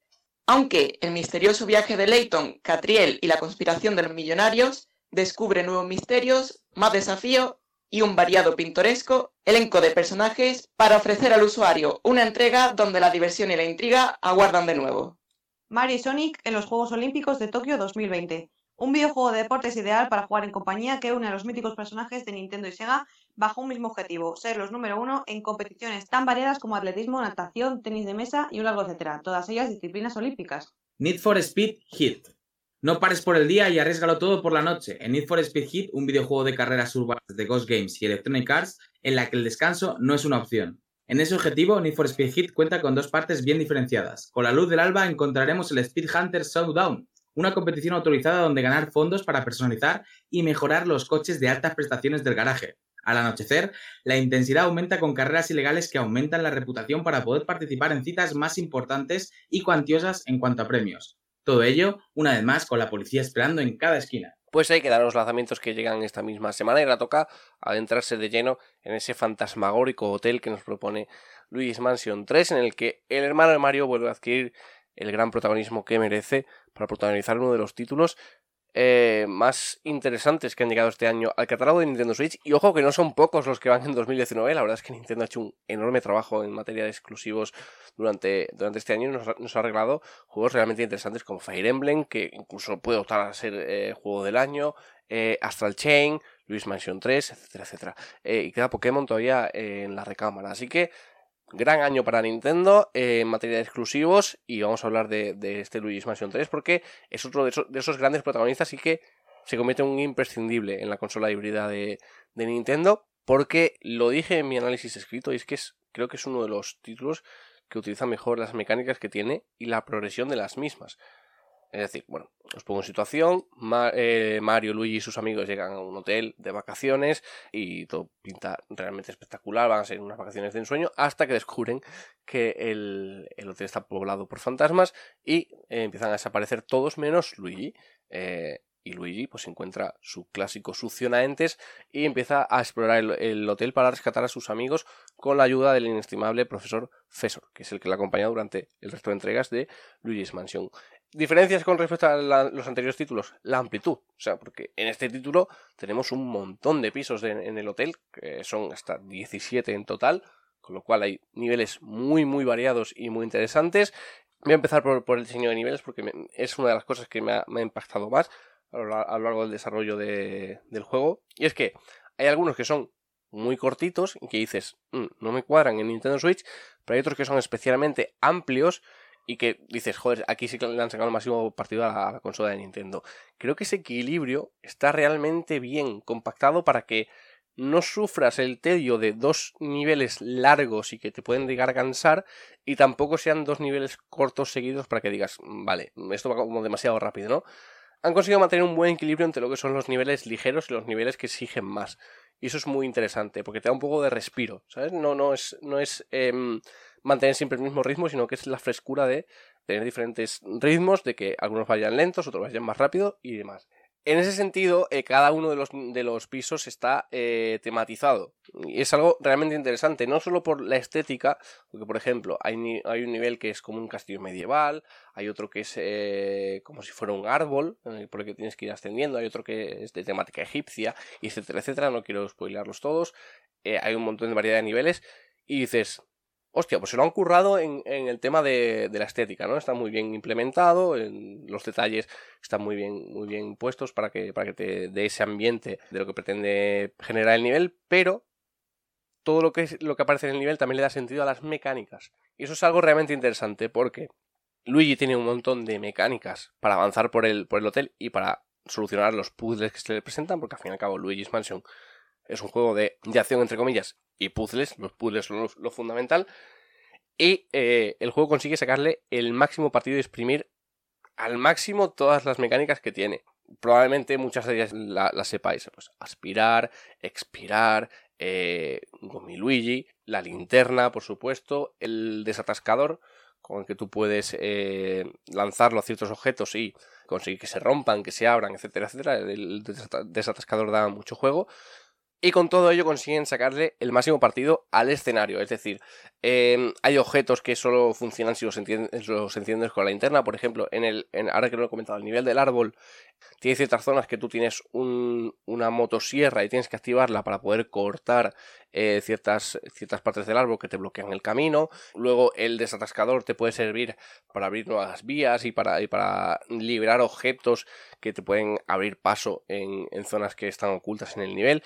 Aunque el misterioso viaje de Layton, Catriel y la conspiración de los millonarios descubre nuevos misterios, más desafío y un variado pintoresco elenco de personajes para ofrecer al usuario una entrega donde la diversión y la intriga aguardan de nuevo. Mario y Sonic en los Juegos Olímpicos de Tokio 2020. Un videojuego de deportes ideal para jugar en compañía que une a los míticos personajes de Nintendo y Sega bajo un mismo objetivo, ser los número uno en competiciones tan variadas como atletismo, natación, tenis de mesa y un largo etcétera, todas ellas disciplinas olímpicas. Need for Speed Hit. No pares por el día y arriesgalo todo por la noche. En Need for Speed Hit, un videojuego de carreras urbanas de Ghost Games y Electronic Arts, en la que el descanso no es una opción. En ese objetivo, Need for Speed Hit cuenta con dos partes bien diferenciadas. Con la luz del alba encontraremos el Speed Hunter Showdown, una competición autorizada donde ganar fondos para personalizar y mejorar los coches de altas prestaciones del garaje. Al anochecer, la intensidad aumenta con carreras ilegales que aumentan la reputación para poder participar en citas más importantes y cuantiosas en cuanto a premios. Todo ello, una vez más, con la policía esperando en cada esquina. Pues hay que dar los lanzamientos que llegan esta misma semana y ahora toca adentrarse de lleno en ese fantasmagórico hotel que nos propone Luigi's Mansion 3, en el que el hermano de Mario vuelve a adquirir el gran protagonismo que merece para protagonizar uno de los títulos eh, más interesantes que han llegado este año al catálogo de Nintendo Switch. Y ojo que no son pocos los que van en 2019. La verdad es que Nintendo ha hecho un enorme trabajo en materia de exclusivos durante, durante este año. Nos, ha- nos ha arreglado juegos realmente interesantes como Fire Emblem, que incluso puede optar a ser eh, juego del año. eh, Astral Chain, Luis Mansion 3, etcétera, etcétera. Y queda Pokémon todavía en la recámara. Así que gran año para Nintendo eh, en materia de exclusivos y vamos a hablar de, este Luigi's Mansion 3 porque es otro de esos, de esos grandes protagonistas y que se convierte en un imprescindible en la consola híbrida de, Nintendo porque lo dije en mi análisis escrito y es que creo que es uno de los títulos que utiliza mejor las mecánicas que tiene y la progresión de las mismas. Es decir, bueno, os pongo en situación, eh, Mario, Luigi y sus amigos llegan a un hotel de vacaciones y todo pinta realmente espectacular, van a ser unas vacaciones de ensueño, hasta que descubren que el, el hotel está poblado por fantasmas y eh, empiezan a desaparecer todos menos Luigi. Eh, y Luigi pues encuentra su clásico succionaentes y empieza a explorar el, el hotel para rescatar a sus amigos con la ayuda del inestimable profesor Fesor, que es el que le acompaña durante el resto de entregas de Luigi's Mansion. Diferencias con respecto a los anteriores títulos, la amplitud, o sea, porque en este título tenemos un montón de pisos en el hotel, que son hasta 17 en total, con lo cual hay niveles muy muy variados y muy interesantes. Voy a empezar por, por el diseño de niveles porque me- es una de las cosas que me ha, impactado más a lo, a lo largo del desarrollo de- del juego. Y es que hay algunos que son muy cortitos y que dices, "Mm, no me cuadran en Nintendo Switch, pero hay otros que son especialmente amplios y que dices, joder, aquí sí que le han sacado el máximo partido a la, consola de Nintendo. Creo que ese equilibrio está realmente bien compactado para que no sufras el tedio de dos niveles largos y que te pueden llegar a cansar y tampoco sean dos niveles cortos seguidos para que digas, "Mm, vale, esto va como demasiado rápido, ¿no? Han conseguido mantener un buen equilibrio entre lo que son los niveles ligeros y los niveles que exigen más. Y eso es muy interesante, porque te da un poco de respiro, ¿sabes? No, no es, no es em, mantener siempre el mismo ritmo, sino que es la frescura de tener diferentes ritmos, de que algunos vayan lentos, otros vayan más rápido y demás. En ese sentido, eh, cada uno de los, de los pisos está eh, tematizado. Y es algo realmente interesante, no solo por la estética, porque por ejemplo, hay, hay un nivel que es como un castillo medieval, hay otro que es eh, como si fuera un árbol, por el que tienes que ir ascendiendo, hay otro que es de temática egipcia, etcétera, etcétera, no quiero spoilarlos todos. Hay un montón de variedad de niveles, y dices, hostia, pues se lo han currado en, el tema de, la estética, ¿no? Está muy bien implementado, en los detalles están muy bien, muy bien puestos para que, te dé ese ambiente de lo que pretende generar el nivel, pero todo lo que, aparece en el nivel también le da sentido a las mecánicas. Y eso es algo realmente interesante porque Luigi tiene un montón de mecánicas para avanzar por el, por el hotel y para solucionar los puzzles que se le presentan, porque al fin y al cabo Luigi's Mansion es un juego de, de acción entre comillas y puzzles, los puzzles son lo, fundamental, y eh, el juego consigue sacarle el máximo partido y exprimir al máximo todas las mecánicas que tiene. Probablemente muchas de ellas la- las sepáis, pues aspirar, expirar, eh, Gomi Luigi, la linterna, por supuesto, el desatascador, con el que tú puedes eh, lanzarlo a ciertos objetos y conseguir que se rompan, que se abran, etcétera, etcétera. El desata- desatascador da mucho juego. Y con todo ello consiguen sacarle el máximo partido al escenario. Es decir, eh, hay objetos que solo funcionan si los, entiendes, los enciendes con la linterna. Por ejemplo, en el, ahora que lo he comentado, el nivel del árbol tiene ciertas zonas que tú tienes un- una motosierra y tienes que activarla para poder cortar eh, ciertas, ciertas partes del árbol que te bloquean el camino. Luego el desatascador te puede servir para abrir nuevas vías y para, y para liberar objetos que te pueden abrir paso en zonas que están ocultas en el nivel.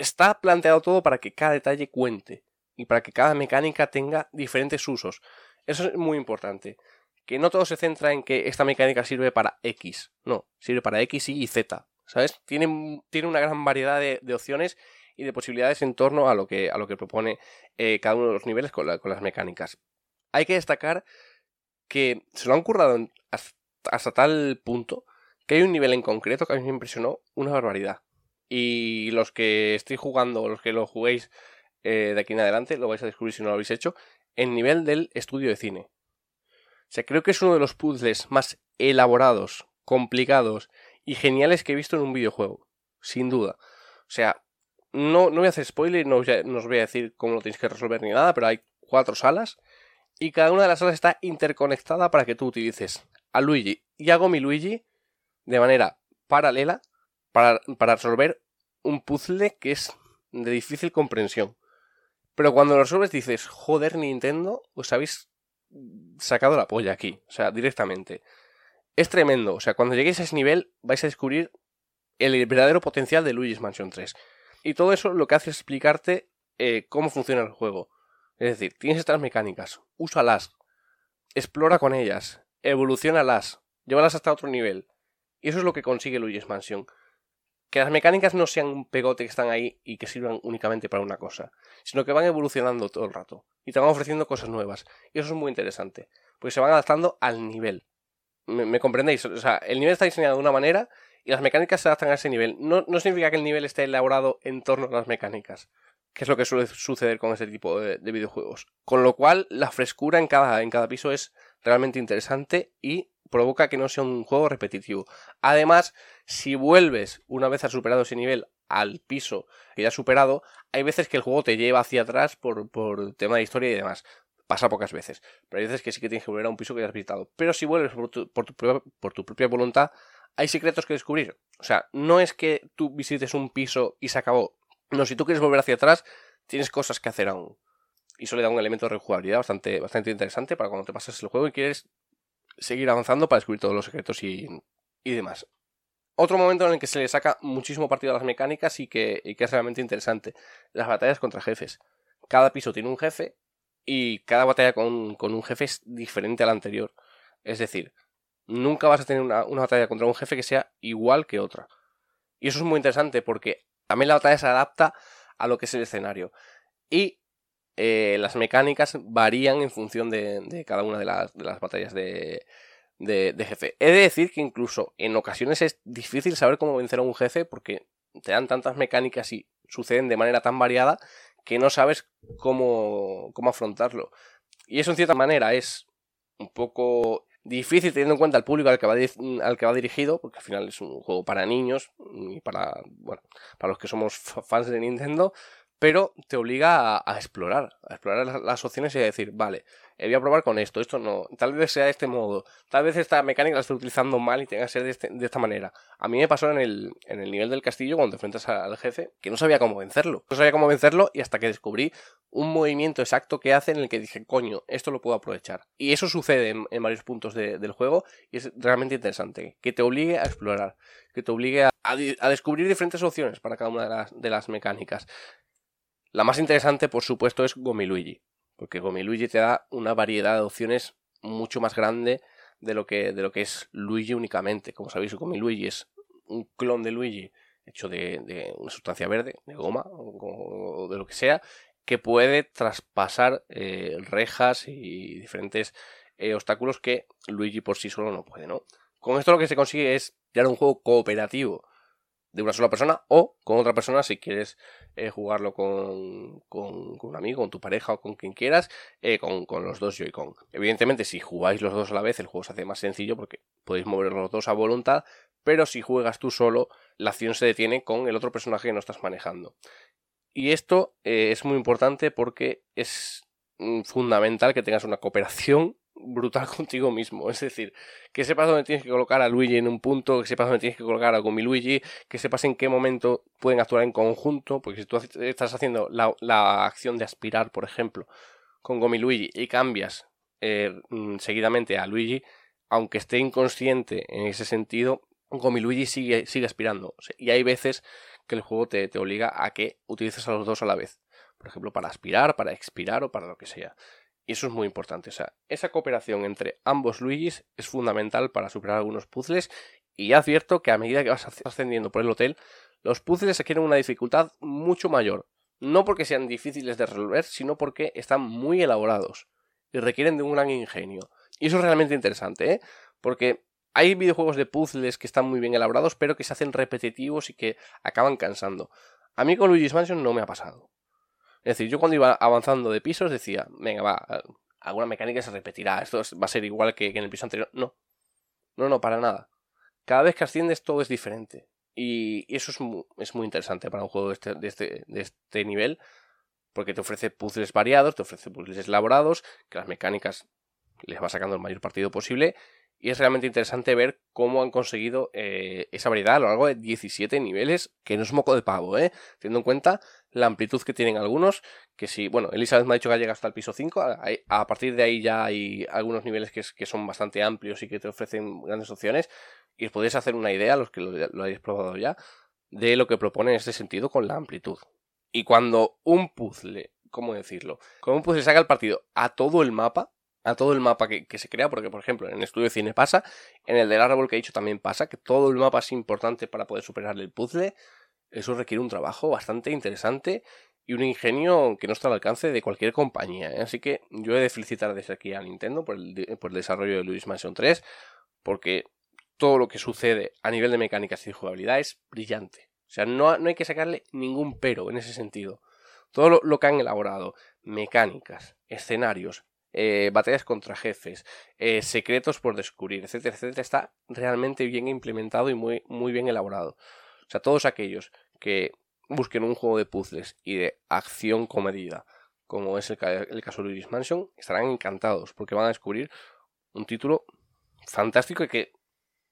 Está planteado todo para que cada detalle cuente y para que cada mecánica tenga diferentes usos. Eso es muy importante. Que no todo se centra en que esta mecánica sirve para X. No, sirve para X, Y y Z. ¿Sabes? Tiene, tiene una gran variedad de, opciones y de posibilidades en torno a lo que, a lo que propone eh, cada uno de los niveles con, con las mecánicas. Hay que destacar que se lo han currado hasta, hasta tal punto que hay un nivel en concreto que a mí me impresionó una barbaridad. Y los que estéis jugando, los que lo juguéis eh, de aquí en adelante, lo vais a descubrir si no lo habéis hecho, el nivel del estudio de cine. O sea, creo que es uno de los puzzles más elaborados, complicados y geniales que he visto en un videojuego. Sin duda. O sea, no, no voy a hacer spoiler, no a- no os voy a decir cómo lo tenéis que resolver ni nada, pero hay cuatro salas y cada una de las salas está interconectada para que tú utilices a Luigi y hago mi Luigi de manera paralela para, resolver un puzzle que es de difícil comprensión. Pero cuando lo resuelves dices, joder Nintendo, os habéis sacado la polla aquí, o sea, directamente. Es tremendo, o sea, cuando lleguéis a ese nivel vais a descubrir el verdadero potencial de Luigi's Mansion 3. Y todo eso lo que hace es explicarte eh, cómo funciona el juego. Es decir, tienes estas mecánicas, úsalas, explora con ellas, evolucionalas, llévalas hasta otro nivel. Y eso es lo que consigue Luigi's Mansion. Que las mecánicas no sean un pegote que están ahí y que sirvan únicamente para una cosa, sino que van evolucionando todo el rato y te van ofreciendo cosas nuevas. Y eso es muy interesante, porque se van adaptando al nivel. ¿Me, comprendéis? O sea, el nivel está diseñado de una manera y las mecánicas se adaptan a ese nivel. No, no significa que el nivel esté elaborado en torno a las mecánicas, que es lo que suele suceder con este tipo de, de videojuegos. Con lo cual, la frescura en cada, en cada piso es realmente interesante y provoca que no sea un juego repetitivo. Además, si vuelves una vez has superado ese nivel al piso que ya has superado, hay veces que el juego te lleva hacia atrás por, por tema de historia y demás. Pasa pocas veces, pero hay veces que sí que tienes que volver a un piso que ya has visitado. Pero si vuelves por tu, por tu, propia- voluntad, hay secretos que descubrir. O sea, no es que tú visites un piso y se acabó. No, si tú quieres volver hacia atrás, tienes cosas que hacer aún. Y eso le da un elemento de rejugabilidad bastante, bastante interesante para cuando te pasas el juego y quieres seguir avanzando para descubrir todos los secretos y, y demás. Otro momento en el que se le saca muchísimo partido a las mecánicas y que, y que es realmente interesante. Las batallas contra jefes. Cada piso tiene un jefe y cada batalla con, con un jefe es diferente al anterior. Es decir, nunca vas a tener una, una batalla contra un jefe que sea igual que otra. Y eso es muy interesante porque también la batalla se adapta a lo que es el escenario. Y eh, las mecánicas varían en función de, cada una de las, de las batallas de, de, jefe. He de decir que incluso en ocasiones es difícil saber cómo vencer a un jefe porque te dan tantas mecánicas y suceden de manera tan variada que no sabes cómo, cómo afrontarlo. Y eso en cierta manera es un poco difícil teniendo en cuenta el público al que va, al que va dirigido, porque al final es un juego para niños y para, bueno, para los que somos fans de Nintendo, pero te obliga a, explorar, a explorar las, opciones y a decir, vale, eh, voy a probar con esto, esto no, tal vez sea de este modo, tal vez esta mecánica la estoy utilizando mal y tenga que ser de, este- esta manera. A mí me pasó en el, en el nivel del castillo cuando te enfrentas al jefe que no sabía cómo vencerlo. No sabía cómo vencerlo y hasta que descubrí un movimiento exacto que hace en el que dije, coño, esto lo puedo aprovechar. Y eso sucede en, varios puntos de- del juego y es realmente interesante, que te obligue a explorar, que te obligue a, a a descubrir diferentes opciones para cada una de las, de las mecánicas. La más interesante, por supuesto, es Gomiluigi, porque Gomiluigi te da una variedad de opciones mucho más grande de lo que, de lo que es Luigi únicamente. Como sabéis, Gomiluigi es un clon de Luigi hecho de, una sustancia verde, de goma o, o de lo que sea, que puede traspasar eh, rejas y diferentes eh, obstáculos que Luigi por sí solo no puede, ¿no? Con esto lo que se consigue es crear un juego cooperativo de una sola persona o con otra persona si quieres eh, jugarlo con, con, un amigo, con tu pareja o con quien quieras, eh, con, con los dos Joy-Con. Evidentemente, si jugáis los dos a la vez, el juego se hace más sencillo porque podéis mover los dos a voluntad, pero si juegas tú solo, la acción se detiene con el otro personaje que no estás manejando. Y esto eh, es muy importante porque es mm, fundamental que tengas una cooperación brutal [laughs] contigo mismo. Es decir, que sepas dónde tienes que colocar a Luigi en un punto, que sepas dónde tienes que colocar a Gomiluigi, que sepas en qué momento pueden actuar en conjunto, porque si tú estás haciendo la, acción de aspirar, por ejemplo, con Gomiluigi y cambias eh, mm, seguidamente a Luigi, aunque esté inconsciente en ese sentido, Gomiluigi sigue, sigue aspirando. Y hay veces que el juego te, te obliga a que utilices a los dos a la vez. Por ejemplo, para aspirar, para expirar o para lo que sea. Y eso es muy importante. O sea, esa cooperación entre ambos Luigis es fundamental para superar algunos puzzles. Y advierto que a medida que vas asc- ascendiendo por el hotel, los puzzles adquieren una dificultad mucho mayor. No porque sean difíciles de resolver, sino porque están muy elaborados y requieren de un gran ingenio. Y eso es realmente interesante, ¿eh? Porque hay videojuegos de puzzles que están muy bien elaborados, pero que se hacen repetitivos y que acaban cansando. A mí con Luigi's Mansion no me ha pasado. Es decir, yo cuando iba avanzando de pisos decía, venga, va, eh, alguna mecánica se repetirá, esto es- va a ser igual que, en el piso anterior. No, no, no, para nada. Cada vez que asciendes todo es diferente. Y, y eso es muy, es muy interesante para un juego de este, de, este, de este nivel, porque te ofrece puzzles variados, te ofrece puzzles elaborados, que las mecánicas les va sacando el mayor partido posible. Y es realmente interesante ver cómo han conseguido eh, esa variedad a lo largo de 17 niveles, que no es moco de pavo, ¿eh? Teniendo en cuenta la amplitud que tienen algunos, que si, bueno, Elizabeth me ha dicho que ha llegado hasta el piso 5, a, partir de ahí ya hay algunos niveles que, es- que son bastante amplios y que te ofrecen grandes opciones, y os podéis hacer una idea, los que lo, lo hayáis probado ya, de lo que propone en este sentido con la amplitud. Y cuando un puzzle, ¿cómo decirlo? Cuando un puzzle saca el partido a todo el mapa, a todo el mapa que, que se crea, porque por ejemplo en el estudio de cine pasa, en el del árbol que he dicho también pasa, que todo el mapa es importante para poder superar el puzzle, eso requiere un trabajo bastante interesante y un ingenio que no está al alcance de cualquier compañía. ¿eh? Así que yo he de felicitar desde aquí a Nintendo por el, de- por el desarrollo de Luigi's Mansion 3, porque todo lo que sucede a nivel de mecánicas y jugabilidad es brillante. O sea, no, no hay que sacarle ningún pero en ese sentido. Todo lo, lo que han elaborado, mecánicas, escenarios, eh, batallas contra jefes, eh, secretos por descubrir, etcétera, etcétera, está realmente bien implementado y muy, muy bien elaborado. O sea, todos aquellos que busquen un juego de puzzles y de acción comedida, como es el, ca- el caso de Luigi's Mansion, estarán encantados porque van a descubrir un título fantástico y que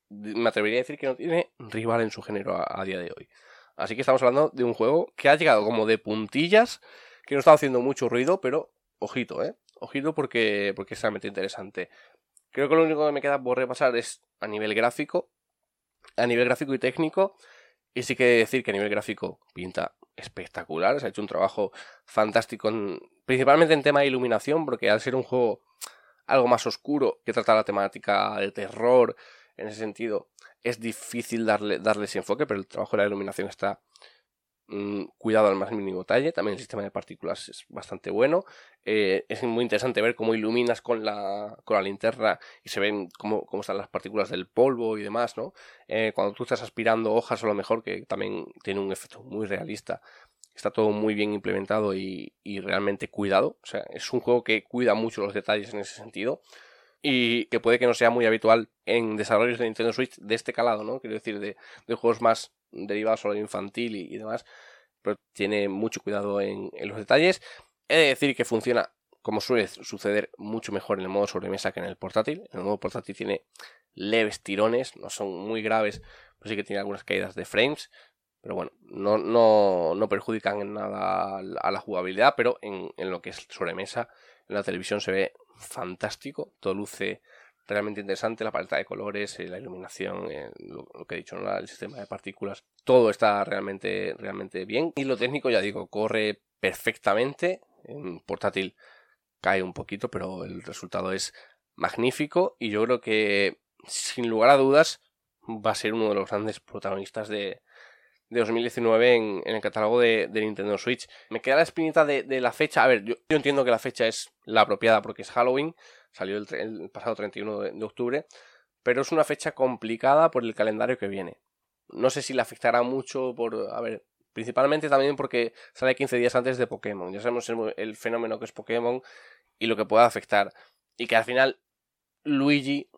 me atrevería a decir que no tiene rival en su género a, a día de hoy. Así que estamos hablando de un juego que ha llegado como de puntillas, que no está haciendo mucho ruido, pero ojito, ¿eh? Ojito porque, porque es realmente interesante. Creo que lo único que me queda por repasar es a nivel gráfico, a nivel gráfico y técnico, y sí que decir que a nivel gráfico pinta espectacular, se ha hecho un trabajo fantástico, en- principalmente en tema de iluminación, porque al ser un juego algo más oscuro que trata la temática de terror, en ese sentido, es difícil darle, darle ese enfoque, pero el trabajo de la iluminación está cuidado al más mínimo detalle. También el sistema de partículas es bastante bueno. Eh, es muy interesante ver cómo iluminas con la, con la linterna y se ven cómo, cómo están las partículas del polvo y demás, ¿no? Eh, cuando tú estás aspirando hojas, a lo mejor, que también tiene un efecto muy realista. Está todo muy bien implementado y, y realmente cuidado. O sea, es un juego que cuida mucho los detalles en ese sentido y que puede que no sea muy habitual en desarrollos de Nintendo Switch de este calado, ¿no? Quiero decir, de, juegos más derivados lo infantil y, demás, pero tiene mucho cuidado en, en los detalles. He de decir que funciona, como suele suceder, mucho mejor en el modo sobremesa que en el portátil. En el modo portátil tiene leves tirones, no son muy graves, pero sí que tiene algunas caídas de frames. Pero bueno, no, no, no perjudican en nada a la jugabilidad, pero en, en lo que es sobremesa, en la televisión se ve fantástico, todo luce realmente interesante, la paleta de colores, eh, la iluminación, eh, lo, que he dicho, el sistema de partículas, todo está realmente, realmente bien. Y lo técnico, ya digo, corre perfectamente, en portátil cae un poquito, pero el resultado es magnífico. Y yo creo que sin lugar a dudas va a ser uno de los grandes protagonistas de, de 2019 en, en el catálogo de, Nintendo Switch. Me queda la espinita de, la fecha. A ver, yo, entiendo que la fecha es la apropiada porque es Halloween, salió el, el pasado 31 de, de, octubre, pero es una fecha complicada por el calendario que viene. No sé si le afectará mucho por... A ver, principalmente también porque sale 15 días antes de Pokémon. Ya sabemos el, fenómeno que es Pokémon y lo que puede afectar. Y que al final Luigi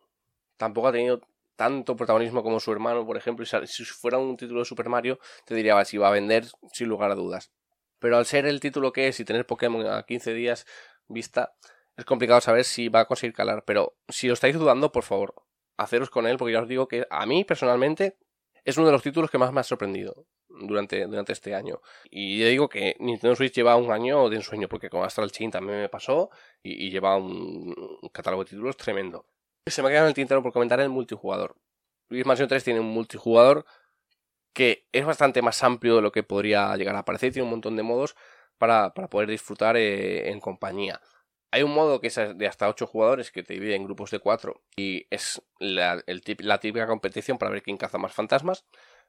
tampoco ha tenido tanto protagonismo como su hermano, por ejemplo, si fuera un título de Super Mario, te diría si va a vender sin lugar a dudas. Pero al ser el título que es y tener Pokémon a 15 días vista, es complicado saber si va a conseguir calar. Pero si lo estáis dudando, por favor, haceros con él, porque ya os digo que a mí personalmente es uno de los títulos que más me ha sorprendido durante, durante este año. Y ya digo que Nintendo Switch lleva un año de ensueño, porque con Astral Chain también me pasó y, y lleva un catálogo de títulos tremendo. Se me ha quedado en el tintero por comentar el multijugador. Luis Mansion 3 tiene un multijugador que es bastante más amplio de lo que podría llegar a parecer. Tiene un montón de modos para, para poder disfrutar eh, en compañía. Hay un modo que es de hasta 8 jugadores que te divide en grupos de 4 y es la, típica competición para ver quién caza más fantasmas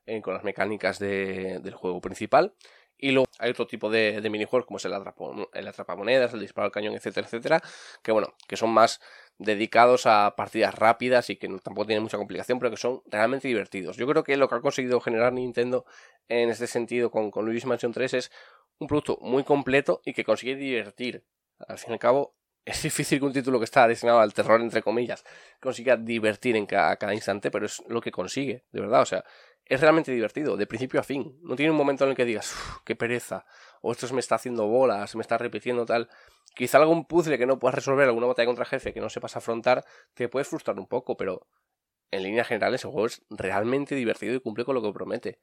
eh, con las mecánicas de, del juego principal. Y luego hay otro tipo de, de minijuegos como es el, atrapo, el atrapamonedas, el disparo al cañón, etcétera, etcétera, que bueno, que son más dedicados a partidas rápidas y que tampoco tienen mucha complicación, pero que son realmente divertidos. Yo creo que lo que ha conseguido generar Nintendo en este sentido con, con Luigi's Mansion 3 es un producto muy completo y que consigue divertir. Al fin y al cabo, [laughs] es difícil que un título que está destinado al terror, entre comillas, consiga divertir en cada instante, pero es lo que consigue, de verdad. O sea, es realmente divertido, de principio a fin. No tiene un momento en el que digas, qué pereza, o esto se me está haciendo bolas, se me está repitiendo tal. Quizá algún puzzle que no puedas resolver, alguna batalla contra jefe que no sepas afrontar, te puedes frustrar un poco, pero en líneas generales el juego es realmente divertido y cumple con lo que promete.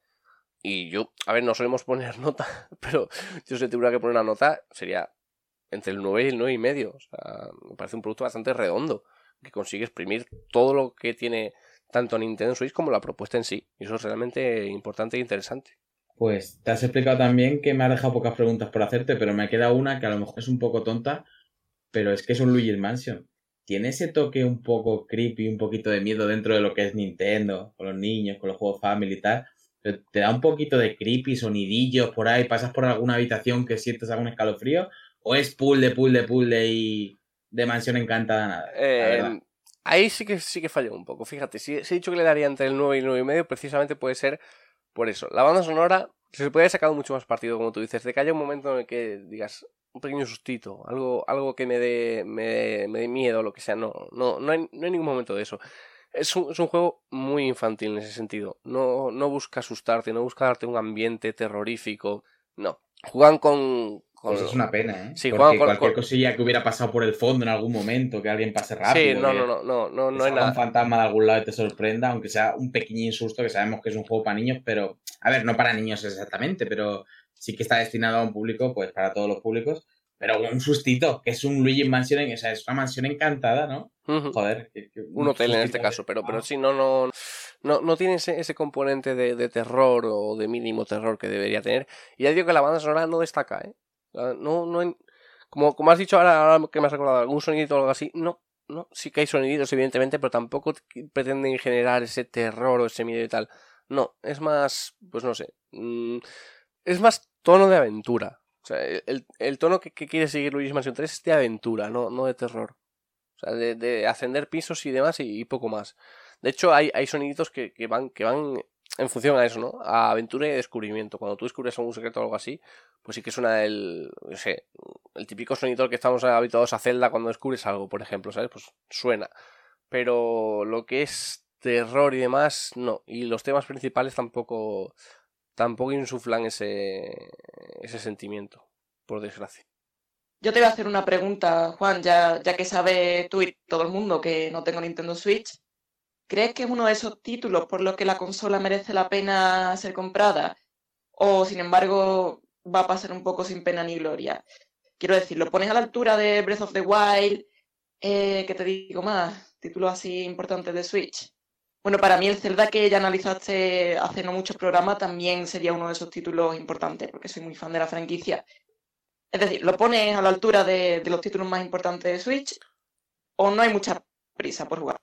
Y yo, a ver, no solemos poner [laughs] nota, pero yo si tuviera que poner una nota, sería entre el 9 y el 9 y medio. O sea, me parece un producto bastante redondo, que consigue exprimir todo lo que tiene tanto Nintendo Switch como la propuesta en sí. Y eso es realmente importante e interesante. Pues te has explicado también que me ha dejado pocas preguntas por hacerte, pero me queda una que a lo mejor es un poco tonta, pero es que es un Luigi's Mansion. Tiene ese toque un poco creepy, un poquito de miedo dentro de lo que es Nintendo, con los niños, con los juegos family y tal. Pero te da un poquito de creepy, sonidillos por ahí, pasas por alguna habitación que sientes algún escalofrío, o es puzzle, puzzle, puzzle y de mansión encantada nada. Eh, ahí sí que sí que falló un poco. Fíjate, si, he dicho que le daría entre el 9 y el 9 y medio, precisamente puede ser por eso. La banda sonora se puede haber sacado mucho más partido, como tú dices, de que haya un momento en el que digas un pequeño sustito, algo, algo que me dé, me, me dé miedo, lo que sea. No, no, no hay, no hay ningún momento de eso. Es un, es un, juego muy infantil en ese sentido. No, no busca asustarte, no busca darte un ambiente terrorífico. No. Juegan con, con... Pues es una pena, ¿eh? Sí, Porque con, cualquier con... cosilla que hubiera pasado por el fondo en algún momento, que alguien pase rápido. Sí, no, no, no, no, no, no hay nada. un fantasma de algún lado y te sorprenda, aunque sea un pequeñín susto, que sabemos que es un juego para niños, pero, a ver, no para niños exactamente, pero sí que está destinado a un público, pues para todos los públicos. Pero un sustito, que es un Luigi Mansion, o sea, es una mansión encantada, ¿no? Uh -huh. Joder. Que, que un, un hotel en este caso, pero, pero sí, no, no, no, no tiene ese, ese componente de, de, terror o de mínimo terror que debería tener. Y ya digo que la banda sonora no destaca, ¿eh? No, no, como, como has dicho ahora, que me has recordado, algún sonidito o algo así, no, no, sí que hay soniditos, evidentemente, pero tampoco pretenden generar ese terror o ese miedo y tal. No, es más, pues no sé, mmm, es más tono de aventura. El, el tono que, que, quiere seguir Luigi Mansion 3 es de aventura, no, no de terror. O sea, de, de ascender pisos y demás y, y, poco más. De hecho, hay, hay soniditos que, que, van, que van en función a eso, ¿no? A aventura y descubrimiento. Cuando tú descubres algún secreto o algo así, pues sí que suena el, no sé, el típico sonido que estamos habituados a Zelda cuando descubres algo, por ejemplo, ¿sabes? Pues suena. Pero lo que es terror y demás, no. Y los temas principales tampoco tampoco insuflan ese, ese sentimiento, por desgracia. Yo te voy a hacer una pregunta, Juan, ya, ya que sabe tú y todo el mundo que no tengo Nintendo Switch. ¿Crees que es uno de esos títulos por los que la consola merece la pena ser comprada? ¿O, sin embargo, va a pasar un poco sin pena ni gloria? Quiero decir, ¿lo pones a la altura de Breath of the Wild? Eh, ¿Qué te digo más? Títulos así importantes de Switch. Bueno, para mí el Zelda que ya analizaste hace no muchos programas también sería uno de esos títulos importantes, porque soy muy fan de la franquicia. Es decir, ¿lo pones a la altura de, los títulos más importantes de Switch? ¿O no hay mucha prisa por jugar?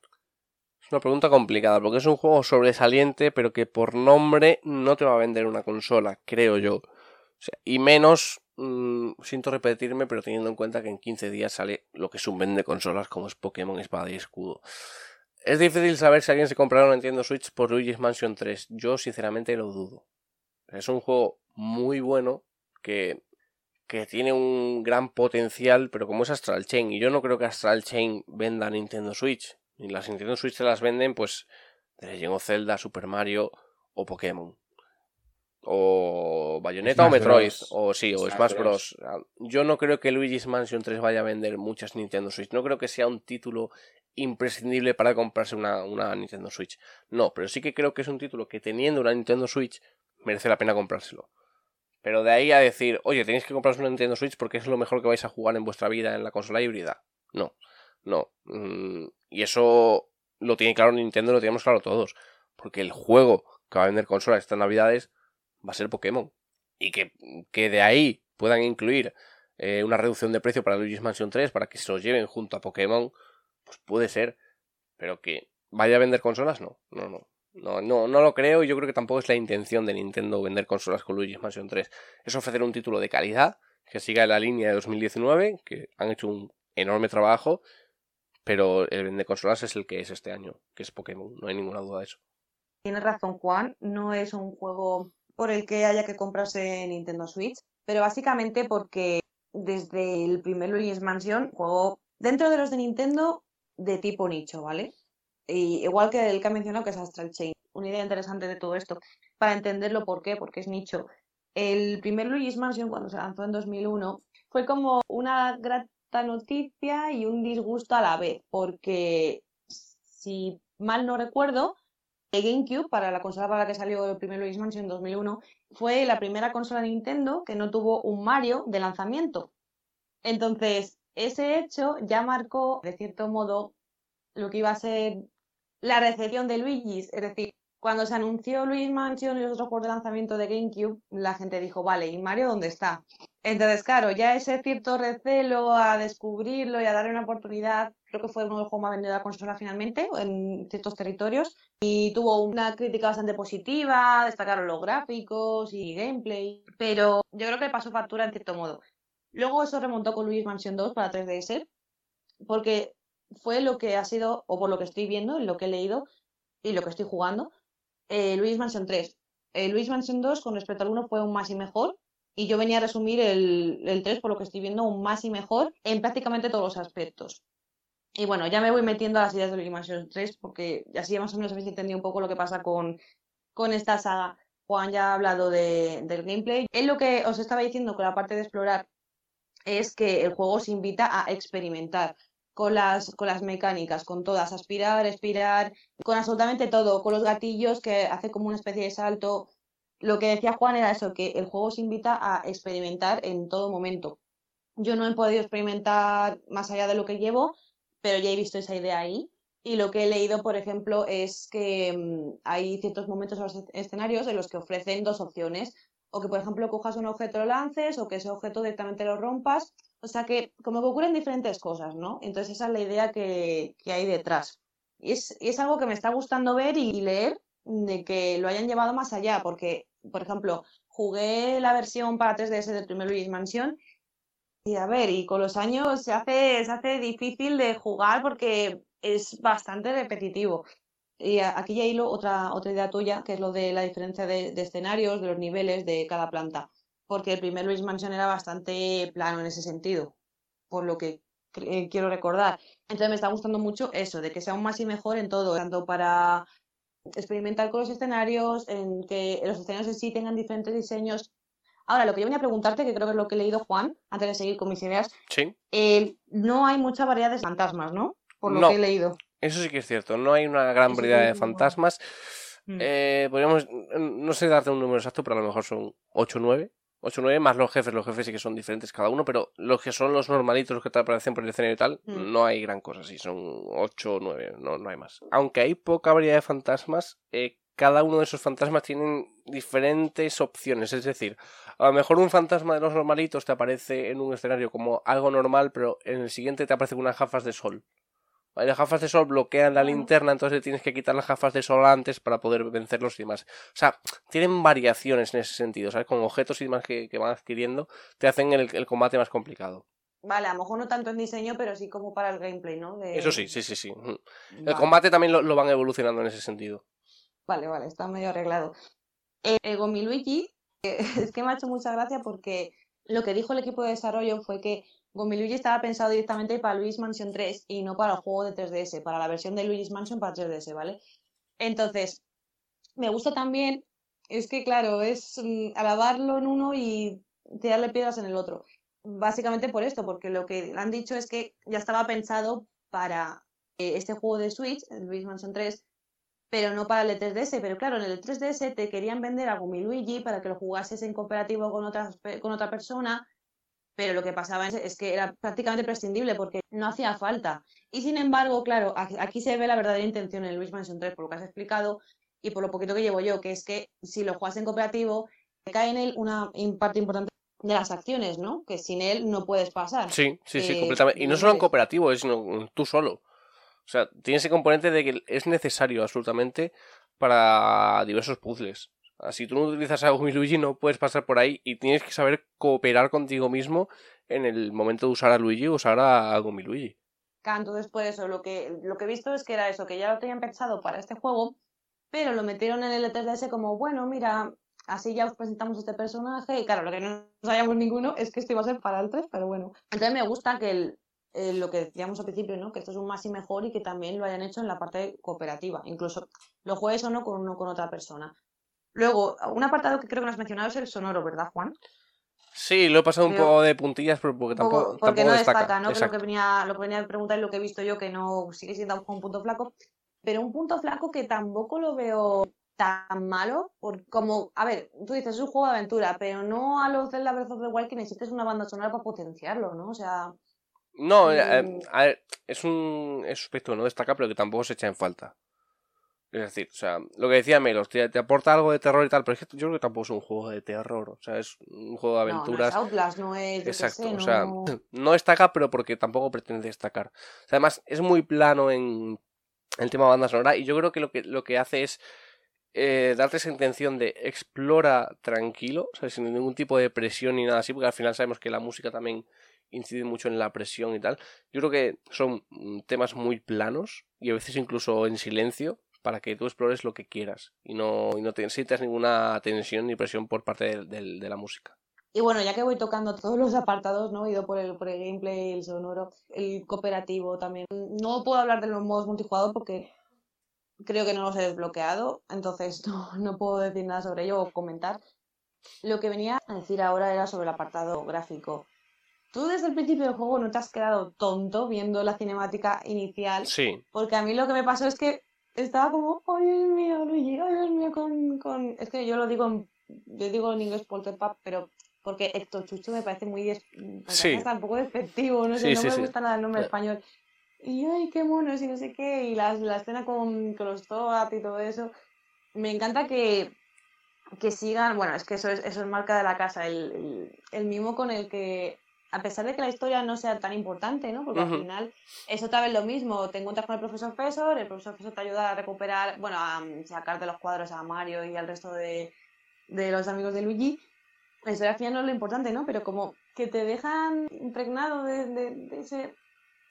Es una pregunta complicada, porque es un juego sobresaliente, pero que por nombre no te va a vender una consola, creo yo. Y menos, mmm, siento repetirme, pero teniendo en cuenta que en 15 días sale lo que es un vende consolas como es Pokémon Espada y Escudo. Es difícil saber si alguien se comprará una Nintendo Switch por Luigi's Mansion 3. Yo sinceramente lo dudo. Es un juego muy bueno que que tiene un gran potencial, pero como es Astral Chain, y yo no creo que Astral Chain venda Nintendo Switch, ni las Nintendo Switch se las venden, pues de Legend of Zelda, Super Mario o Pokémon. O Bayonetta Smash o Metroid, Bros. o sí, o Smash Smash Bros. Yo no creo que Luigi's Mansion 3 vaya a vender muchas Nintendo Switch. No creo que sea un título imprescindible para comprarse una, una Nintendo Switch. No, pero sí que creo que es un título que teniendo una Nintendo Switch merece la pena comprárselo. Pero de ahí a decir, oye, tenéis que compraros una Nintendo Switch porque es lo mejor que vais a jugar en vuestra vida en la consola híbrida. No, no. Mm, y eso lo tiene claro Nintendo, lo tenemos claro todos. Porque el juego que va a vender consola estas navidades va a ser Pokémon. Y que, que de ahí puedan incluir eh, una reducción de precio para Luigi's Mansion 3 para que se los lleven junto a Pokémon, pues puede ser. Pero que vaya a vender consolas, no, no, no. No, no, no lo creo y yo creo que tampoco es la intención de Nintendo vender consolas con Luigi's Mansion 3. Es ofrecer un título de calidad que siga la línea de 2019, que han hecho un enorme trabajo, pero el vender consolas es el que es este año, que es Pokémon, no hay ninguna duda de eso. Tienes razón, Juan, no es un juego por el que haya que comprarse Nintendo Switch, pero básicamente porque desde el primer Luigi's Mansion, juego dentro de los de Nintendo de tipo nicho, ¿vale? Y igual que el que ha mencionado, que es Astral Chain. Una idea interesante de todo esto, para entenderlo por qué, porque es nicho. El primer Luigi's Mansion, cuando se lanzó en 2001, fue como una grata noticia y un disgusto a la vez, porque si mal no recuerdo, GameCube, para la consola para la que salió el primer Luigi's Mansion en 2001, fue la primera consola de Nintendo que no tuvo un Mario de lanzamiento. Entonces, ese hecho ya marcó, de cierto modo, lo que iba a ser la recepción de Luigi's. Es decir, cuando se anunció Luigi's Mansion y los otros juegos de lanzamiento de GameCube, la gente dijo, vale, ¿y Mario dónde está? Entonces, claro, ya ese cierto recelo a descubrirlo y a darle una oportunidad, creo que fue uno de los juegos más vendidos de la consola finalmente, en ciertos territorios, y tuvo una crítica bastante positiva, destacaron los gráficos y gameplay, pero yo creo que pasó factura en cierto modo. Luego eso remontó con Luigi's Mansion 2 para 3DS, porque fue lo que ha sido, o por lo que estoy viendo, lo que he leído y lo que estoy jugando, eh, Luigi's Mansion 3. Eh, Luigi's Mansion 2 con respecto al 1 fue un más y mejor, y yo venía a resumir el, el 3 por lo que estoy viendo un más y mejor en prácticamente todos los aspectos. Y bueno, ya me voy metiendo a las ideas de Luigi's Mansion 3 porque así más o menos habéis entendido un poco lo que pasa con, con esta saga. Juan ya ha hablado de, del gameplay. Es lo que os estaba diciendo con la parte de explorar es que el juego os invita a experimentar con las, con las mecánicas, con todas, aspirar, expirar, con absolutamente todo, con los gatillos que hace como una especie de salto. Lo que decía Juan era eso, que el juego os invita a experimentar en todo momento. Yo no he podido experimentar más allá de lo que llevo, pero ya he visto esa idea ahí. Y lo que he leído, por ejemplo, es que mmm, hay ciertos momentos en los escenarios en los que ofrecen dos opciones. O que, por ejemplo, cojas un objeto, lo lances, o que ese objeto directamente lo rompas. O sea que como que ocurren diferentes cosas, ¿no? Entonces esa es la idea que, hay detrás. Y es, algo que me está gustando ver y leer de que lo hayan llevado más allá, porque, por ejemplo, jugué la versión para 3DS del primer Luigi's Mansion y a ver, y con los años se hace, se hace difícil de jugar porque es bastante repetitivo. Y aquí ya hilo otra, otra idea tuya, que es lo de la diferencia de, de escenarios, de los niveles de cada planta porque el primer Luis Mansion era bastante plano en ese sentido, por lo que eh, quiero recordar. Entonces me está gustando mucho eso, de que sea un más y mejor en todo, tanto para experimentar con los escenarios, en que los escenarios en sí tengan diferentes diseños. Ahora, lo que yo venía a preguntarte, que creo que es lo que he leído Juan, antes de seguir con mis ideas, Sí, eh, no hay mucha variedad de fantasmas, ¿no? Por lo No. que he leído. eso sí que es cierto. No hay una gran Eso variedad sí de fantasmas. Mm. Eh, podríamos, no sé darte un número exacto, pero a lo mejor son 8 o 9. 8 o 9 más los jefes. Los jefes sí que son diferentes cada uno, pero los que son los normalitos, los que te aparecen por el escenario y tal, Mm. no hay gran cosa. Sí, son 8 o 9, no, no hay más. Aunque hay poca variedad de fantasmas, eh, cada uno de esos fantasmas tienen diferentes opciones. Es decir, a lo mejor un fantasma de los normalitos te aparece en un escenario como algo normal, pero en el siguiente te aparece con unas gafas de sol. Las gafas de sol bloquean la linterna, entonces tienes que quitar las gafas de sol antes para poder vencerlos y demás. O sea, tienen variaciones en ese sentido, ¿sabes? Con objetos y demás que, que van adquiriendo, te hacen el, el combate más complicado. Vale, a lo mejor no tanto en diseño, pero sí como para el gameplay, ¿no? De- Eso sí, sí, sí, sí. Ujú. El combate también lo, lo van evolucionando en ese sentido. Vale, vale, está medio arreglado. Eh, el Gomiluigi, eh, [laughs] es que me ha hecho mucha gracia porque lo que dijo el equipo de desarrollo fue que Gomiluigi estaba pensado directamente para Luigi's Mansion 3 y no para el juego de 3DS, para la versión de Luigi's Mansion para 3DS, ¿vale? Entonces, me gusta también, es que claro, es mm, alabarlo en uno y tirarle piedras en el otro. Básicamente por esto, porque lo que han dicho es que ya estaba pensado para eh, este juego de Switch, el Luigi's Mansion 3, pero no para el de 3DS. Pero claro, en el de 3DS te querían vender a Luigi para que lo jugases en cooperativo con otra, con otra persona, pero lo que pasaba es, que era prácticamente prescindible porque no hacía falta. Y sin embargo, claro, aquí se ve la verdadera intención en el Luigi's Mansion 3, por lo que has explicado y por lo poquito que llevo yo, que es que si lo juegas en cooperativo, cae en él una parte importante de las acciones, ¿no? Que sin él no puedes pasar. Sí, sí, sí, Eh, completamente. Y no solo en cooperativo, es sino tú solo. O sea, tiene ese componente de que es necesario absolutamente para diversos puzzles. Si tú no utilizas a Luigi no puedes pasar por ahí y tienes que saber cooperar contigo mismo en el momento de usar a Luigi o usar a Luigi. Entonces, por eso, lo que, lo que he visto es que era eso, que ya lo tenían pensado para este juego, pero lo metieron en el 3DS como, bueno, mira, así ya os presentamos este personaje, y claro, lo que no sabíamos ninguno es que esto iba a ser para el 3, pero bueno. Entonces me gusta que lo que decíamos al principio, ¿no? Que esto es un más y mejor y que también lo hayan hecho en la parte cooperativa, incluso lo juegues o no con uno con otra persona. Luego, un apartado que creo que no has mencionado es el sonoro, ¿verdad, Juan? Sí, lo he pasado un poco de puntillas pero porque Poco- tampoco, porque tampoco no destaca. destaca, ¿no? Que lo que venía, lo que venía a preguntar y lo que he visto yo, que no sigue siendo un punto flaco, pero un punto flaco que tampoco lo veo tan malo, por, como, a ver, tú dices, es un juego de aventura, pero no a los Zelda Breath of the Wild que necesites una banda sonora para potenciarlo, ¿no? O sea, No, eh, Mm. a ver, es un es un aspecto que no destaca, pero que tampoco se echa en falta. Es decir, o sea, lo que decía Melos, te, te aporta algo de terror y tal, pero es que yo creo que tampoco es un juego de terror, o sea, es un juego de no, no aventuras. es Outlast, no es, Exacto, sé, o sea, [laughs] no- destaca, pero porque tampoco pretende destacar. O sea, además, es muy plano en el tema banda sonora y yo creo que lo que, lo que hace es eh, darte esa intención de explora tranquilo, o sea, sin ningún tipo de presión ni nada así, porque al final sabemos que la música también incide mucho en la presión y tal. Yo creo que son mm, temas muy planos y a veces incluso en silencio para que tú explores lo que quieras y no, y no te sientas ninguna tensión ni presión por parte del- del- de la música. Y bueno, ya que voy tocando todos los apartados, ¿no? He ido por el, por el gameplay, el sonoro, el cooperativo también. No puedo hablar de los modos multijugador porque creo que no los he desbloqueado, entonces [laughs] no, no puedo decir nada sobre ello o comentar. Lo que venía a decir ahora era sobre el apartado gráfico. Tú desde el principio del juego no te has quedado tonto viendo la cinemática inicial, Sí, porque a mí lo que me pasó es que estaba como, ay Dios mío, Luigi, ay Dios mío, con, con... Es que yo lo digo en, yo digo en inglés polterpap, pero porque Héctor Chucho me parece muy, des- Sí. hasta un poco despectivo, no sé, Sí, no sí, me gusta nada el nombre español. Y ay, qué monos y no sé qué, y la, la escena con, con los Toad y todo eso. Me encanta que, que sigan, bueno, es que eso es, eso es marca de la casa, el, el, el mimo con el que, a pesar de que la historia no sea tan importante, ¿no? Porque Ujú. al final es otra vez lo mismo, te encuentras con el profesor Fesor, el profesor Fesor te ayuda a recuperar, bueno, a mm, sacarte los cuadros a Mario y al resto de, de los amigos de Luigi. La historia al final no es lo importante, ¿no? Pero como que te dejan impregnado de, de, de ese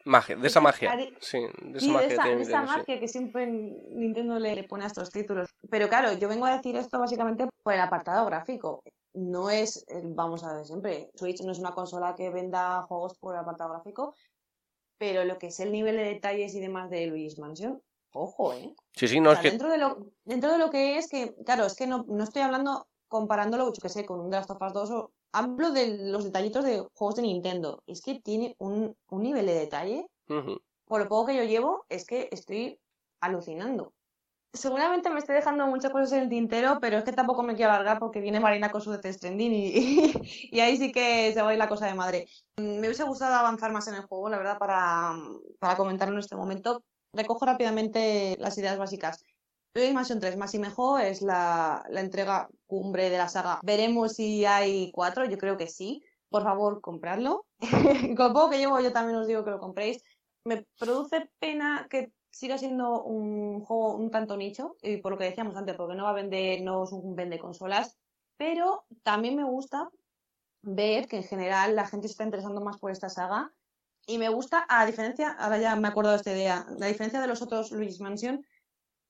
magia, de esa magia. Sí, de esa Sí, de magia esa, de esa sí. magia que siempre Nintendo le, le pone a estos títulos. Pero claro, yo vengo a decir esto básicamente por el apartado gráfico. No es, vamos a ver siempre, Switch no es una consola que venda juegos por apartado gráfico, pero lo que es el nivel de detalles y demás de Luigi's Mansion Ojo, ¿eh? Sí, sí, no O es sea, que. dentro, de lo, dentro de lo que es que, claro, es que no, no estoy hablando comparándolo, yo que sé, con un The Last of Us 2 o hablo de los detallitos de juegos de Nintendo. Es que tiene un, un nivel de detalle, por lo poco que yo llevo, es que estoy alucinando. Seguramente me estoy dejando muchas cosas en el tintero, pero es que tampoco me quiero alargar porque viene Marina con su Death Stranding y, [laughs] y ahí sí que se va a ir la cosa de madre. Mm, Me hubiese gustado avanzar más en el juego, la verdad, para, para comentarlo en este momento. Recojo rápidamente las ideas básicas. Luigi's Mansion 3 más y mejor es la, la entrega cumbre de la saga. Veremos si hay cuatro, yo creo que sí. Por favor, compradlo. [laughs] Con poco que llevo, yo también os digo que lo compréis. Me produce pena que siga siendo un juego un tanto nicho, y por lo que decíamos antes, porque no va a vender, no es un vende consolas, pero también me gusta ver que en general la gente se está interesando más por esta saga. Y me gusta, a diferencia, ahora ya me he acordado de esta idea, la diferencia de los otros Luigi's Mansion,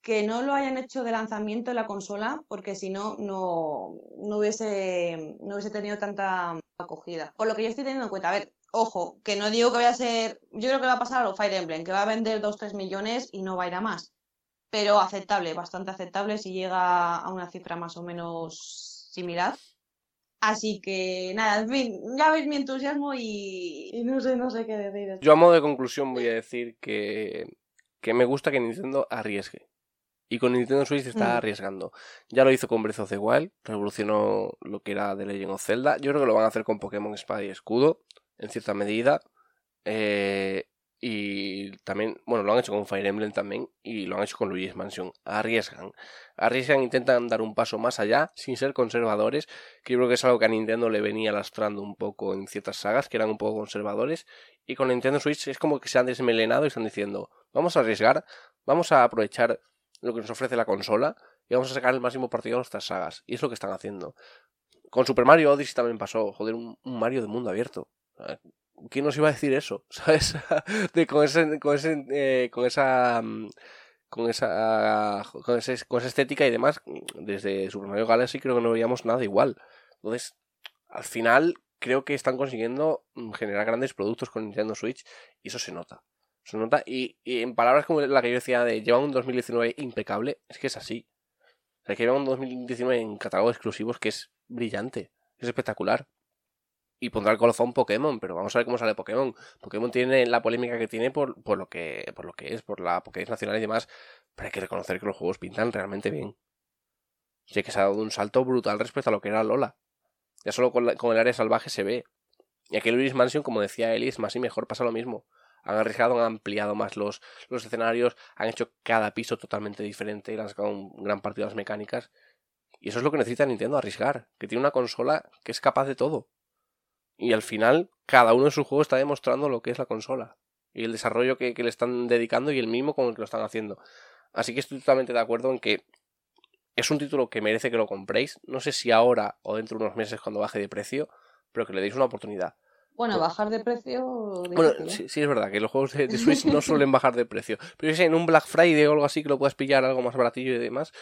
que no lo hayan hecho de lanzamiento en la consola, porque si no, no, no hubiese, no hubiese tenido tanta acogida. Por lo que yo estoy teniendo en cuenta, a ver, ojo, que no digo que vaya a ser, yo creo que va a pasar a los Fire Emblem, que va a vender 2-3 millones y no va a ir a más. Pero aceptable, bastante aceptable si llega a una cifra más o menos similar. Así que nada, en fin, ya veis mi entusiasmo y, y no sé, no sé qué decir. Yo a modo de conclusión voy a decir que, que me gusta que Nintendo arriesgue. Y con Nintendo Switch está Mm. arriesgando. Ya lo hizo con Breath of the Wild, revolucionó lo que era The Legend of Zelda. Yo creo que lo van a hacer con Pokémon Espada y Escudo, en cierta medida. Eh, y también, bueno, lo han hecho con Fire Emblem también. Y lo han hecho con Luigi's Mansion. Arriesgan. Arriesgan, intentan dar un paso más allá, sin ser conservadores. Que yo creo que es algo que a Nintendo le venía lastrando un poco en ciertas sagas, que eran un poco conservadores. Y con Nintendo Switch es como que se han desmelenado y están diciendo, vamos a arriesgar, vamos a aprovechar lo que nos ofrece la consola y vamos a sacar el máximo partido a nuestras sagas. Y es lo que están haciendo. Con Super Mario Odyssey también pasó, joder, un, un Mario de mundo abierto. ¿Quién nos iba a decir eso? [laughs] ¿Sabes? Con, ese, con, ese, eh, con esa... mm, Con esa, con, esa estética y demás, desde Super Mario Galaxy creo que no veíamos nada igual. Entonces, al final, creo que están consiguiendo mm, generar grandes productos con Nintendo Switch y eso se nota. Se nota y, y en palabras como la que yo decía de lleva un 2019 impecable, es que es así. O sea, que lleva un 2019 en catálogo de exclusivos que es brillante, es espectacular. Y pondrá el colofón Pokémon, pero vamos a ver cómo sale Pokémon. Pokémon tiene la polémica que tiene por, por lo que por lo que es, por la Pokédex nacional y demás, pero hay que reconocer que los juegos pintan realmente bien. Sí que se ha dado un salto brutal respecto a lo que era Lola. Ya solo con, con el área salvaje se ve. Y aquí en Luigi's Mansion, como decía Eli, es más y mejor pasa lo mismo. Han arriesgado, han ampliado más los, los escenarios, han hecho cada piso totalmente diferente y han sacado un gran partido a las mecánicas. Y eso es lo que necesita Nintendo, arriesgar. Que tiene una consola que es capaz de todo. Y al final, cada uno de sus juegos está demostrando lo que es la consola. Y el desarrollo que, que le están dedicando y el mismo con el que lo están haciendo. Así que estoy totalmente de acuerdo en que es un título que merece que lo compréis. No sé si ahora o dentro de unos meses cuando baje de precio, pero que le deis una oportunidad. Bueno, bajar de precio. Bueno, ¿eh? sí, sí es verdad que los juegos de, de Switch no [laughs] suelen bajar de precio. Pero sé, en un Black Friday o algo así que lo puedas pillar algo más baratillo y demás,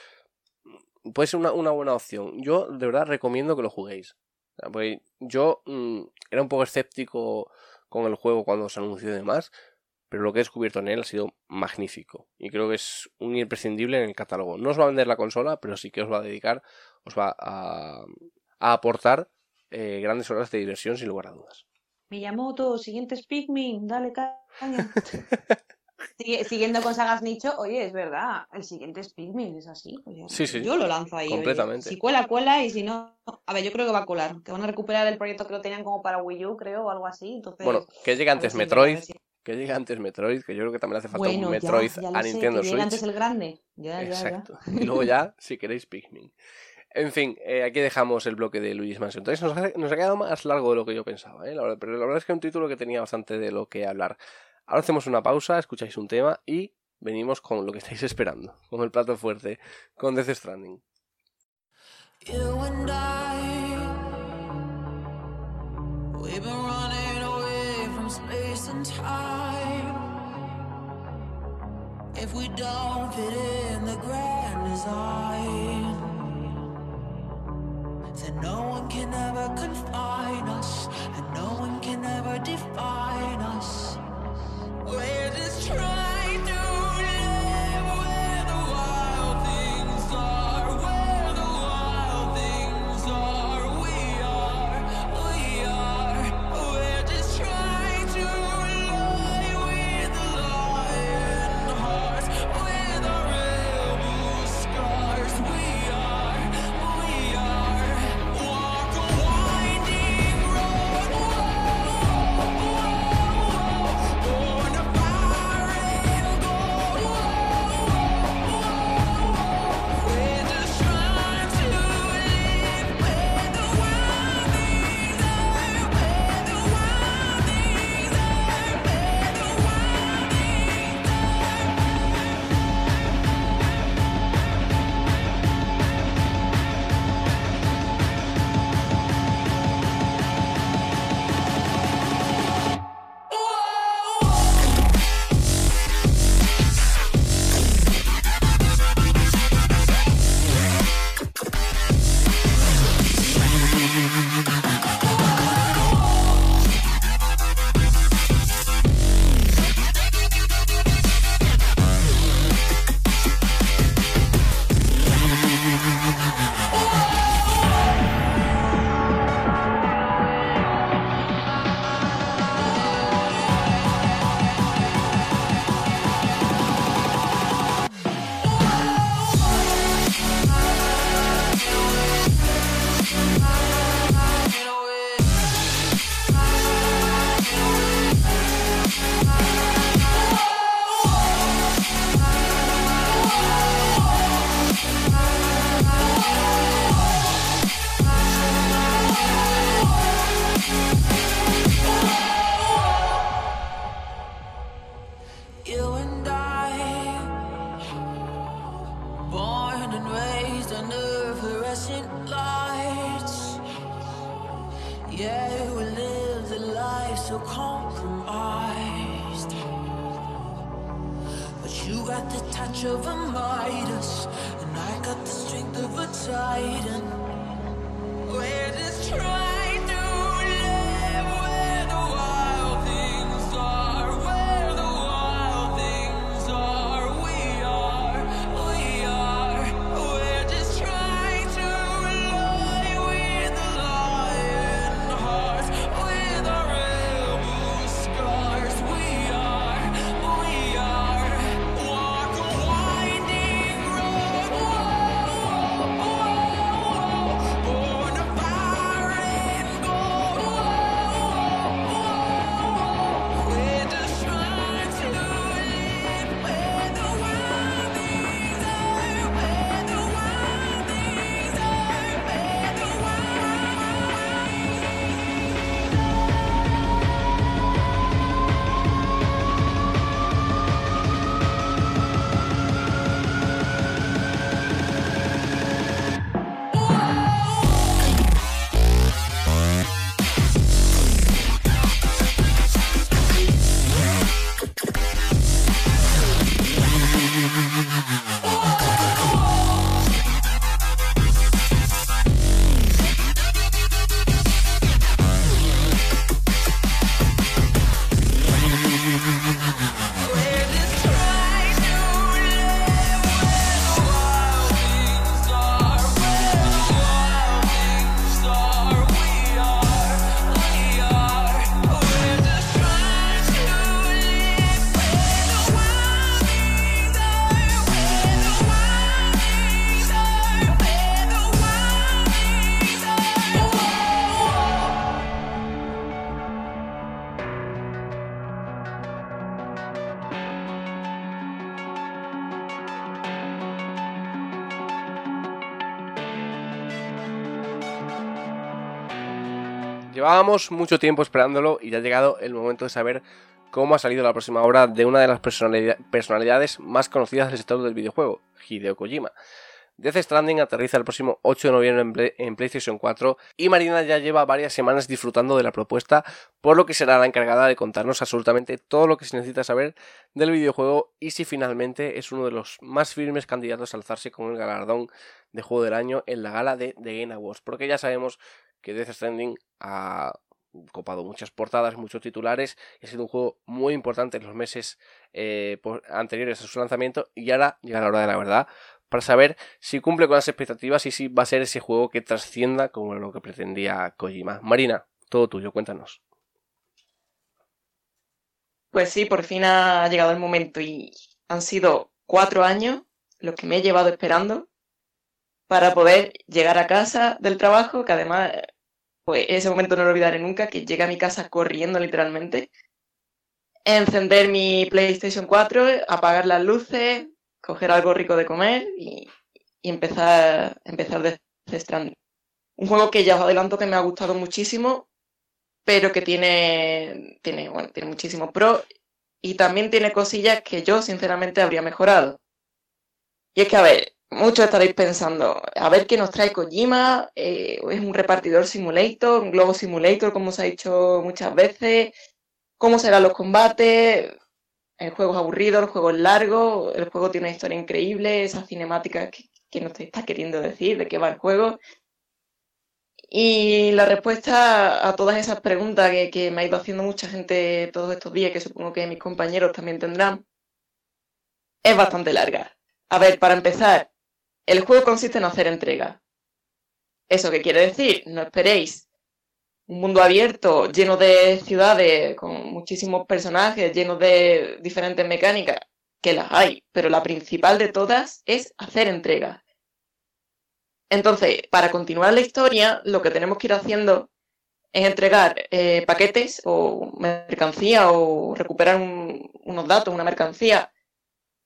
puede ser una, una buena opción. Yo de verdad recomiendo que lo juguéis. Pues yo mm, era un poco escéptico con el juego cuando se anunció y demás, pero lo que he descubierto en él ha sido magnífico. Y creo que es un imprescindible en el catálogo. No os va a vender la consola, pero sí que os va a dedicar, os va a, a aportar eh, grandes horas de diversión sin lugar a dudas. Miyamoto, siguiente es Pikmin, dale caña. [laughs] Sigue- siguiendo con sagas nicho, oye, es verdad, el siguiente es Pikmin, es así. Sí, sí. Yo lo lanzo ahí. oye. Completamente. Si cuela, cuela, y si no. A ver, yo creo que va a colar. Que van a recuperar el proyecto que lo tenían como para Wii U, creo, o algo así. Entonces, Bueno, que antes llega, a Metroid, si- que llegue antes Metroid, que yo creo que también hace falta Bueno, un Metroid ya a sé, Nintendo que llegue Switch. antes el grande. Ya. Exacto. [laughs] Y luego ya, si queréis, Pikmin. En fin, eh, aquí dejamos el bloque de Luigi's Mansion. Entonces nos ha, nos ha quedado más largo de lo que yo pensaba, ¿eh? La verdad- pero la verdad es que es un título que tenía bastante de lo que hablar. Ahora hacemos una pausa, escucháis un tema y venimos con lo que estáis [laughs] esperando, con el plato fuerte, con Death Stranding. You and I, we've been running away from space and time. If we don't fit in the grand design, then no one can ever confine us, and no one can ever define us. Where this trying. Llevábamos mucho tiempo esperándolo y ya ha llegado el momento de saber cómo ha salido la próxima obra de una de las personalidad- personalidades más conocidas del sector del videojuego, Hideo Kojima. Death Stranding aterriza el próximo 8 de noviembre en PlayStation 4 y Marina ya lleva varias semanas disfrutando de la propuesta, por lo que será la encargada de contarnos absolutamente todo lo que se necesita saber del videojuego y si finalmente es uno de los más firmes candidatos a alzarse con el galardón de juego del año en la gala de The Game Awards, porque ya sabemos que Death Stranding ha copado muchas portadas, muchos titulares ha sido un juego muy importante en los meses eh, anteriores a su lanzamiento y ahora llega la hora de la verdad para saber si cumple con las expectativas y si va a ser ese juego que trascienda como lo que pretendía Kojima. Marina, todo tuyo, cuéntanos. Pues sí, por fin ha llegado el momento y han sido cuatro años los que me he llevado esperando para poder llegar a casa del trabajo, que además, pues ese momento no lo olvidaré nunca, que llegué a mi casa corriendo literalmente, encender mi PlayStation 4, apagar las luces, coger algo rico de comer y, y empezar, empezar Death Stranding. Un juego que ya os adelanto que me ha gustado muchísimo, pero que tiene, tiene, bueno, tiene muchísimos pros y también tiene cosillas que yo sinceramente habría mejorado. Y es que, a ver, muchos estaréis pensando, a ver qué nos trae Kojima, eh, es un repartidor simulator, un globo simulator, como se ha dicho muchas veces, cómo serán los combates, el juego es aburrido, el juego es largo, el juego tiene una historia increíble, esas cinemáticas que, que nos está queriendo decir, de qué va el juego. Y la respuesta a todas esas preguntas que, que me ha ido haciendo mucha gente todos estos días, que supongo que mis compañeros también tendrán, es bastante larga. A ver, para empezar, el juego consiste en hacer entrega. ¿Eso qué quiere decir? No esperéis un mundo abierto, lleno de ciudades, con muchísimos personajes, lleno de diferentes mecánicas, que las hay, pero la principal de todas es hacer entrega. Entonces, para continuar la historia, lo que tenemos que ir haciendo es entregar eh, paquetes o mercancía o recuperar un- unos datos, una mercancía,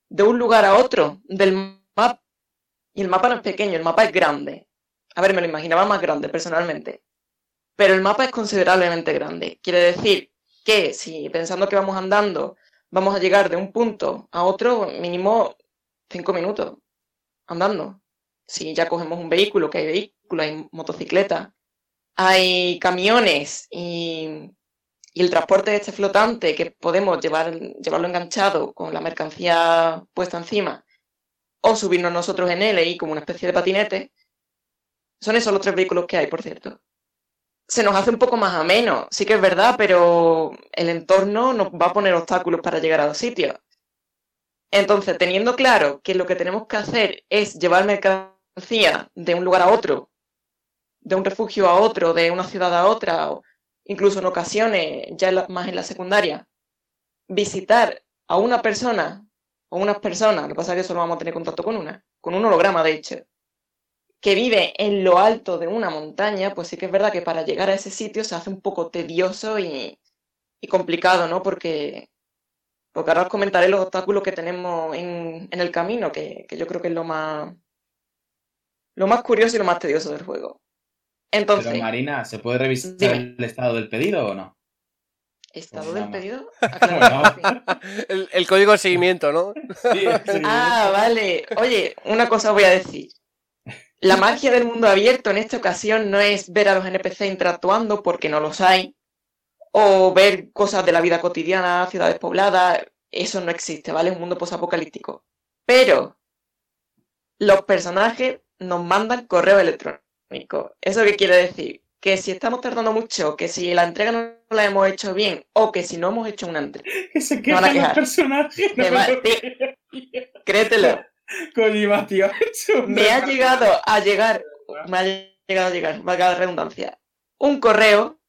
de un lugar a otro del mapa. Y el mapa no es pequeño, el mapa es grande. A ver, me lo imaginaba más grande personalmente. Pero el mapa es considerablemente grande. Quiere decir que si pensando que vamos andando, vamos a llegar de un punto a otro, mínimo cinco minutos andando. Si ya cogemos un vehículo, que hay vehículos, hay motocicletas, hay camiones y, y el transporte de este flotante que podemos llevar, llevarlo enganchado con la mercancía puesta encima o subirnos nosotros en y como una especie de patinete, son esos los tres vehículos que hay, por cierto. Se nos hace un poco más ameno, sí que es verdad, pero el entorno nos va a poner obstáculos para llegar a los sitios. Entonces, teniendo claro que lo que tenemos que hacer es llevar mercancía de un lugar a otro, de un refugio a otro, de una ciudad a otra, o incluso en ocasiones, ya más en la secundaria, visitar a una persona o unas personas, lo que pasa es que solo vamos a tener contacto con una, con un holograma de hecho, que vive en lo alto de una montaña, pues sí que es verdad que para llegar a ese sitio se hace un poco tedioso y, y complicado, ¿no? Porque, porque ahora os comentaré los obstáculos que tenemos en, en el camino, que, que yo creo que es lo más, lo más curioso y lo más tedioso del juego. Entonces, Pero Marina, ¿se puede revisar Dime. el estado del pedido o no? ¿Estado del pedido? [laughs] El, el código de seguimiento, ¿no? Sí, sí. [laughs] Ah, vale. Oye, una cosa os voy a decir. La magia del mundo abierto en esta ocasión no es ver a los NPC interactuando porque no los hay, o ver cosas de la vida cotidiana, ciudades pobladas, eso no existe, ¿vale? Es un mundo posapocalíptico. Pero los personajes nos mandan correo electrónico. ¿Eso qué quiere decir? Que si estamos tardando mucho, que si la entrega no la hemos hecho bien, o que si no hemos hecho una entrega, Que se quejan los quejar. personajes. No créetelo. Kojima, tío, [laughs] me ha llegado a llegar, me ha llegado a llegar, valga la redundancia, un correo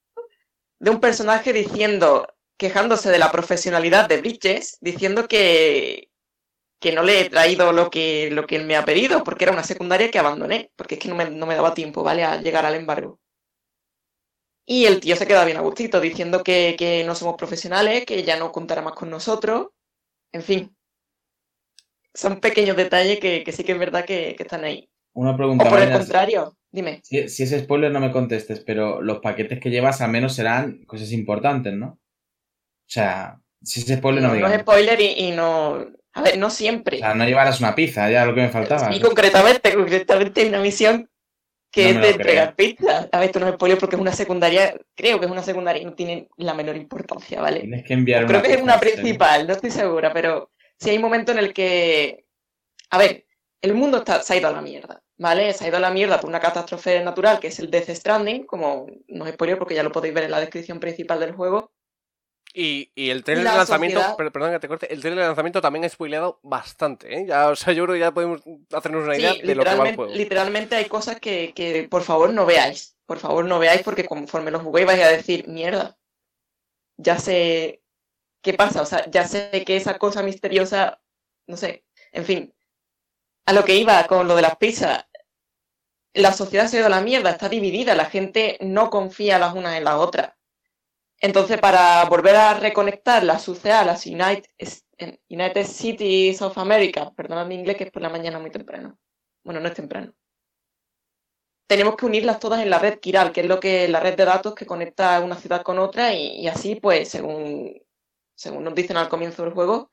de un personaje diciendo, quejándose de la profesionalidad de Bridges, diciendo que, que no le he traído lo que, lo que él me ha pedido, porque era una secundaria que abandoné, porque es que no me, no me daba tiempo, ¿vale? A llegar al embargo. Y el tío se queda bien a gustito, diciendo que, que no somos profesionales, que ya no contará más con nosotros, en fin. Son pequeños detalles que, que sí que es verdad que, que están ahí. Una O pregunta, por el contrario, dime. Si, si es spoiler, no me contestes, pero los paquetes que llevas al menos serán cosas importantes, ¿no? O sea, si es spoiler, no, No, me no es digas. spoiler y, y no. A ver, no siempre. O sea, no llevarás una pizza, ya lo que me faltaba. Y concretamente, concretamente hay una misión que No es de entregar pizza. A ver, esto no es spoiler porque es una secundaria, creo que es una secundaria y no tiene la menor importancia, ¿vale? Tienes que enviar Creo que es una serio. principal, no estoy segura, pero sí hay un momento en el que. A ver, el mundo está, se ha ido a la mierda, ¿vale? Se ha ido a la mierda por una catástrofe natural que es el Death Stranding, como no es spoiler porque ya lo podéis ver en la descripción principal del juego. Y, y el trailer La de lanzamiento, sociedad- per- perdón que te corte, el trailer de lanzamiento también ha spoileado bastante, ¿eh? Ya, o sea, yo creo que ya podemos hacernos una idea Sí, de lo que va el juego. literalmente hay cosas que, que por favor no veáis. Por favor no veáis porque conforme lo juguéis vais a decir, mierda, ya sé qué pasa, o sea, ya sé que esa cosa misteriosa, no sé, en fin, a lo que iba con lo de las pizzas, la sociedad se ha ido a la mierda, está dividida, la gente no confía las unas en las otras. Entonces, para volver a reconectar las UCA, las United, Cities of America, perdona mi inglés que es por la mañana muy temprano. Bueno, no es temprano. Tenemos que unirlas todas en la red Kiral, que es lo que la red de datos que conecta una ciudad con otra y, y así, pues, según, según nos dicen al comienzo del juego,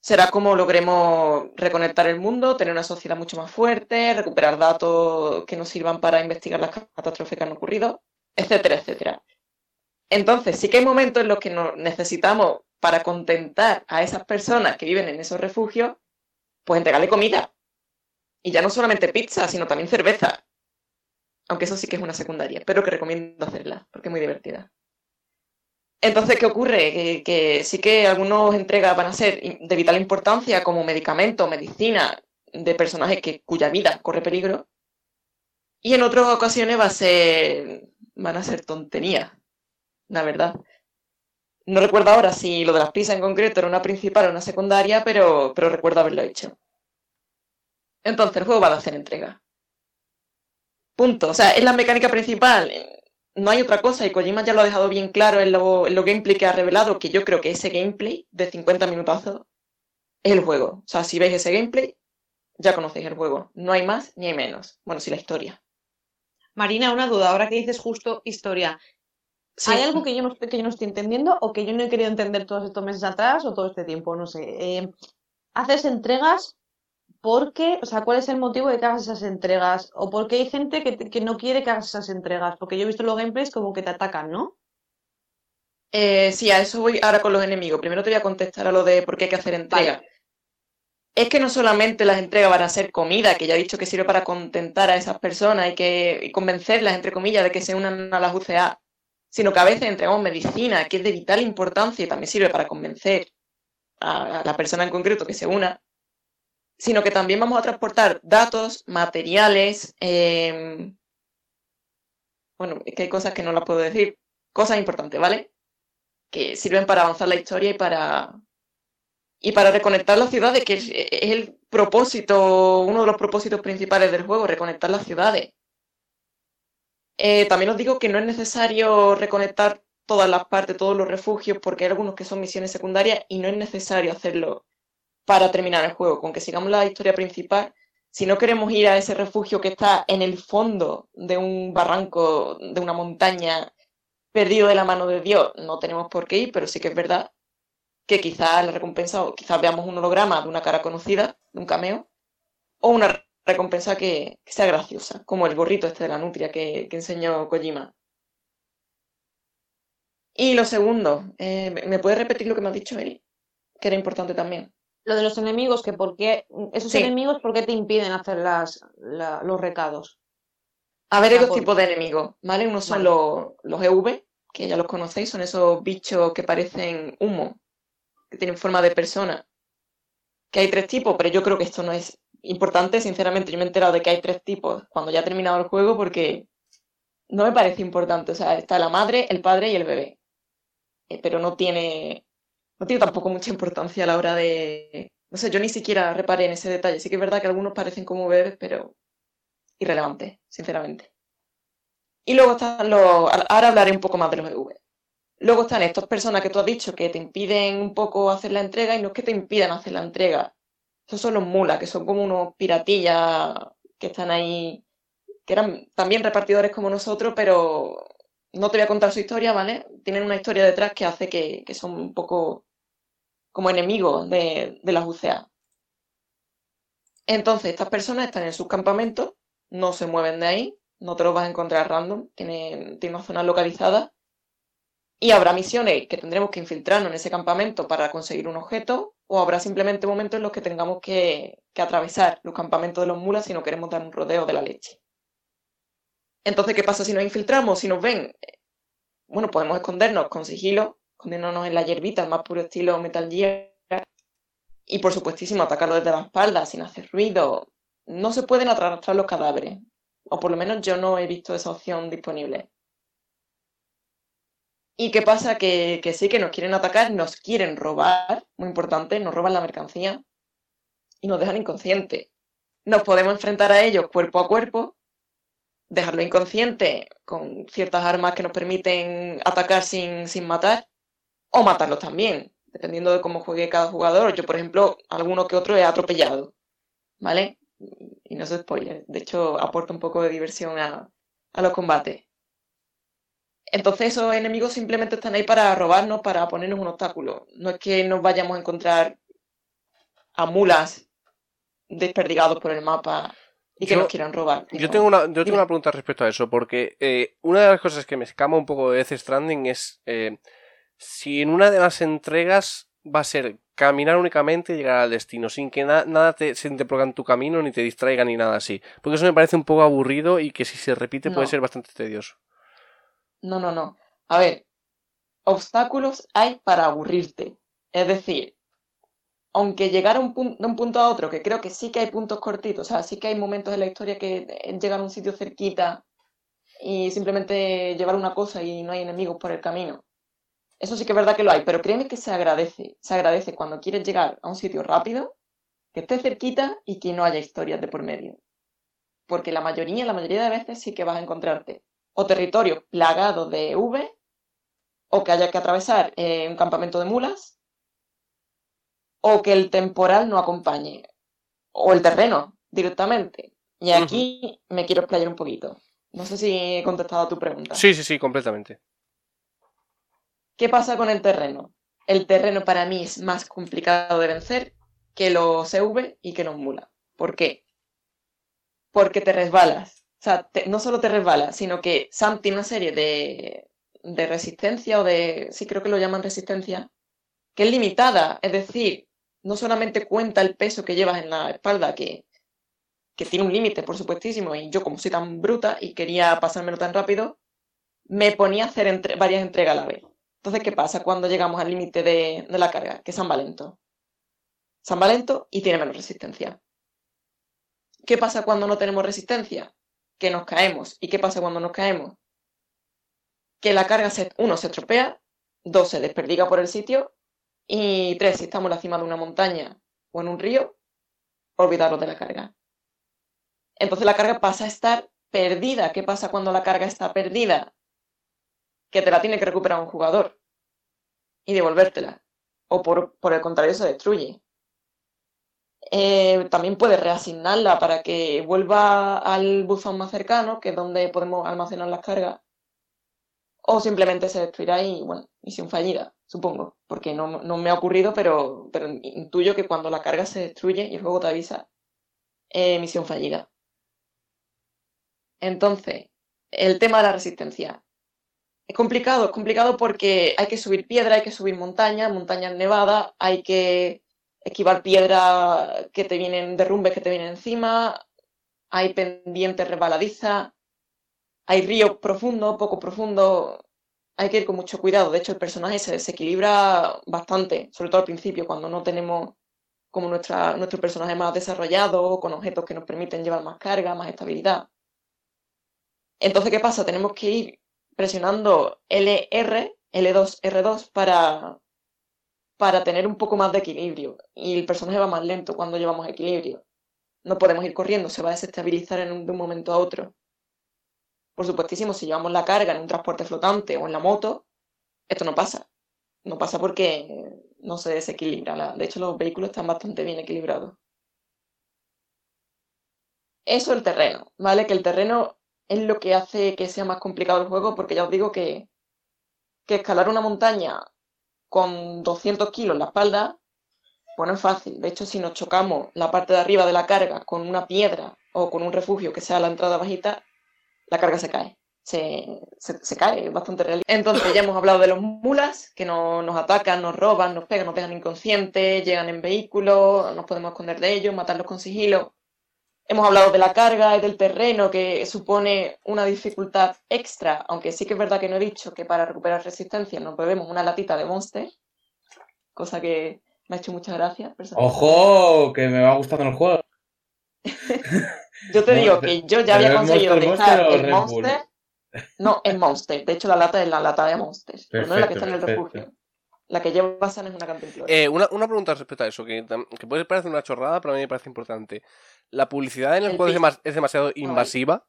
será como logremos reconectar el mundo, tener una sociedad mucho más fuerte, recuperar datos que nos sirvan para investigar las catástrofes que han ocurrido, etcétera, etcétera. Entonces, sí que hay momentos en los que nos necesitamos para contentar a esas personas que viven en esos refugios, pues entregarle comida. Y ya no solamente pizza, sino también cerveza. Aunque eso sí que es una secundaria, pero que recomiendo hacerla, porque es muy divertida. Entonces, ¿qué ocurre? Que, sí que algunos entregas van a ser de vital importancia, como medicamento, medicina, de personajes que, cuya vida corre peligro. Y en otras ocasiones va a ser, van a ser tonterías, la verdad. No recuerdo ahora si lo de las pizzas en concreto era una principal o una secundaria, pero, pero recuerdo haberlo hecho. Entonces, el juego va a hacer entrega. Punto. O sea, es la mecánica principal. No hay otra cosa y Kojima ya lo ha dejado bien claro en lo, en lo gameplay que ha revelado, que yo creo que ese gameplay de 50 minutazos es el juego. O sea, si veis ese gameplay, ya conocéis el juego. No hay más ni hay menos. Bueno, sí la historia. Marina, una duda, ahora que dices justo historia. Sí. ¿Hay algo que yo, no, que yo no estoy entendiendo o que yo no he querido entender todos estos meses atrás o todo este tiempo? No sé. Eh, ¿Haces entregas porque, o sea, cuál es el motivo de que hagas esas entregas? ¿O por qué hay gente que, que no quiere que hagas esas entregas? Porque yo he visto los gameplays como que te atacan, ¿no? Eh, sí, a eso voy ahora con los enemigos. Primero te voy a contestar a lo de por qué hay que hacer entrega. Es que no solamente las entregas van a ser comida, que ya he dicho que sirve para contentar a esas personas y, que, y convencerlas, entre comillas, de que se unan a las UCA, sino que a veces entregamos medicina, que es de vital importancia y también sirve para convencer a, la persona en concreto que se una, sino que también vamos a transportar datos, materiales, em, bueno, es que hay cosas que no las puedo decir, cosas importantes, ¿vale? Que sirven para avanzar la historia y para, y para reconectar las ciudades, que es el propósito, uno de los propósitos principales del juego, reconectar las ciudades. Eh, también os digo que no es necesario reconectar todas las partes, todos los refugios, porque hay algunos que son misiones secundarias y no es necesario hacerlo para terminar el juego. Con que sigamos la historia principal, si no queremos ir a ese refugio que está en el fondo de un barranco, de una montaña, perdido de la mano de Dios, no tenemos por qué ir, pero sí que es verdad que quizás la recompensa, o quizás veamos un holograma de una cara conocida, de un cameo, o una recompensa que, que sea graciosa, como el gorrito este de la nutria que, que enseñó Kojima. Y lo segundo, eh, ¿me- ¿me puedes repetir lo que me has dicho, Eli? Que era importante también. Lo de los enemigos, que por qué, esos Sí. enemigos, ¿por qué te impiden hacer las, la- los recados? A ver, hay dos por- tipos de enemigos, ¿vale? Unos son Vale. los, los EV, que ya los conocéis, son esos bichos que parecen humo, que tienen forma de persona. Que hay tres tipos, pero yo creo que esto no es importante, sinceramente. Yo me he enterado de que hay tres tipos cuando ya ha terminado el juego porque no me parece importante. O sea, está la madre, el padre y el bebé. Eh, pero no tiene, no tiene tampoco mucha importancia a la hora de... No sé, yo ni siquiera reparé en ese detalle. Sí que es verdad que algunos parecen como bebés, pero irrelevante, sinceramente. Y luego están los... Ahora hablaré un poco más de los EV. Luego están estas personas que tú has dicho que te impiden un poco hacer la entrega y no es que te impidan hacer la entrega. Esos son los mulas, que son como unos piratillas que están ahí, que eran también repartidores como nosotros, pero no te voy a contar su historia, ¿vale? Tienen una historia detrás que hace que, que son un poco como enemigos de, de las UCA. Entonces, estas personas están en sus campamentos, no se mueven de ahí, no te los vas a encontrar random, tienen, tienen una zona localizada y habrá misiones que tendremos que infiltrarnos en ese campamento para conseguir un objeto, o habrá simplemente momentos en los que tengamos que, atravesar los campamentos de los mulas si no queremos dar un rodeo de la leche. Entonces, ¿qué pasa si nos infiltramos? Si nos ven, bueno, podemos escondernos con sigilo, escondiéndonos en la hierbita, el más puro estilo Metal Gear, y por supuestísimo atacarlo desde la espalda sin hacer ruido. No se pueden arrastrar los cadáveres, o por lo menos yo no he visto esa opción disponible. ¿Y qué pasa? Que, que sí, que nos quieren atacar, nos quieren robar, muy importante, nos roban la mercancía y nos dejan inconscientes. Nos podemos enfrentar a ellos cuerpo a cuerpo, dejarlo inconsciente con ciertas armas que nos permiten atacar sin, sin matar, o matarlos también, dependiendo de cómo juegue cada jugador. Yo, por ejemplo, alguno que otro he atropellado, ¿vale? Y no es spoiler, de hecho aporta un poco de diversión a, a los combates. Entonces esos enemigos simplemente están ahí para robarnos, para ponernos un obstáculo. No es que nos vayamos a encontrar a mulas desperdigados por el mapa y que Yo- nos quieran robar. Yo tengo una, yo tengo una pregunta respecto a eso, porque eh, una de las cosas que me escama un poco de Death Stranding es eh, si en una de las entregas va a ser caminar únicamente y llegar al destino, sin que na- nada te, se te en tu camino, ni te distraiga, ni nada así. Porque eso me parece un poco aburrido y que si se repite puede ser bastante tedioso. No, no, no. A ver, obstáculos hay para aburrirte. Es decir, aunque llegar a un de un punto a otro, que creo que sí que hay puntos cortitos, o sea, sí que hay momentos en la historia que eh, llegan a un sitio cerquita y simplemente llevar una cosa y no hay enemigos por el camino. Eso sí que es verdad que lo hay, pero créeme que se agradece. Se agradece cuando quieres llegar a un sitio rápido, que esté cerquita y que no haya historias de por medio. Porque la mayoría, la mayoría de veces sí que vas a encontrarte o territorio plagado de V, o que haya que atravesar eh, un campamento de mulas, o que el temporal no acompañe, o el terreno directamente. Y aquí me quiero explayar un poquito. No sé si he contestado a tu pregunta. Sí, sí, sí, completamente. ¿Qué pasa con el terreno? El terreno para mí es más complicado de vencer que los EV y que los mulas. ¿Por qué? Porque te resbalas. O sea, no solo te resbalas, sino que Sam tiene una serie de, de resistencia o de, sí creo que lo llaman resistencia, que es limitada, es decir, no solamente cuenta el peso que llevas en la espalda, que, que tiene un límite, por supuestísimo, y yo como soy tan bruta y quería pasármelo tan rápido, me ponía a hacer varias entregas a la vez. Entonces, ¿qué pasa cuando llegamos al límite de, de la carga? Que San Valento. San Valento y tiene menos resistencia. ¿Qué pasa cuando no tenemos resistencia? Que nos caemos. ¿Y qué pasa cuando nos caemos? Que la carga, uno, se estropea, dos, se desperdiga por el sitio, y tres, si estamos en la cima de una montaña o en un río, olvidaros de la carga. Entonces la carga pasa a estar perdida. ¿Qué pasa cuando la carga está perdida? Que te la tiene que recuperar un jugador y devolvértela. O por, por el contrario se destruye. Eh, también puedes reasignarla para que vuelva al buzón más cercano, que es donde podemos almacenar las cargas. O simplemente se destruirá y, bueno, misión fallida, supongo. Porque no, no me ha ocurrido, pero, pero intuyo que cuando la carga se destruye y el juego te avisa, eh, misión fallida. Entonces, el tema de la resistencia. Es complicado, es complicado porque hay que subir piedra, hay que subir montañas, montañas nevadas, hay que esquivar piedra que te vienen, derrumbes que te vienen encima, hay pendientes resbaladizas, hay ríos profundos, poco profundos, hay que ir con mucho cuidado. De hecho, el personaje se desequilibra bastante, sobre todo al principio, cuando no tenemos como nuestra, nuestro personaje más desarrollado, con objetos que nos permiten llevar más carga, más estabilidad. Entonces, ¿qué pasa? Tenemos que ir presionando LR, L2, R2 para, para tener un poco más de equilibrio. Y el personaje va más lento cuando llevamos equilibrio. No podemos ir corriendo, se va a desestabilizar en un- de un momento a otro. Por supuestísimo, si llevamos la carga en un transporte flotante o en la moto, esto no pasa. No pasa porque no se desequilibra. De hecho, los vehículos están bastante bien equilibrados. Eso el terreno, ¿vale? Que el terreno es lo que hace que sea más complicado el juego, porque ya os digo que, que escalar una montaña con 200 kilos en la espalda, bueno, es fácil. De hecho, si nos chocamos la parte de arriba de la carga con una piedra o con un refugio que sea la entrada bajita, la carga se cae. Se, se, se cae, es bastante real. Entonces, ya hemos hablado de los mulas, que no- nos atacan, nos roban, nos pegan, nos dejan inconscientes, llegan en vehículos, nos podemos esconder de ellos, matarlos con sigilo. Hemos hablado de la carga y del terreno, que supone una dificultad extra, aunque sí que es verdad que no he dicho que para recuperar resistencia nos bebemos una latita de Monster, cosa que me ha hecho mucha gracia. personalmente. ¡Ojo! Que me va gustando el juego. [laughs] Yo te No, digo que yo ya había pero ¿es conseguido Monster dejar Monster el? Monster. No, es Monster. De hecho, la lata es la lata de Monster. pero no es la que Perfecto, está en el perfecto. refugio. La que lleva San es una cantimplora. Eh, una, una pregunta respecto a eso, que, que puede parecer una chorrada, pero a mí me parece importante. ¿La publicidad en el, El juego es, demas- es demasiado invasiva?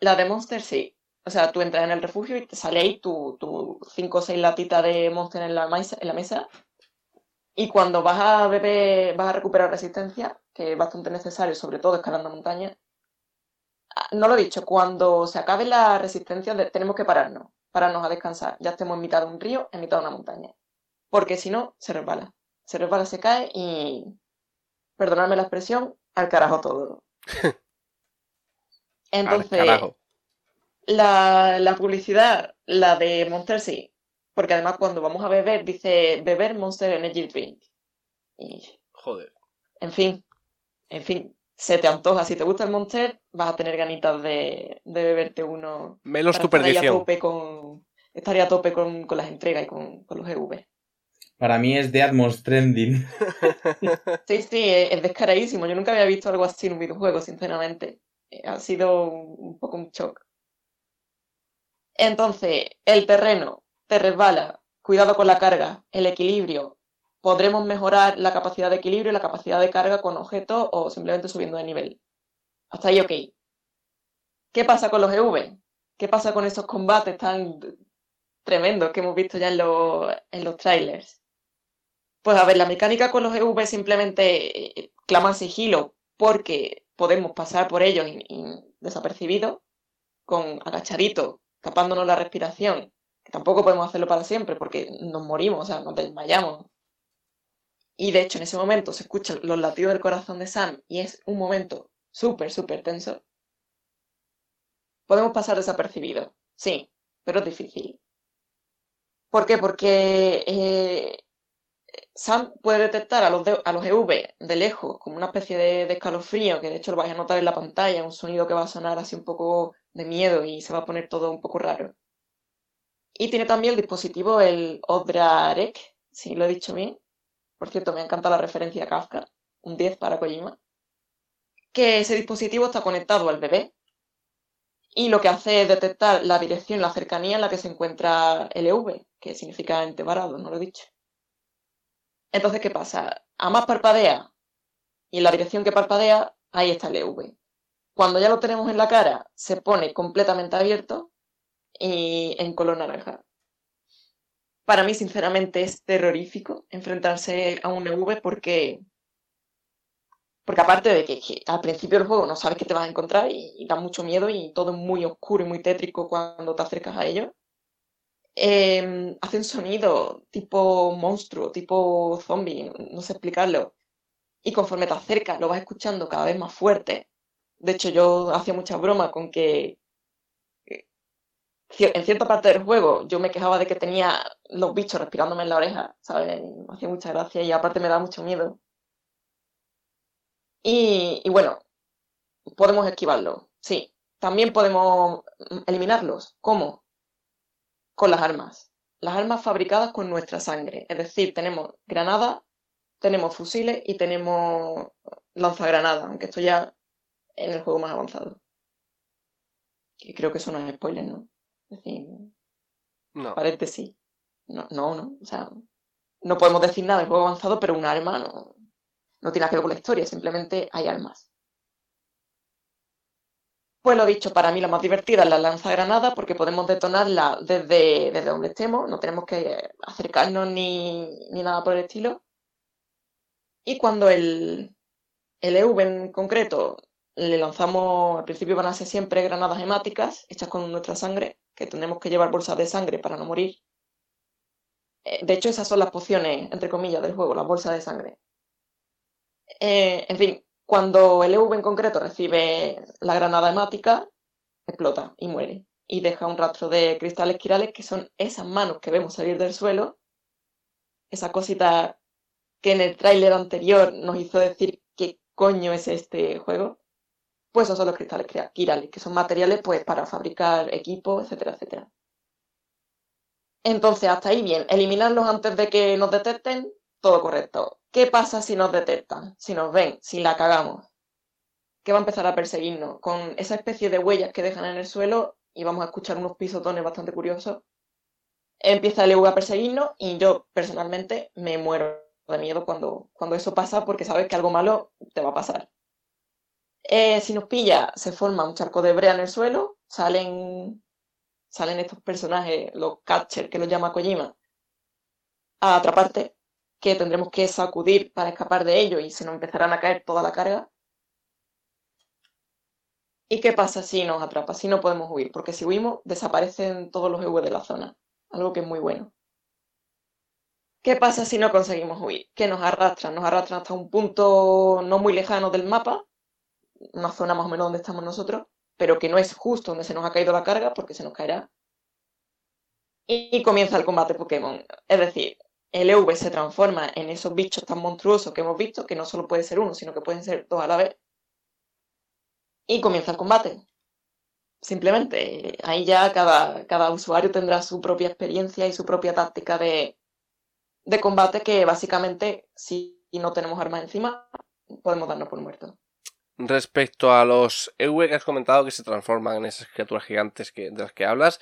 La de Monster sí. O sea, tú entras en el refugio y te sale ahí tu, tu 5 o 6 latitas de Monster en la, mesa, en la mesa. Y cuando vas a beber, vas a recuperar resistencia, que es bastante necesario, sobre todo escalando montañas. ah, No lo he dicho, cuando se acabe la resistencia tenemos que pararnos, pararnos a descansar. Ya estemos en mitad de un río, en mitad de una montaña. Porque si no, se resbala. Se resbala, se cae y, perdonadme la expresión, al carajo todo. [laughs] Entonces, carajo. la, la publicidad, la de Monster sí, porque además cuando vamos a beber dice beber Monster Energy Drink. Y, Joder. en fin, en fin, se te antoja. Si te gusta el Monster, vas a tener ganitas de, de beberte uno. Melos tu estar ahí a perdición. tope con, estaría a tope con, con las entregas y con, con los EV. Para mí es de Atmos Trending. Sí, sí, es, es descaradísimo. Yo nunca había visto algo así en un videojuego, sinceramente. Eh, Ha sido un, un poco un shock. Entonces, el terreno te resbala, cuidado con la carga, el equilibrio. Podremos mejorar la capacidad de equilibrio y la capacidad de carga con objetos o simplemente subiendo de nivel. Hasta ahí, ok. ¿Qué pasa con los EV? ¿Qué pasa con esos combates tan tremendos que hemos visto ya en los, en los trailers? Pues a ver, la mecánica con los EV simplemente eh, claman sigilo porque podemos pasar por ellos desapercibidos, con agachaditos, tapándonos la respiración, que tampoco podemos hacerlo para siempre porque nos morimos, o sea, nos desmayamos. Y de hecho, en ese momento se escuchan los latidos del corazón de Sam y es un momento súper, súper tenso. Podemos pasar desapercibidos, sí, pero es difícil. ¿Por qué? Porque eh, Sam puede detectar a los, de- a los EV de lejos como una especie de, de escalofrío, que de hecho lo vais a notar en la pantalla, un sonido que va a sonar así un poco de miedo y se va a poner todo un poco raro. Y tiene también el dispositivo, el Odrarek, si lo he dicho bien. Por cierto, me encanta la referencia Kafka, un 10 para Kojima. Que ese dispositivo está conectado al bebé y lo que hace es detectar la dirección, la cercanía en la que se encuentra el EV, que significa ente varado, no lo he dicho. Entonces, ¿qué pasa? A más parpadea y en la dirección que parpadea, ahí está el EV. Cuando ya lo tenemos en la cara, se pone completamente abierto y en color naranja. Para mí, sinceramente, es terrorífico enfrentarse a un EV porque, porque aparte de que, al principio del juego no sabes qué te vas a encontrar y, da mucho miedo y todo es muy oscuro y muy tétrico cuando te acercas a ellos, eh, hace un sonido tipo monstruo, tipo zombie, no sé explicarlo. Y conforme te acercas, lo vas escuchando cada vez más fuerte. De hecho, yo hacía muchas bromas con que en cierta parte del juego yo me quejaba de que tenía los bichos respirándome en la oreja, ¿sabes? Me hacía mucha gracia y aparte me da mucho miedo. Y, bueno, podemos esquivarlo, sí. También podemos eliminarlos. ¿Cómo? Con las armas. Las armas fabricadas con nuestra sangre. Es decir, tenemos granadas, tenemos fusiles y tenemos lanzagranadas, aunque esto ya en el juego más avanzado. Que creo que eso no es spoiler, ¿no? Es decir, No. paréntesis. No, no, no. O sea, no podemos decir nada del juego avanzado, pero un arma no, no tiene nada que ver con la historia, simplemente hay armas. Pues lo dicho, para mí la más divertida es la lanzagranada porque podemos detonarla desde, desde donde estemos, no tenemos que acercarnos ni, ni nada por el estilo. Y cuando el, el EV en concreto le lanzamos, al principio van a ser siempre granadas hemáticas hechas con nuestra sangre, que tenemos que llevar bolsas de sangre para no morir. Eh, De hecho, esas son las pociones, entre comillas, del juego, las bolsas de sangre. Eh, en fin, cuando el EV en concreto recibe la granada hemática, explota y muere. Y deja un rastro de cristales quirales que son esas manos que vemos salir del suelo, esa cosita que en el tráiler anterior nos hizo decir qué coño es este juego. Pues esos son los cristales quira- quirales, que son materiales pues para fabricar equipos, etcétera, etcétera. Entonces, hasta ahí bien, eliminarlos antes de que nos detecten, todo correcto. ¿Qué pasa si nos detectan? Si nos ven, si la cagamos. Que va a empezar a perseguirnos con esa especie de huellas que dejan en el suelo y vamos a escuchar unos pisotones bastante curiosos. Empieza el EV a perseguirnos y yo personalmente me muero de miedo cuando, cuando eso pasa porque sabes que algo malo te va a pasar. Eh, si nos pilla, se forma un charco de brea en el suelo, salen, salen estos personajes, los catchers que los llama Kojima, a atraparte, que tendremos que sacudir para escapar de ellos y se nos empezarán a caer toda la carga. ¿Y qué pasa si nos atrapa? Si no podemos huir, porque si huimos desaparecen todos los EV de la zona, algo que es muy bueno. ¿Qué pasa si no conseguimos huir? Que nos arrastran, nos arrastran hasta un punto no muy lejano del mapa, una zona más o menos donde estamos nosotros, pero que no es justo donde se nos ha caído la carga, porque se nos caerá. Y, comienza el combate Pokémon. Es decir, el EV se transforma en esos bichos tan monstruosos que hemos visto, que no solo puede ser uno, sino que pueden ser dos a la vez. Y comienza el combate. Simplemente, ahí ya cada, cada usuario tendrá su propia experiencia y su propia táctica de, de combate que básicamente, si no tenemos armas encima, podemos darnos por muertos. Respecto a los EV que has comentado que se transforman en esas criaturas gigantes que, de las que hablas,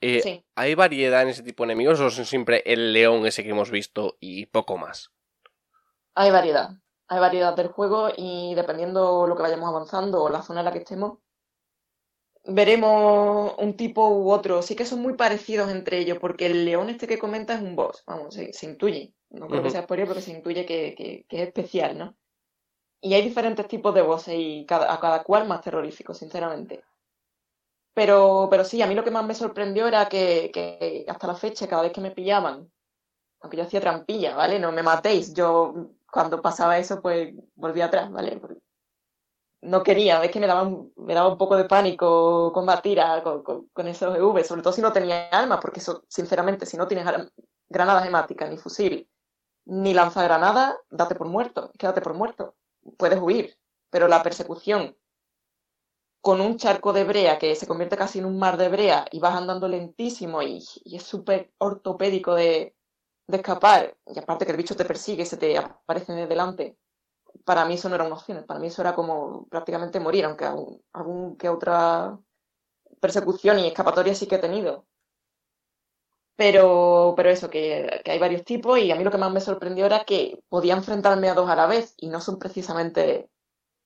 eh, Sí. ¿hay variedad en ese tipo de enemigos o son siempre el león ese que hemos visto y poco más? Hay variedad. Hay variedad del juego y dependiendo lo que vayamos avanzando o la zona en la que estemos, veremos un tipo u otro. Sí que son muy parecidos entre ellos, porque el león este que comenta es un boss, vamos, se, se intuye. No creo que sea spoiler porque se intuye que, que- que es especial, ¿no? Y hay diferentes tipos de bosses y cada, a cada cual más terrorífico, sinceramente. Pero, pero sí, a mí lo que más me sorprendió era que, hasta la fecha, cada vez que me pillaban, aunque yo hacía trampilla, ¿vale? No me matéis. Yo cuando pasaba eso, pues volvía atrás, ¿vale? No quería, es que me daba, me daba un poco de pánico combatir a- con, con- con esos EV, sobre todo si no tenía armas, porque eso, sinceramente, si no tienes granadas hemáticas, ni fusil, ni lanzagranadas, date por muerto, quédate por muerto. Puedes huir, pero la persecución con un charco de brea que se convierte casi en un mar de brea y vas andando lentísimo y, y es súper ortopédico de, de escapar, y aparte que el bicho te persigue, se te aparece de delante, para mí eso no era una opción, para mí eso era como prácticamente morir, aunque algún, algún que otra persecución y escapatoria sí que he tenido. Pero, pero eso, que, que hay varios tipos y a mí lo que más me sorprendió era que podía enfrentarme a dos a la vez y no son precisamente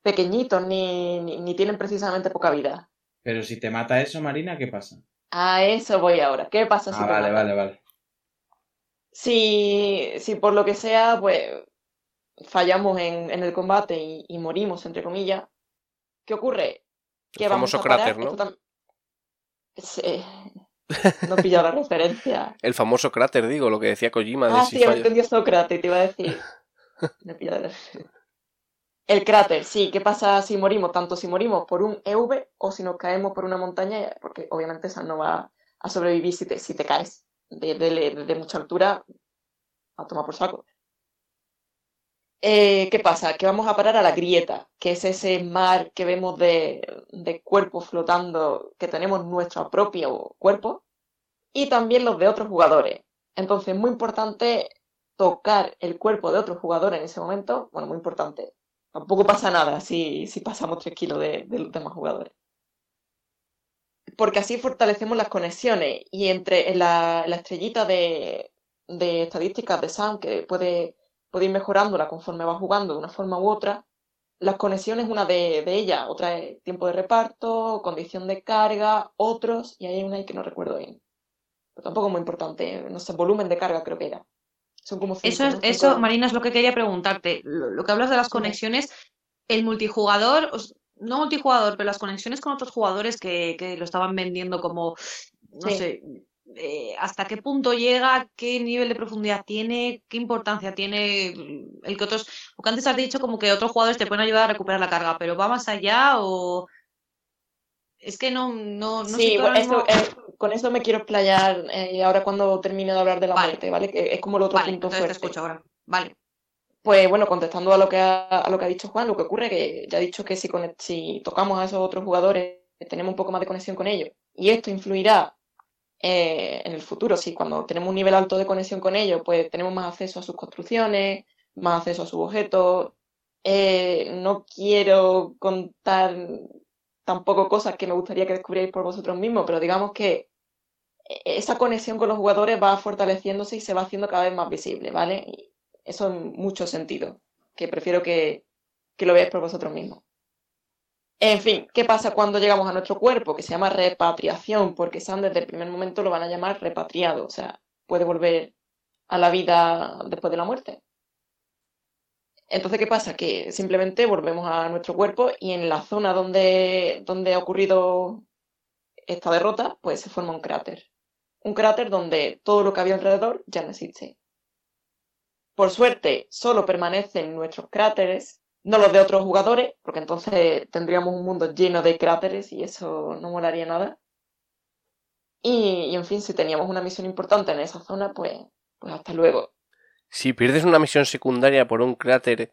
pequeñitos ni, ni, ni tienen precisamente poca vida. Pero si te mata eso, Marina, ¿qué pasa? A eso voy ahora. ¿Qué pasa si Ah, te vale, matan? vale, vale. Si, si por lo que sea, pues fallamos en, en el combate y, y morimos, entre comillas, ¿qué ocurre? Que El vamos famoso a parar, cráter, ¿no? tam- Sí. No he pillado la referencia. [laughs] El famoso cráter, digo, lo que decía Kojima de Ah, si sí, falla- entendió Sócrates, te iba a decir. [laughs] No he pillado la referencia. El cráter, sí. ¿Qué pasa si morimos? Tanto si morimos por un EV o si nos caemos por una montaña, porque obviamente esa no va a sobrevivir si te, si te caes de, de- de mucha altura, a tomar por saco. Eh, ¿qué pasa? Que vamos a parar a la grieta, que es ese mar que vemos de, de cuerpos flotando, que tenemos nuestro propio cuerpo, y también los de otros jugadores. Entonces, muy importante tocar el cuerpo de otro jugador en ese momento. Bueno, muy importante. Tampoco pasa nada si, si pasamos 3 kilos de, de los demás jugadores. Porque así fortalecemos las conexiones y entre en la, la estrellita de, de estadísticas de Sam, que puede, puede ir mejorándola conforme va jugando de una forma u otra, las conexiones, una de, de ellas, otra es tiempo de reparto, condición de carga, otros, y hay una ahí que no recuerdo bien. Pero tampoco muy importante, no sé, volumen de carga creo que era. Son como cinco, Eso, eso, Cinco- Marina, es lo que quería preguntarte. Lo, lo que hablas de las conexiones, el multijugador, no multijugador, pero las conexiones con otros jugadores que, que lo estaban vendiendo como, no Sí. sé, eh, hasta qué punto llega, qué nivel de profundidad tiene, qué importancia tiene mm, el que otros, porque antes has dicho como que otros jugadores te pueden ayudar a recuperar la carga, pero va más allá o es que no, no, no sé Sí, mismo- eh, con eso me quiero explayar eh, ahora cuando termine de hablar de la Vale. muerte, ¿vale? Que es como el otro Vale, punto entonces te fuerte. escucho ahora. Vale. Pues bueno, contestando a lo que ha, a lo que ha dicho Juan, lo que ocurre que ya ha dicho que si, si tocamos a esos otros jugadores, tenemos un poco más de conexión con ellos. Y esto influirá eh, en el futuro. Si cuando tenemos un nivel alto de conexión con ellos, pues tenemos más acceso a sus construcciones, más acceso a sus objetos. Eh, no quiero contar tampoco cosas que me gustaría que descubrierais por vosotros mismos, pero digamos que e- esa conexión con los jugadores va fortaleciéndose y se va haciendo cada vez más visible, ¿vale? Eso en muchos sentidos, que prefiero que, que lo veáis por vosotros mismos. En fin, ¿qué pasa cuando llegamos a nuestro cuerpo? Que se llama repatriación, porque Sam desde el primer momento lo van a llamar repatriado, o sea, puede volver a la vida después de la muerte. Entonces, ¿qué pasa? Que simplemente volvemos a nuestro cuerpo y en la zona donde, donde ha ocurrido esta derrota, pues se forma un cráter. Un cráter donde todo lo que había alrededor ya no existe. Por suerte, solo permanecen nuestros cráteres, no los de otros jugadores, porque entonces tendríamos un mundo lleno de cráteres y eso no molaría nada. Y, en fin, si teníamos una misión importante en esa zona, pues, pues hasta luego. Si pierdes una misión secundaria por un cráter,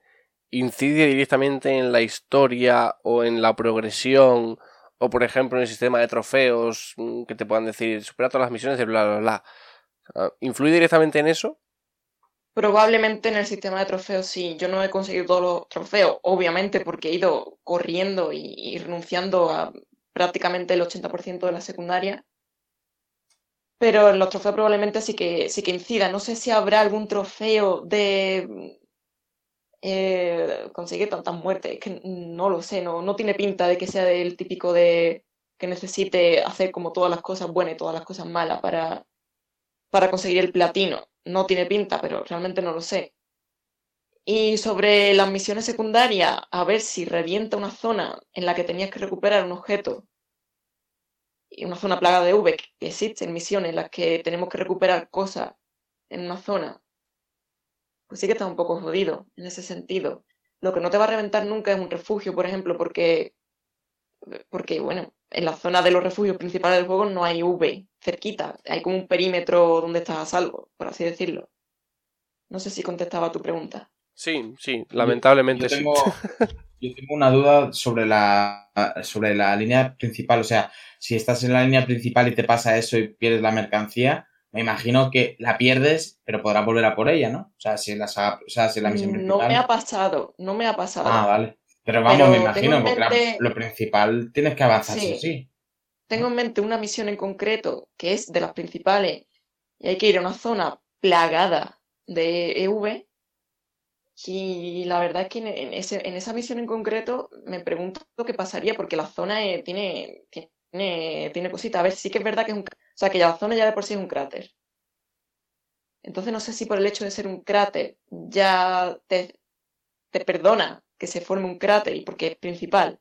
¿incide directamente en la historia o en la progresión? O por ejemplo en el sistema de trofeos mm, que te puedan decir, supera todas las misiones de bla bla bla. Ah, ¿Influye directamente en eso? Probablemente en el sistema de trofeos sí. Yo no he conseguido todos los trofeos, obviamente porque he ido corriendo y, renunciando a prácticamente el 80% de la secundaria. Pero en los trofeos probablemente sí que, sí que incida. No sé si habrá algún trofeo de eh, conseguir tantas muertes. Es que no lo sé, no, no tiene pinta de que sea del típico de que necesite hacer como todas las cosas buenas y todas las cosas malas para, para conseguir el platino. No tiene pinta, pero realmente no lo sé. Y sobre las misiones secundarias, a ver si revienta una zona en la que tenías que recuperar un objeto y una zona plaga de V, que existen misiones en las que tenemos que recuperar cosas en una zona, pues sí que está un poco jodido en ese sentido. Lo que no te va a reventar nunca es un refugio, por ejemplo, porque, porque bueno, en la zona de los refugios principales del juego no hay V cerquita, hay como un perímetro donde estás a salvo, por así decirlo. No sé si contestaba a tu pregunta. Sí, sí, lamentablemente yo tengo, [laughs] yo tengo una duda sobre la, sobre la línea principal. O sea, si estás en la línea principal y te pasa eso y pierdes la mercancía, me imagino que la pierdes, pero podrás volver a por ella, ¿no? O sea, si la, saga- o sea, si la misión principal. No me ha pasado, no me ha pasado. Ah, vale. Pero vamos, Pero me imagino, porque la- mente- lo principal tienes que avanzar sí Sí. Tengo en mente una misión en concreto que es de las principales y hay que ir a una zona plagada de EV. Y la verdad es que en, ese, en esa misión en concreto me pregunto qué pasaría porque la zona eh, tiene, tiene, tiene cositas. A ver, sí que es verdad que es un... O sea, que la zona ya de por sí es un cráter. Entonces no sé si por el hecho de ser un cráter ya te, te perdona que se forme un cráter y porque es principal.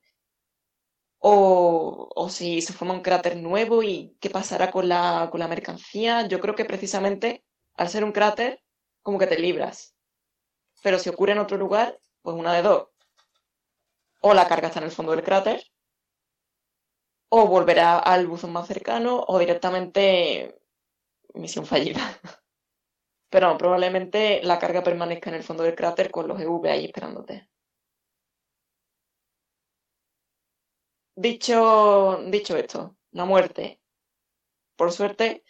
O, o si se forma un cráter nuevo y qué pasará con la, con la mercancía. Yo creo que precisamente al ser un cráter, como que te libras. Pero si ocurre en otro lugar, pues una de dos. O la carga está en el fondo del cráter, o volverá al buzón más cercano, o directamente misión fallida. [laughs] Pero probablemente la carga permanezca en el fondo del cráter con los EV ahí esperándote. Dicho, dicho esto, la muerte, por suerte,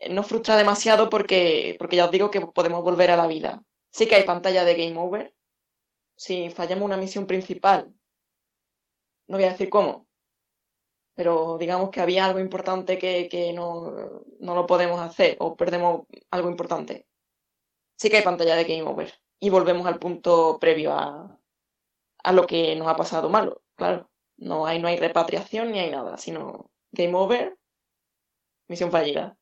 eh, no frustra demasiado porque, porque ya os digo que podemos volver a la vida. Sí que hay pantalla de Game Over. Si fallamos una misión principal, no voy a decir cómo, pero digamos que había algo importante que, que no, no lo podemos hacer o perdemos algo importante. Sí que hay pantalla de Game Over y volvemos al punto previo a, a lo que nos ha pasado malo, claro. No hay, no hay repatriación ni hay nada, sino Game Over, misión fallida.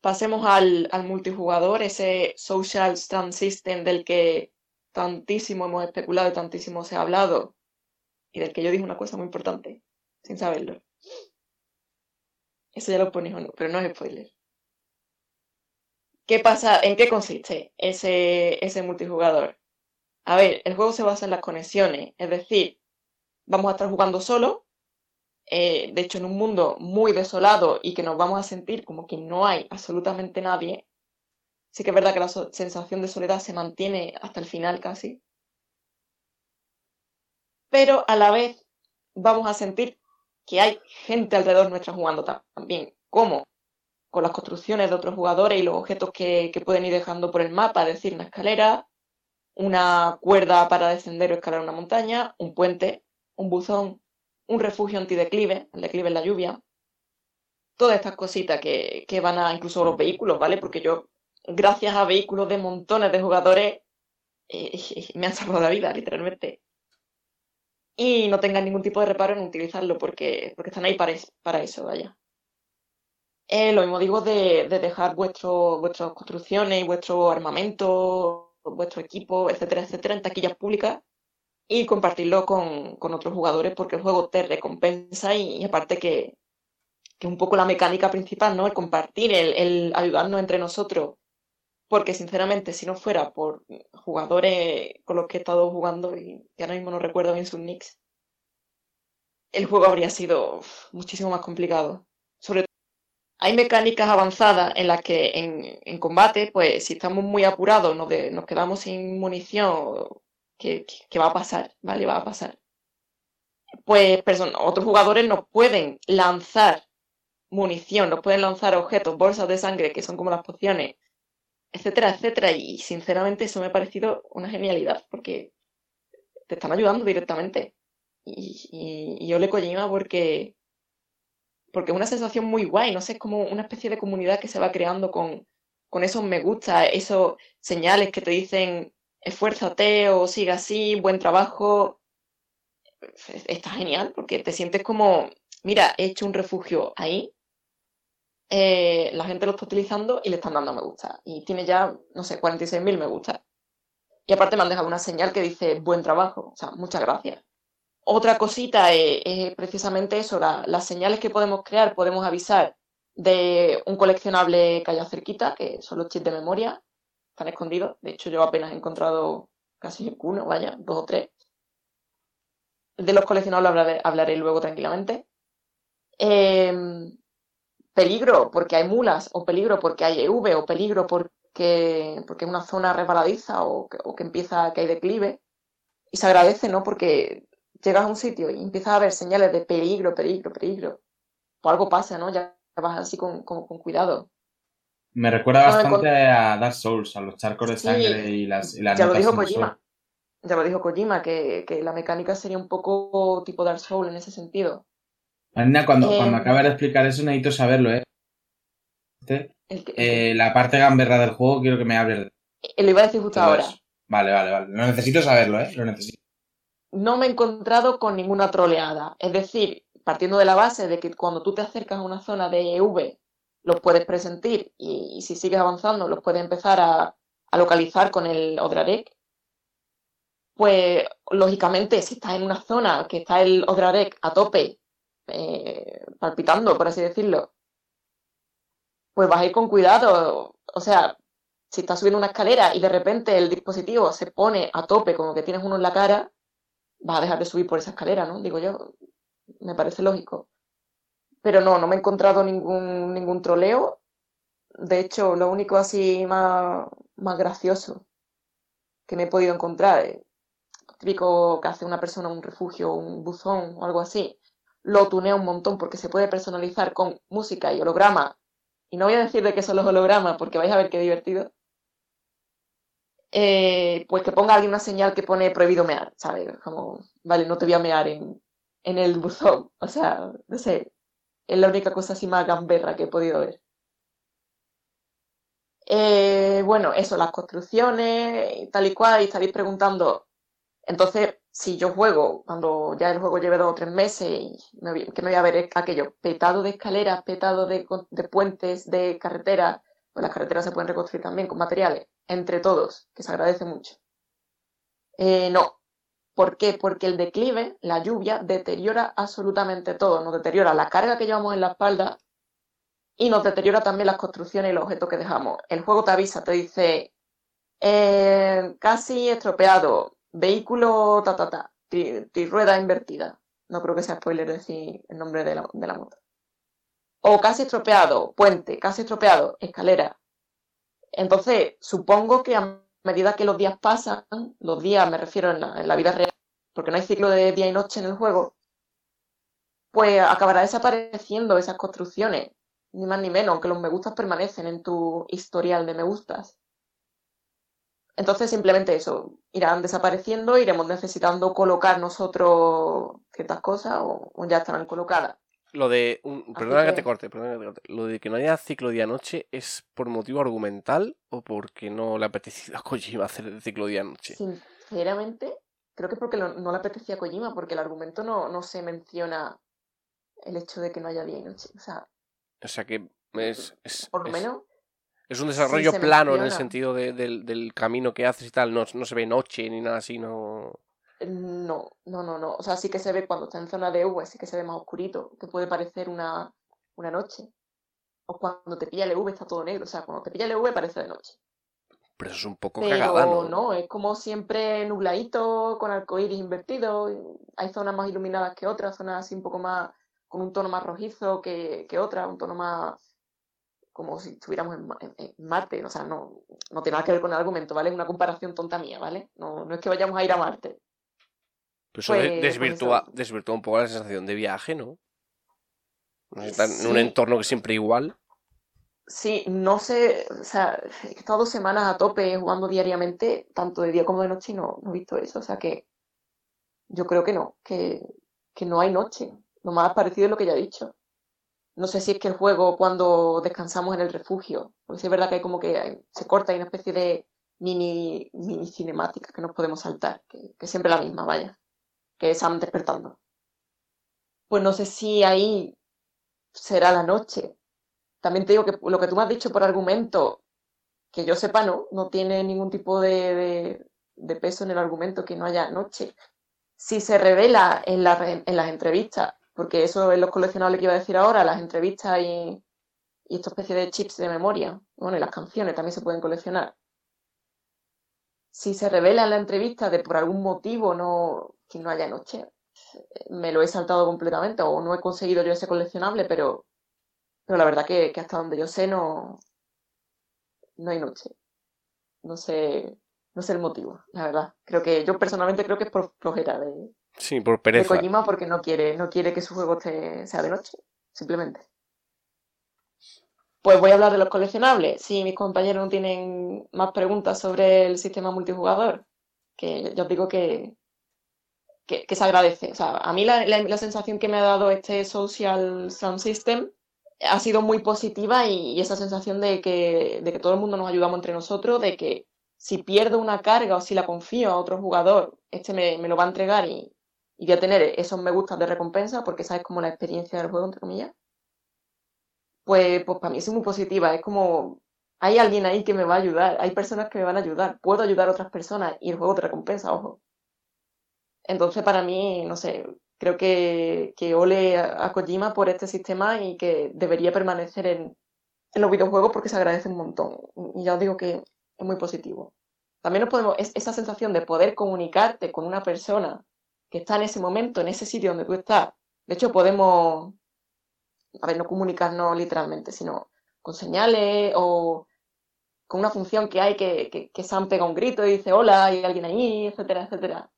Pasemos al, al multijugador, ese Social Stand System del que tantísimo hemos especulado y tantísimo se ha hablado, y del que yo dije una cosa muy importante, sin saberlo. Eso ya lo ponéis o no, pero no es spoiler. ¿Qué pasa? ¿En qué consiste ese, ese multijugador? A ver, el juego se basa en las conexiones, es decir, vamos a estar jugando solo, eh, de hecho en un mundo muy desolado y que nos vamos a sentir como que no hay absolutamente nadie. Sí que es verdad que la sensación de soledad se mantiene hasta el final casi. Pero a la vez vamos a sentir que hay gente alrededor nuestra jugando ta- también. ¿Cómo? Con las construcciones de otros jugadores y los objetos que, que pueden ir dejando por el mapa, es decir, una escalera, una cuerda para descender o escalar una montaña, un puente, un buzón, un refugio antideclive, el declive en la lluvia. Todas estas cositas que, que van a incluso los vehículos, ¿vale? Porque yo, gracias a vehículos de montones de jugadores, [laughs] eh, me han salvado la vida, literalmente. Y no tengan ningún tipo de reparo en utilizarlo porque, porque están ahí para, es- para eso, vaya. Eh, lo mismo digo de, de dejar vuestro, vuestras construcciones y vuestro armamento, vuestro equipo, etcétera, etcétera, en taquillas públicas y compartirlo con, con otros jugadores porque el juego te recompensa y, aparte que, que un poco la mecánica principal, ¿no? El compartir, el, el ayudarnos entre nosotros. Porque sinceramente, si no fuera por jugadores con los que he estado jugando y que ahora mismo no recuerdo bien sus nicks, el juego habría sido muchísimo más complicado. Sobre hay mecánicas avanzadas en las que en, en combate, pues si estamos muy apurados, nos, nos quedamos sin munición, que, va a pasar, ¿vale? Va a pasar. Pues otros jugadores nos pueden lanzar munición, nos pueden lanzar objetos, bolsas de sangre, que son como las pociones, etcétera, etcétera. Y sinceramente eso me ha parecido una genialidad, porque te están ayudando directamente. Y yo le Kojima porque porque es una sensación muy guay, no sé, es como una especie de comunidad que se va creando con, con esos me gusta, esos señales que te dicen esfuérzate o sigue así, buen trabajo. Es- Está genial porque te sientes como, mira, he hecho un refugio ahí, eh, la gente lo está utilizando y le están dando me gusta. Y tiene ya, no sé, 46.000 me gusta. Y aparte me han dejado una señal que dice buen trabajo, o sea, muchas gracias. Otra cosita es, es precisamente eso, la- las señales que podemos crear, podemos avisar de un coleccionable que haya cerquita, que son los chips de memoria, están escondidos. De hecho, yo apenas he encontrado casi ninguno, vaya, dos o tres. De los coleccionables hablaré, hablaré luego tranquilamente. Em, peligro porque hay mulas, o peligro porque hay EV, o peligro porque, porque es una zona resbaladiza o que, empieza, que hay declive. Y se agradece, ¿no? Porque llegas a un sitio y empiezas a ver señales de peligro, peligro, peligro. O algo pasa, ¿no? Ya vas así con, con cuidado. Me recuerda No, bastante a Dark Souls, a los charcos de Sí, sangre y las, y las ya lo dijo. Kojima. Ya lo dijo Kojima, que, que la mecánica sería un poco tipo Dark Souls en ese sentido. Marina, cuando, Eh, cuando acabes de explicar eso necesito saberlo, ¿eh? Este, El que- eh, la parte gamberra del juego quiero que me hables de eh, lo iba a decir justo todo ahora. eso. Vale, vale, vale. Lo necesito saberlo, ¿eh? Lo necesito. No me he encontrado con ninguna troleada. Es decir, partiendo de la base de que cuando tú te acercas a una zona de EV, los puedes presentir y, si sigues avanzando, los puedes empezar a, localizar con el Odrarek. Pues, lógicamente, si estás en una zona que está el Odrarek a tope, eh, palpitando, por así decirlo, pues vas a ir con cuidado. O sea, si estás subiendo una escalera y de repente el dispositivo se pone a tope, como que tienes uno en la cara, vas a dejar de subir por esa escalera, ¿no? Digo yo, me parece lógico. Pero no, no me he encontrado ningún, ningún troleo. De hecho, lo único así más, más gracioso que me he podido encontrar, eh, típico que hace una persona un refugio, un buzón o algo así, lo tunea un montón porque se puede personalizar con música y holograma. Y no voy a decir de qué son los hologramas porque vais a ver qué divertido. Eh, pues que ponga alguien una señal que pone prohibido mear, ¿sabes? Como, vale, no te voy a mear en, en el buzón. O sea, no sé, es la única cosa así más gamberra que he podido ver. Eh, bueno, eso, las construcciones y tal y cual, y estaréis preguntando, entonces, si yo juego, cuando ya el juego lleve dos o tres meses, y me que me voy a ver aquello petado de escaleras, petado de puentes, de carreteras, pues las carreteras se pueden reconstruir también con materiales, entre todos, que se agradece mucho. Eh, no. ¿Por qué? Porque el declive, la lluvia, deteriora absolutamente todo. Nos deteriora la carga que llevamos en la espalda y nos deteriora también las construcciones y los objetos que dejamos. El juego te avisa, te dice, eh, casi estropeado, vehículo, ta, ta, ta, rueda invertida. No creo que sea spoiler decir el nombre de la, de la moto. O casi estropeado, puente, casi estropeado, escalera. Entonces, supongo que a medida que los días pasan, los días me refiero en la, en la vida real, porque no hay ciclo de día y noche en el juego, pues acabará desapareciendo esas construcciones, ni más ni menos, aunque los me gustas permanecen en tu historial de me gustas. Entonces, simplemente eso, irán desapareciendo, iremos necesitando colocar nosotros ciertas cosas o, o ya estarán colocadas. Lo de. un- Así perdona que que- te corte, perdona que te corte. Lo de que no haya ciclo día-noche es por motivo argumental o porque no le ha apetecido a Kojima hacer el ciclo día-noche. Sinceramente, creo que porque lo- no le apetecía a Kojima, porque el argumento no, no se menciona el hecho de que no haya día y noche. O sea, O sea que es. es- por lo es- menos, Es un desarrollo plano en el sentido de- del, del camino que haces y tal. No, no se ve noche ni nada así, no. No, no, no, no. O sea, sí que se ve cuando está en zona de V, sí que se ve más oscurito, que puede parecer una, una noche. O cuando te pilla el V está todo negro. O sea, cuando te pilla el V parece de noche. Pero eso es un poco Pero cagada, ¿no? no, es como siempre nubladito, con arcoíris invertido. Hay zonas más iluminadas que otras, zonas así un poco más, con un tono más rojizo que, que otras, un tono más como si estuviéramos en- en Marte. O sea, no, no tiene nada que ver con el argumento, ¿vale? Es una comparación tonta mía, ¿vale? No, no es que vayamos a ir a Marte. Pero eso Pues- pues desvirtúa, desvirtúa un poco la sensación de viaje, ¿no? No sé, estar en un Sí. entorno que siempre igual. Sí, no sé, o sea, he estado dos semanas a tope jugando diariamente, tanto de día como de noche, y no, no he visto eso. O sea que yo creo que no, que, que no hay noche. Lo más parecido es lo que ya he dicho. No sé si es que el juego, cuando descansamos en el refugio, porque sí es verdad que hay como que hay- se corta, hay una especie de mini, mini cinemática que nos podemos saltar, que, que es siempre la misma, vaya, que es Sam despertando. Pues no sé si ahí será la noche. También te digo que lo que tú me has dicho por argumento, que yo sepa, no, no tiene ningún tipo de, de- de peso en el argumento que no haya noche. Si se revela en, la- en las entrevistas, porque eso es los coleccionables que iba a decir ahora, las entrevistas y, y esta especie de chips de memoria, bueno, y las canciones también se pueden coleccionar. si se revela en la entrevista de por algún motivo no, que no haya noche, me lo he saltado completamente o no he conseguido yo ese coleccionable, pero, pero la verdad que, que hasta donde yo sé no, no hay noche. No sé, no sé el motivo, la verdad. Creo que yo personalmente creo que es por flojera de, Sí, por de. Kojima porque no quiere, no quiere que su juego esté- sea de noche, simplemente. Pues voy a hablar de los coleccionables. Si mis compañeros no tienen más preguntas sobre el sistema multijugador, que ya os digo que, que, se agradece. O sea, a mí la, la- sensación que me ha dado este Social Sound System ha sido muy positiva y, y esa sensación de que, de que todo el mundo nos ayudamos entre nosotros, de que si pierdo una carga o si la confío a otro jugador, este me, me lo va a entregar y, y voy a tener esos me gustas de recompensa porque sabes como la experiencia del juego, entre comillas. Pues, pues para mí es muy positiva. Es como hay alguien ahí que me va a ayudar, hay personas que me van a ayudar, puedo ayudar a otras personas y el juego te recompensa, ojo. Entonces, para mí, no sé, creo que, que ole a Kojima por este sistema y que debería permanecer en, en los videojuegos porque se agradece un montón. Y ya os digo que es muy positivo. También nos podemos, es, esa sensación de poder comunicarte con una persona que está en ese momento, en ese sitio donde tú estás. De hecho, podemos, a ver, no comunicarnos literalmente, sino con señales o con una función que hay que, que, que Sam pega un grito y dice hola, hay alguien ahí, etcétera, etcétera.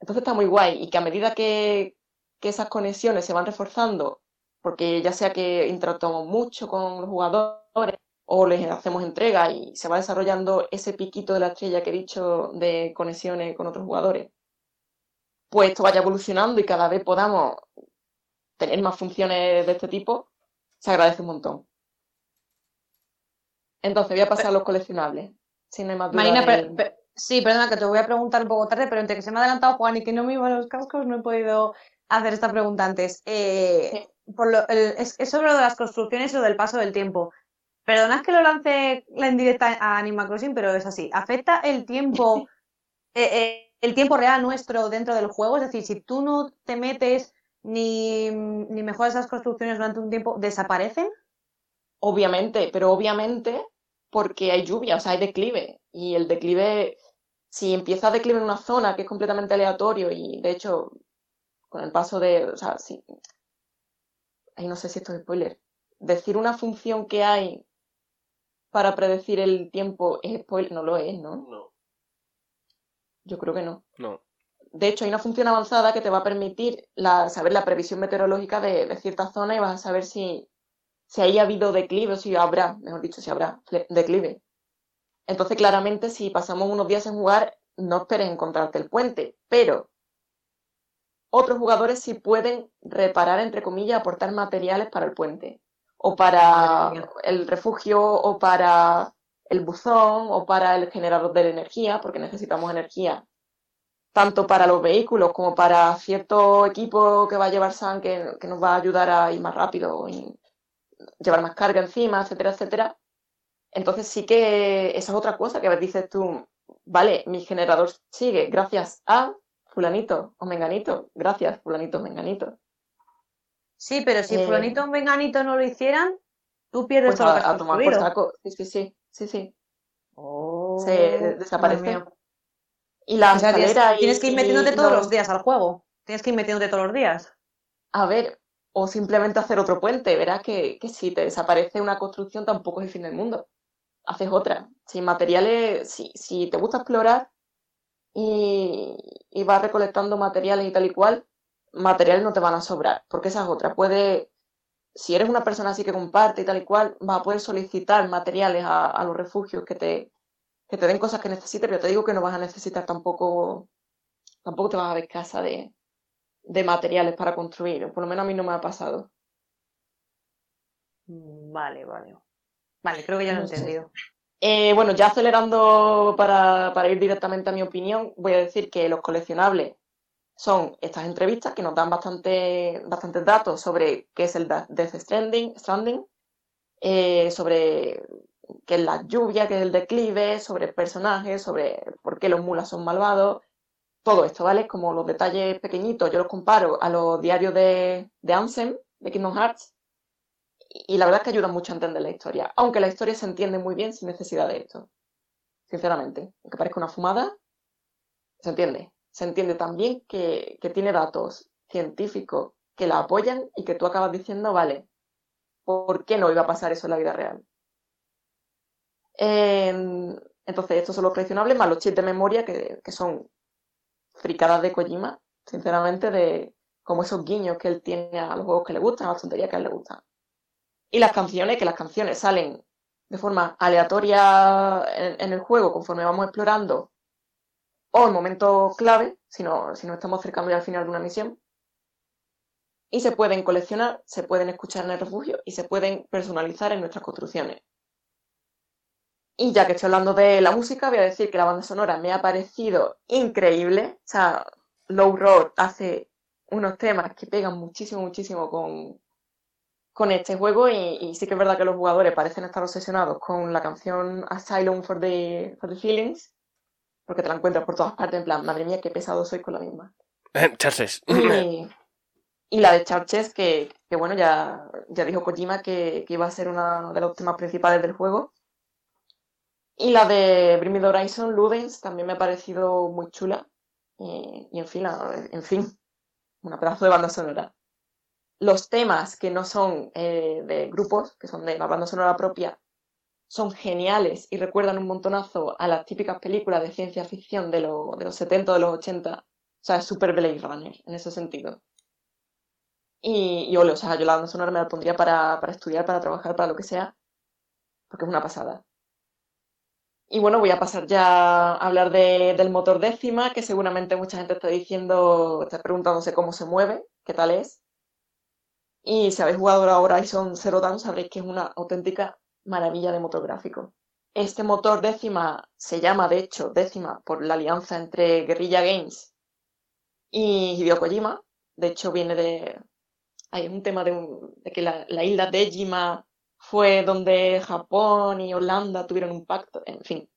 Entonces está muy guay y que a medida que, que esas conexiones se van reforzando, porque ya sea que interactuamos mucho con los jugadores o les hacemos entrega y se va desarrollando ese piquito de la estrella que he dicho de conexiones con otros jugadores, pues esto vaya evolucionando y cada vez podamos tener más funciones de este tipo, se agradece un montón. Entonces voy a pasar a los coleccionables. Si no hay más dudas Marina, del- per- per- sí, perdona que te voy a preguntar un poco tarde, pero entre que se me ha adelantado Juan y que no me iban los cascos, no he podido hacer esta pregunta antes. Eh, por lo- el- es, es sobre lo de las construcciones lo del paso del tiempo. Perdonad que lo lance la indirecta a Animal Crossing, pero es así. ¿Afecta el [laughs] tiempo, eh, eh, el tiempo real nuestro dentro del juego? Es decir, si tú no te metes ni, ni mejoras esas construcciones durante un tiempo, ¿desaparecen? Obviamente, pero obviamente porque hay lluvia, o sea, hay declive. Y el declive, si empieza a declive en una zona que es completamente aleatorio y de hecho, con el paso de, o sea, sí, ahí no sé si esto es spoiler, decir una función que hay para predecir el tiempo es spoiler, no lo es, ¿no? No, Yo creo que no. no. De hecho, hay una función avanzada que te va a permitir la- saber la previsión meteorológica de, de ciertas zonas y vas a saber si, si ahí ha habido declive o si habrá, mejor dicho, si habrá declive. Entonces, claramente, si pasamos unos días en jugar, no esperes encontrarte el puente, pero otros jugadores sí pueden reparar, entre comillas, aportar materiales para el puente, o para el refugio, o para el buzón, o para el generador de energía, porque necesitamos energía tanto para los vehículos como para cierto equipo que va a llevar Sam que, que nos va a ayudar a ir más rápido y llevar más carga encima, etcétera, etcétera. Entonces sí que esa es otra cosa que a veces dices tú, vale, mi generador sigue gracias a fulanito o menganito, gracias fulanito o menganito. Sí, pero si Eh, fulanito o menganito no lo hicieran, tú pierdes Pues todo lo que a, has a tomar por saco. Sí, sí, sí, sí, sí. Oh, Se desaparece. Y la O sea, tienes, escalera y- tienes que ir y metiéndote todos los- los días al juego. Tienes que ir metiéndote todos los días. A ver, o simplemente hacer otro puente. Verás que, que si te desaparece una construcción tampoco es el fin del mundo. Haces otra. Sin materiales, si, si te gusta explorar y, y vas recolectando materiales y tal y cual, materiales no te van a sobrar. Porque esa es otra. Puede, si eres una persona así que comparte y tal y cual, vas a poder solicitar materiales a, a los refugios que te, que te den cosas que necesites, pero te digo que no vas a necesitar tampoco, tampoco te vas a ver escasa de, de materiales para construir, por lo menos a mí no me ha pasado. Mm, Vale, vale. Vale, creo que ya lo he entendido. Eh, bueno, ya acelerando para, para ir directamente a mi opinión, voy a decir que los coleccionables son estas entrevistas que nos dan bastante, bastantes datos sobre qué es el Death Stranding, Stranding eh, sobre qué es la lluvia, qué es el declive, sobre personajes, sobre por qué los mulas son malvados, todo esto, ¿vale? Como los detalles pequeñitos, yo los comparo a los diarios de, de Ansem, de Kingdom Hearts, y la verdad es que ayuda mucho a entender la historia, aunque la historia se entiende muy bien sin necesidad de esto. sinceramente. Aunque parezca una fumada, se entiende. Se entiende también que, que tiene datos científicos que la apoyan y que tú acabas diciendo, vale, ¿por qué no iba a pasar eso en la vida real? Em, entonces, estos son los coleccionables, más los chips de memoria, que, que son fricadas de Kojima, sinceramente, de como esos guiños que él tiene a los juegos que le gustan, a las tonterías que a él le gustan. Y las canciones, que las canciones salen de forma aleatoria en, el juego conforme vamos explorando, o en momentos clave, si, no, si nos estamos acercando ya al final de una misión. Y se pueden coleccionar, se pueden escuchar en el refugio y se pueden personalizar en nuestras construcciones. Y ya que estoy hablando de la música, voy a decir que la banda sonora me ha parecido increíble. O sea, Low hace unos temas que pegan muchísimo, muchísimo con, con este juego y, y sí que es verdad que los jugadores parecen estar obsesionados con la canción Asylum for the, for the Feelings, porque te la encuentras por todas partes en plan, madre mía, qué pesado soy con la misma. Charles. Y, y la de Charches, que, que bueno, ya, ya dijo Kojima que, que iba a ser una de los temas principales del juego. Y la de Bring Me the Horizon, Ludens, también me ha parecido muy chula. Y, y en fin, en fin, una pedazo de banda sonora. Los temas que no son eh, de grupos, que son de la banda sonora propia, son geniales y recuerdan un montonazo a las típicas películas de ciencia ficción de, lo- de los 70 o de los 80. O sea, es super Blade Runner en ese sentido. Y, y ole, o sea, yo la banda sonora me la pondría para, para estudiar, para trabajar, para lo que sea, porque es una pasada. Y bueno, voy a pasar ya a hablar de- del motor décima, que seguramente mucha gente está diciendo, está preguntándose cómo se mueve, qué tal es. Y si habéis jugado ahora Horizon Zero Dawn, sabréis que es una auténtica maravilla de motor gráfico. Este motor décima se llama, de hecho, décima por la alianza entre Guerrilla Games y Hideo Kojima. De hecho, viene de... Hay un tema de, un- de que la, la isla Dejima fue donde Japón y Holanda tuvieron un pacto, en fin.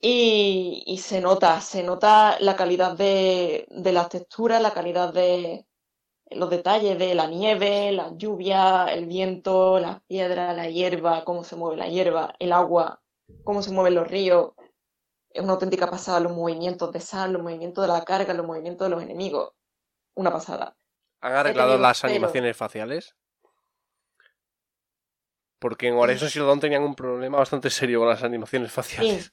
Y, y se nota, se nota la calidad de, de las texturas, la calidad de los detalles de la nieve, la lluvia, el viento, las piedras, la hierba, cómo se mueve la hierba, el agua, cómo se mueven los ríos. Es una auténtica pasada los movimientos de sal, los movimientos de la carga, los movimientos de los enemigos. Una pasada. ¿Han arreglado las animaciones faciales? Porque en Horizon Zero Dawn tenían un problema bastante serio con las animaciones faciales. Sí.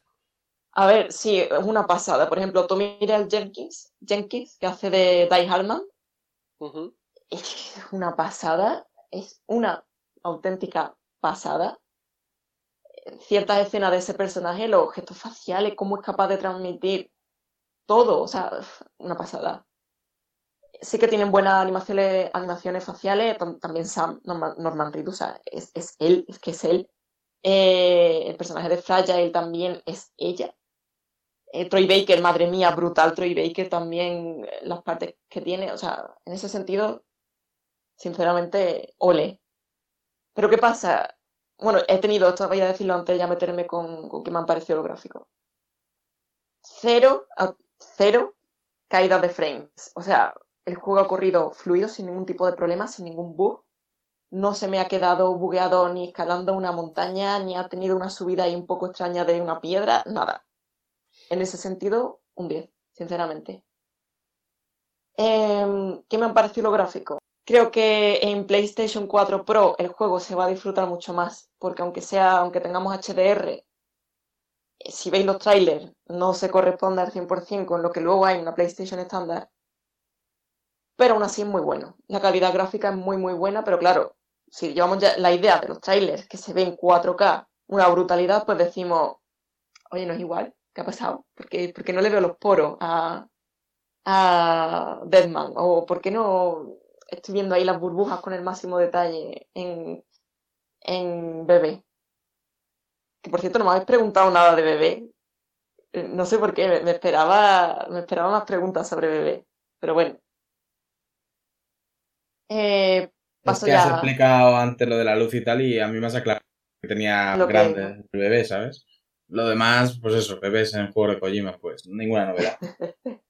A ver, sí, es una pasada. Por ejemplo, tú miras Jenkins, Jenkins, que hace de Die Ujú. es [laughs] una pasada, es una auténtica pasada. Ciertas escenas de ese personaje, los gestos faciales, cómo es capaz de transmitir todo, o sea, una pasada. Sí que tienen buenas animaciones, faciales, tam- también Sam, Norman, Norman Reedus, o sea, es, es él, es que es él. Eh, el personaje de Fragile también es ella. Eh, Troy Baker, madre mía, brutal Troy Baker también, eh, las partes que tiene, o sea, en ese sentido, sinceramente, ole. Pero ¿qué pasa? Bueno, he tenido, esto voy a decirlo antes de ya meterme con, con qué me han parecido los gráficos. Cero, a- cero caídas de frames. O sea, el juego ha corrido fluido sin ningún tipo de problema, sin ningún bug. No se me ha quedado bugueado ni escalando una montaña, ni ha tenido una subida ahí un poco extraña de una piedra, nada. En ese sentido, un 10, sinceramente. Em, ¿qué me han parecido los gráficos? Creo que en PlayStation 4 Pro el juego se va a disfrutar mucho más, porque aunque sea, aunque tengamos HDR, eh, si veis los trailers, no se corresponde al 100% con lo que luego hay en una PlayStation estándar. Pero aún así es muy bueno. La calidad gráfica es muy, muy buena, pero claro, si llevamos ya la idea de los trailers que se ven 4K, una brutalidad, pues decimos, oye, no es igual, ¿qué ha pasado? Porque, porque no le veo los poros a, a Deadman, o por qué no estoy viendo ahí las burbujas con el máximo detalle en, en bebé. Que por cierto, no me habéis preguntado nada de bebé. Eh, No sé por qué, me, me esperaba, me esperaba más preguntas sobre bebé. Pero bueno. Eh, Es paso que has ya. explicado antes lo de la luz y tal, y a mí me has aclarado que tenía Lo que- grande el bebé, ¿sabes? Lo demás, pues eso, bebés en juego de Kojima, pues ninguna novedad. [laughs]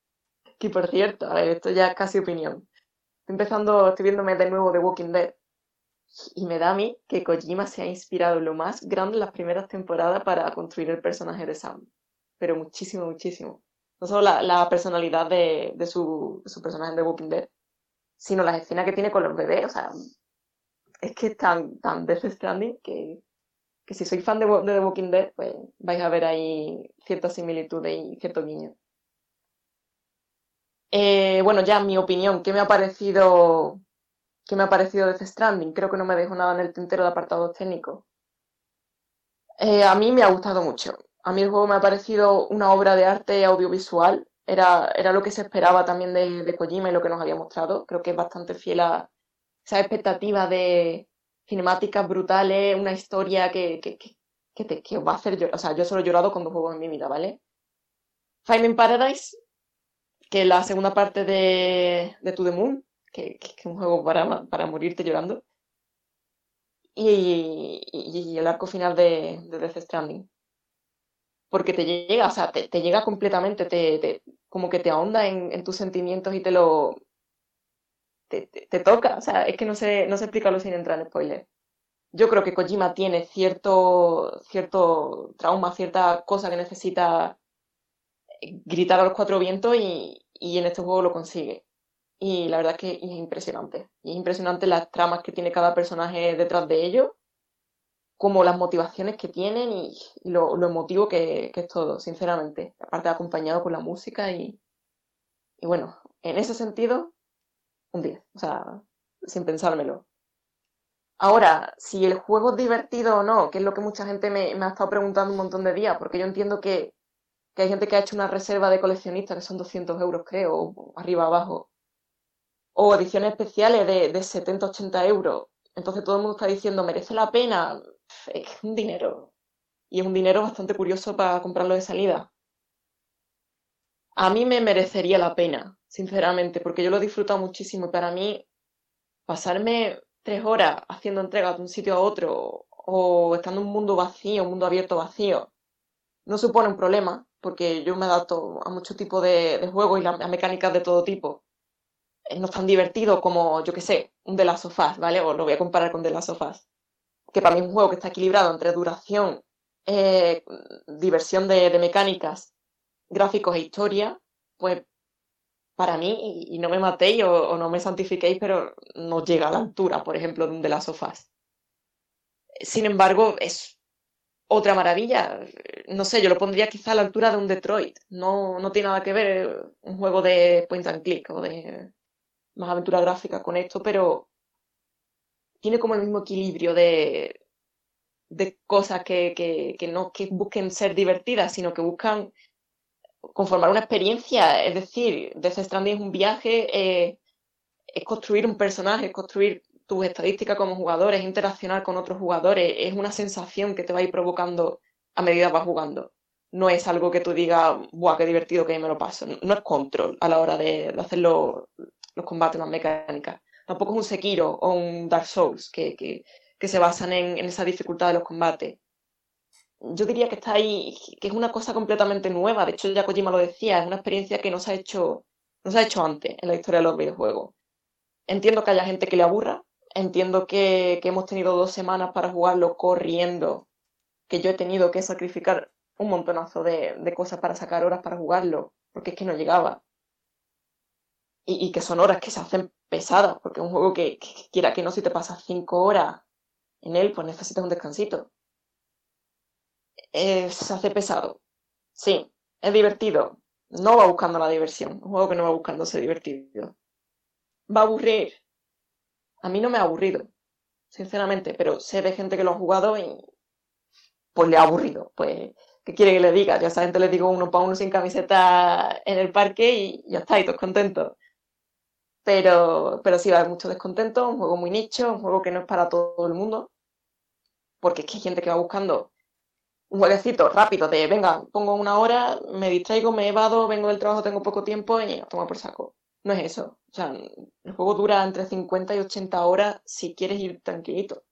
Que por cierto, a ver, esto ya es casi opinión. Estoy empezando, estoy viéndome de nuevo The Walking Dead. Y me da a mí que Kojima se ha inspirado lo más grande en las primeras temporadas para construir el personaje de Sam. Pero muchísimo, muchísimo. No solo la, la personalidad de, de su, su personaje de Walking Dead, sino las escenas que tiene con los bebés. O sea, es que es tan, tan Death Stranding que, que si sois fan de, de The Walking Dead, pues vais a ver ahí ciertas similitudes y ciertos guiños. Eh, bueno, ya mi opinión, ¿qué me ha parecido, qué me ha parecido Death Stranding? Creo que no me dejo nada en el tintero de apartados técnicos. Eh, a mí me ha gustado mucho. A mí el juego me ha parecido una obra de arte audiovisual. Era, era lo que se esperaba también de, de Kojima y lo que nos había mostrado. Creo que es bastante fiel a esa expectativa de cinemáticas brutales, una historia que, que, que, te, que va a hacer llorar. O sea, yo solo he llorado con dos juegos en mi vida, ¿vale? Fire in Paradise, que es la segunda parte de, de To The Moon, que, es un juego para, para morirte llorando. Y, y- el arco final de, de Death Stranding. Porque te llega, o sea, te, llega completamente, te, como que te ahonda en tus sentimientos y te lo, te, te- te toca. O sea, es que no sé, no sé explicarlo sin entrar en spoiler. Yo creo que Kojima tiene cierto, cierto trauma, cierta cosa que necesita gritar a los cuatro vientos y, y en este juego lo consigue. Y la verdad es que es impresionante. Y es impresionante las tramas que tiene cada personaje detrás de ellos, como las motivaciones que tienen y, y lo, lo emotivo que, que es todo, sinceramente. Aparte acompañado con la música y, y bueno, en ese sentido, un 10. O sea, sin pensármelo. Ahora, si el juego es divertido o no, que es lo que mucha gente me, ha estado preguntando un montón de días, porque yo entiendo que, que hay gente que ha hecho una reserva de coleccionista que son 200 euros, creo, arriba abajo, o ediciones especiales de, de 70, 80 euros. Entonces todo el mundo está diciendo, ¿merece la pena? Es un dinero. Y es un dinero bastante curioso para comprarlo de salida. A mí me merecería la pena, sinceramente, porque yo lo he disfrutado muchísimo y para mí pasarme tres horas haciendo entregas de un sitio a otro o estando en un mundo vacío, un mundo abierto vacío, no supone un problema, porque yo me adapto a muchos tipos de, de juegos y a mecánicas de todo tipo. Eh, No es tan divertido como, yo qué sé, un de las sofás, ¿vale? O lo voy a comparar con de las sofás. Que para mí es un juego que está equilibrado entre duración, eh, diversión de, de mecánicas, gráficos e historia, pues para mí, y, no me matéis o, no me santifiquéis, pero no llega a la altura, por ejemplo, de un de las sofás. Sin embargo, es otra maravilla. No sé, yo lo pondría quizá a la altura de un Detroit. No, no tiene nada que ver un juego de point and click o de más aventura gráfica con esto, pero tiene como el mismo equilibrio de, de cosas que, que, que no que busquen ser divertidas, sino que buscan conformar una experiencia. Es decir, Death Stranding es un viaje, eh, es construir un personaje, es construir tus estadísticas como jugador, es interaccionar con otros jugadores, es una sensación que te va a ir provocando a medida que vas jugando. No es algo que tú digas, ¡buah, qué divertido que me lo paso! No es control a la hora de, hacer los, los combates, las mecánicas. Tampoco es un Sekiro o un Dark Souls que, que, que se basan en, en esa dificultad de los combates. Yo diría que está ahí, que es una cosa completamente nueva. De hecho, ya Kojima lo decía, es una experiencia que no se ha hecho, no se ha hecho antes en la historia de los videojuegos. Entiendo que haya gente que le aburra, entiendo que, que hemos tenido dos semanas para jugarlo corriendo, que yo he tenido que sacrificar un montonazo de, de cosas para sacar horas para jugarlo, porque es que no llegaba. Y, y que son horas que se hacen pesadas, porque un juego que, que quiera que no, si te pasas cinco horas en él, pues necesitas un descansito. Se hace pesado. Sí, es divertido. No va buscando la diversión. Un juego que no va buscando ser divertido. Va a aburrir. A mí no me ha aburrido, sinceramente, pero sé de gente que lo ha jugado y pues le ha aburrido. Pues, ¿qué quiere que le diga? Yo a esa gente le digo uno para uno sin camiseta en el parque y ya está, y todos contentos. Pero, pero sí va a haber mucho descontento, un juego muy nicho, un juego que no es para todo el mundo, porque es que hay gente que va buscando un jueguecito rápido de, venga, pongo una hora, me distraigo, me evado, vengo del trabajo, tengo poco tiempo y a tomar por saco. No es eso. O sea, el juego dura entre 50 y 80 horas si quieres ir tranquilito.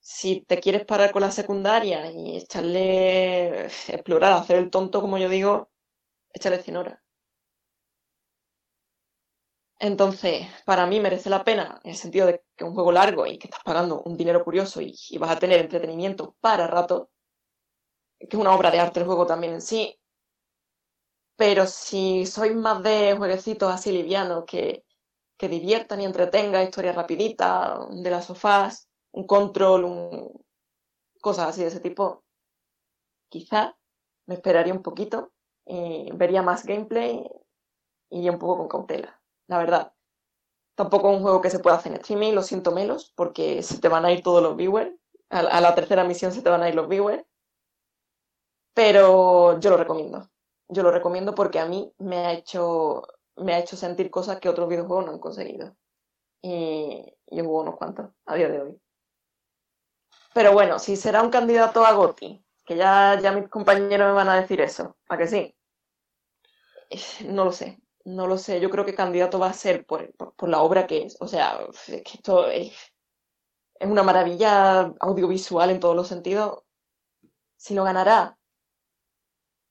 Si te quieres parar con la secundaria y echarle, explorar, hacer el tonto, como yo digo, échale 100 horas. Entonces, para mí merece la pena en el sentido de que es un juego largo y que estás pagando un dinero curioso y, vas a tener entretenimiento para rato, que es una obra de arte el juego también en sí. Pero si sois más de jueguecitos así livianos que, que diviertan y entretengan, historias rapiditas, de las sofás, un control, un... cosas así de ese tipo, quizá me esperaría un poquito, y vería más gameplay y un poco con cautela, la verdad. Tampoco es un juego que se pueda hacer en streaming, lo siento menos, porque se te van a ir todos los viewers. A, la tercera misión se te van a ir los viewers. Pero yo lo recomiendo. Yo lo recomiendo porque a mí me ha hecho, me ha hecho sentir cosas que otros videojuegos no han conseguido. Y, y he jugado unos cuantos a día de hoy. Pero bueno, si será un candidato a GOTY, que ya, ya mis compañeros me van a decir eso, ¿a que sí? Eh, No lo sé, no lo sé. Yo creo que candidato va a ser por, por, la obra que es. O sea, que esto es, es una maravilla audiovisual en todos los sentidos. Si lo ganará.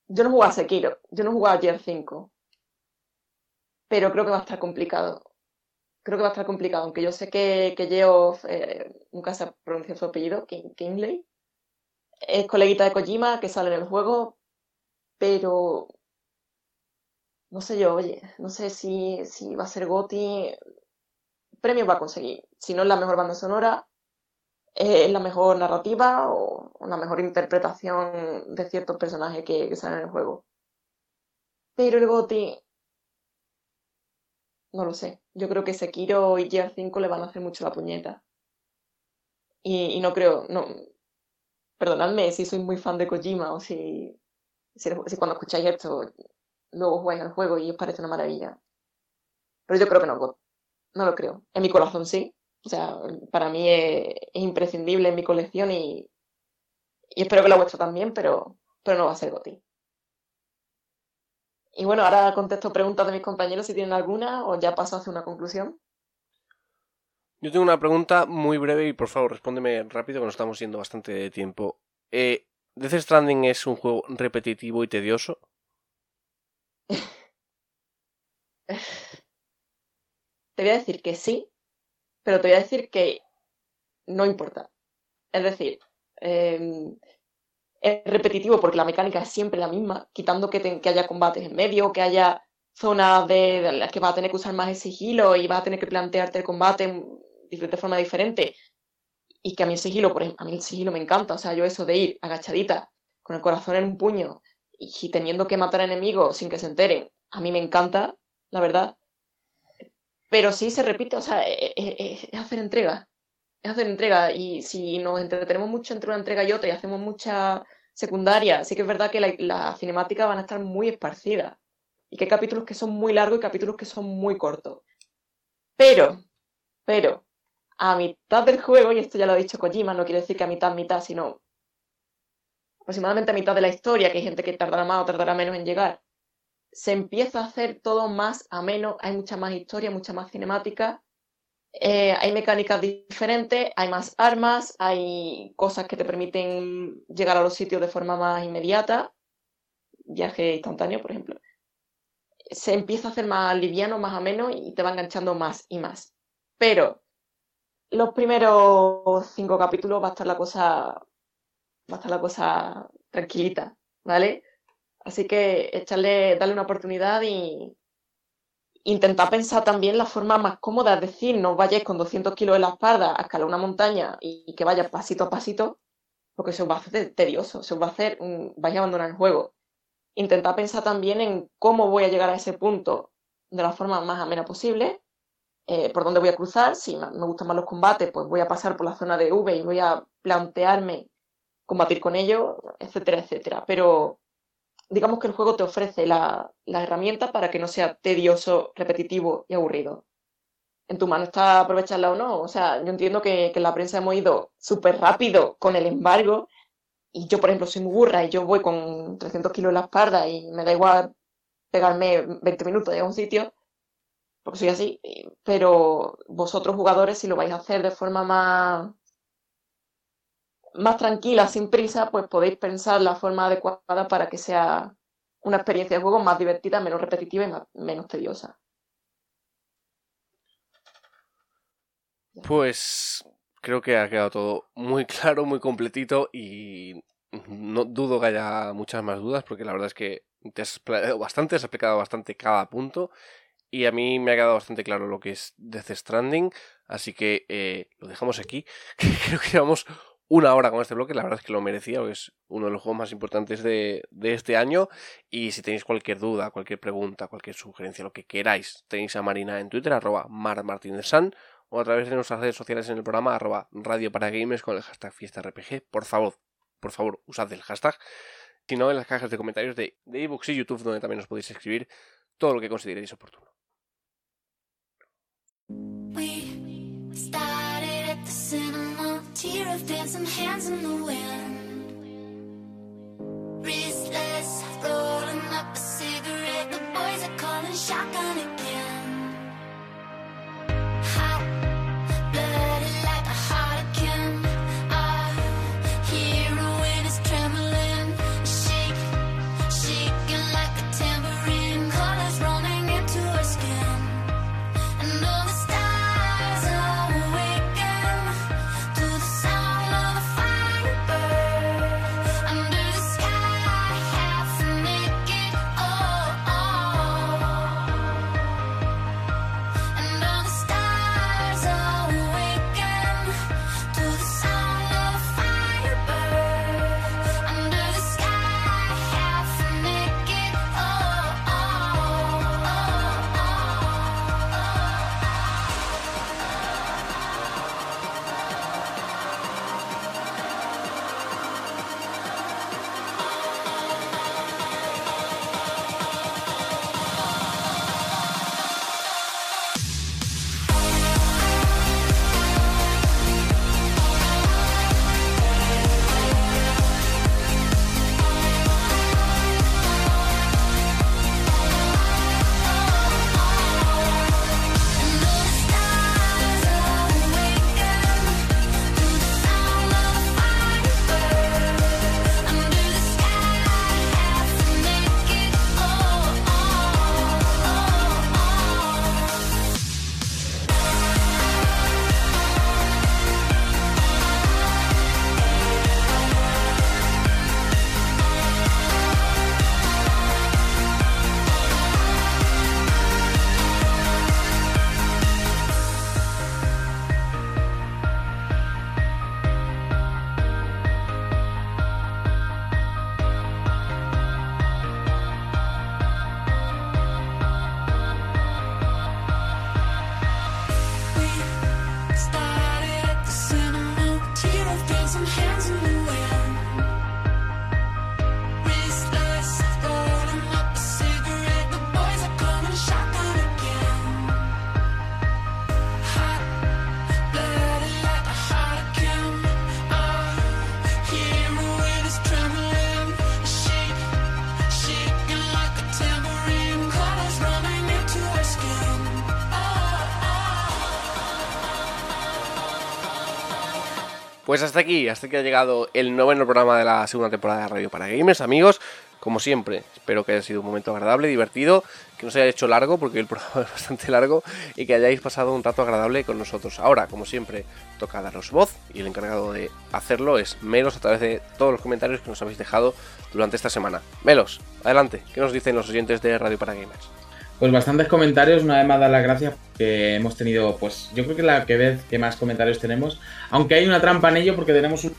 Yo no jugaba a Sekiro, yo no jugaba a Gear 5. Pero creo que va a estar complicado. Creo que va a estar complicado, aunque yo sé que, que Geoff, eh, nunca se pronuncia su apellido, King- Kingley, es coleguita de Kojima que sale en el juego, pero no sé yo, oye, no sé si, si va a ser GOTY, premio va a conseguir. Si no es la mejor banda sonora, eh, es la mejor narrativa o, la mejor interpretación de ciertos personajes que, que salen en el juego. Pero el GOTY, no lo sé. Yo creo que Sekiro y Gear 5 le van a hacer mucho la puñeta. Y, y no creo, no, perdonadme si soy muy fan de Kojima o si, si, si cuando escucháis esto luego jugáis al juego y os parece una maravilla. Pero yo creo que no, no lo creo. En mi corazón sí. O sea, para mí es, es imprescindible en mi colección y, y espero que la vuestra también, pero, pero no va a ser GOTY. Y bueno, ahora contesto preguntas de mis compañeros si tienen alguna o ya paso hacia una conclusión. Yo tengo una pregunta muy breve y por favor respóndeme rápido que nos estamos yendo bastante de tiempo. Eh, ¿Death Stranding es un juego repetitivo y tedioso? Te voy a decir que sí, pero te voy a decir que no importa. Es decir, eh, es repetitivo porque la mecánica es siempre la misma, quitando que, haya combates en medio, que haya zonas de, las que vas a tener que usar más el sigilo y vas a tener que plantearte el combate de forma diferente. Y que a mí el sigilo, por ejemplo, a mí el sigilo me encanta. O sea, yo eso de ir agachadita, con el corazón en un puño y, teniendo que matar enemigos sin que se enteren, a mí me encanta, la verdad. Pero sí se repite, o sea, es, es- es hacer entrega. Es hacer entrega. Y si nos entretenemos mucho entre una entrega y otra y hacemos mucha secundaria, sí que es verdad que la- las cinemáticas van a estar muy esparcidas. Y que hay capítulos que son muy largos y capítulos que son muy cortos. Pero, pero, a mitad del juego, y esto ya lo ha dicho Kojima, no quiere decir que a mitad, mitad, sino aproximadamente a mitad de la historia, que hay gente que tardará más o tardará menos en llegar, se empieza a hacer todo más ameno, hay mucha más historia, mucha más cinemática, eh, hay mecánicas diferentes, hay más armas, hay cosas que te permiten llegar a los sitios de forma más inmediata, viaje instantáneo, por ejemplo. Se empieza a hacer más liviano, más ameno y te va enganchando más y más. Pero los primeros cinco capítulos va a estar la cosa, va a estar la cosa tranquilita, ¿vale? Así que echarle, darle una oportunidad y intentar pensar también la forma más cómoda, es decir, no vayáis con 200 kilos en la espalda a escalar una montaña y que vaya pasito a pasito, porque se os va a hacer tedioso, se os va a hacer, un, vais a abandonar el juego. Intentar pensar también en cómo voy a llegar a ese punto de la forma más amena posible, eh, por dónde voy a cruzar, si me gustan más los combates, pues voy a pasar por la zona de V y voy a plantearme combatir con ellos, etcétera, etcétera. Pero digamos que el juego te ofrece la, la herramienta para que no sea tedioso, repetitivo y aburrido. En tu mano está aprovecharla o no. O sea, yo entiendo que, en la prensa hemos ido súper rápido con el embargo y yo, por ejemplo, soy muy burra y yo voy con 300 kilos en la espalda y me da igual pegarme 20 minutos de un sitio, porque soy así. Pero vosotros, jugadores, si lo vais a hacer de forma más, más tranquila, sin prisa, pues podéis pensar la forma adecuada para que sea una experiencia de juego más divertida, menos repetitiva y más- menos tediosa. Pues creo que ha quedado todo muy [laughs] claro, muy completito y no dudo que haya muchas más dudas porque la verdad es que te has explicado bastante, has explicado bastante cada punto y a mí me ha quedado bastante claro lo que es Death Stranding, así que eh, lo dejamos aquí. [laughs] Creo que llevamos una hora con este bloque, la verdad es que lo merecía, es uno de los juegos más importantes de, de este año. Y si tenéis cualquier duda, cualquier pregunta, cualquier sugerencia, lo que queráis, tenéis a Marina en Twitter, arroba marmartinezsan, o a través de nuestras redes sociales en el programa, arroba radio para gamers con el hashtag fiesta RPG. Por favor, por favor, usad el hashtag. Si no, en las cajas de comentarios de, de ebooks y YouTube, donde también os podéis escribir todo lo que consideréis oportuno. Of dancing hands in the wind. Restless, rolling up a cigarette. The boys are calling shotgun hasta aquí, hasta aquí ha llegado el noveno programa de la segunda temporada de Radio para Gamers, amigos. Como siempre, espero que haya sido un momento agradable, divertido, que no se haya hecho largo, porque el [laughs] programa es bastante largo, y que hayáis pasado un rato agradable con nosotros. Ahora, como siempre, toca daros voz, y el encargado de hacerlo es Melos a través de todos los comentarios que nos habéis dejado durante esta semana. Melos, adelante, ¿qué nos dicen los oyentes de Radio para Gamers? Pues bastantes comentarios, una vez más dar las gracias que hemos tenido, pues yo creo que la que vez que más comentarios tenemos, aunque hay una trampa en ello porque tenemos un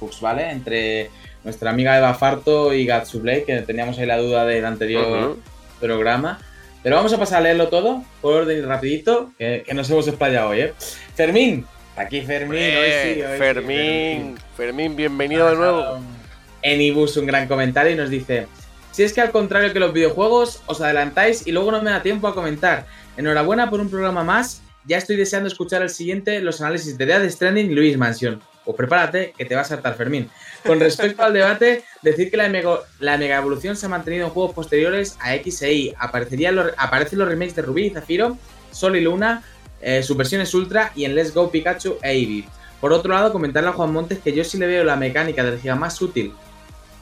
bugs, ¿vale? Entre nuestra amiga Eva Farto y Gatsublay, que teníamos ahí la duda del anterior programa. Pero vamos a pasar a leerlo todo, por orden y rapidito, que, que nos hemos explayado hoy, ¿eh? Fermín, aquí Fermín, hoy sí, hoy sí, Fermín, Fermín, bienvenido de nuevo. en Ibus un gran comentario y nos dice: Si es que al contrario que los videojuegos, os adelantáis y luego no me da tiempo a comentar. Enhorabuena por un programa más. Ya estoy deseando escuchar el siguiente, los análisis de Death Stranding y Luis Mansion. O prepárate, que te va a saltar Fermín. Con respecto al debate, decir que la mega, la mega evolución se ha mantenido en juegos posteriores a X e Y. Aparecen los remakes de Rubí y Zafiro, Sol y Luna, eh, sus versiones Ultra y en Let's Go Pikachu e Eevee. Por otro lado, comentarle a Juan Montes que yo sí le veo la mecánica del Giga más útil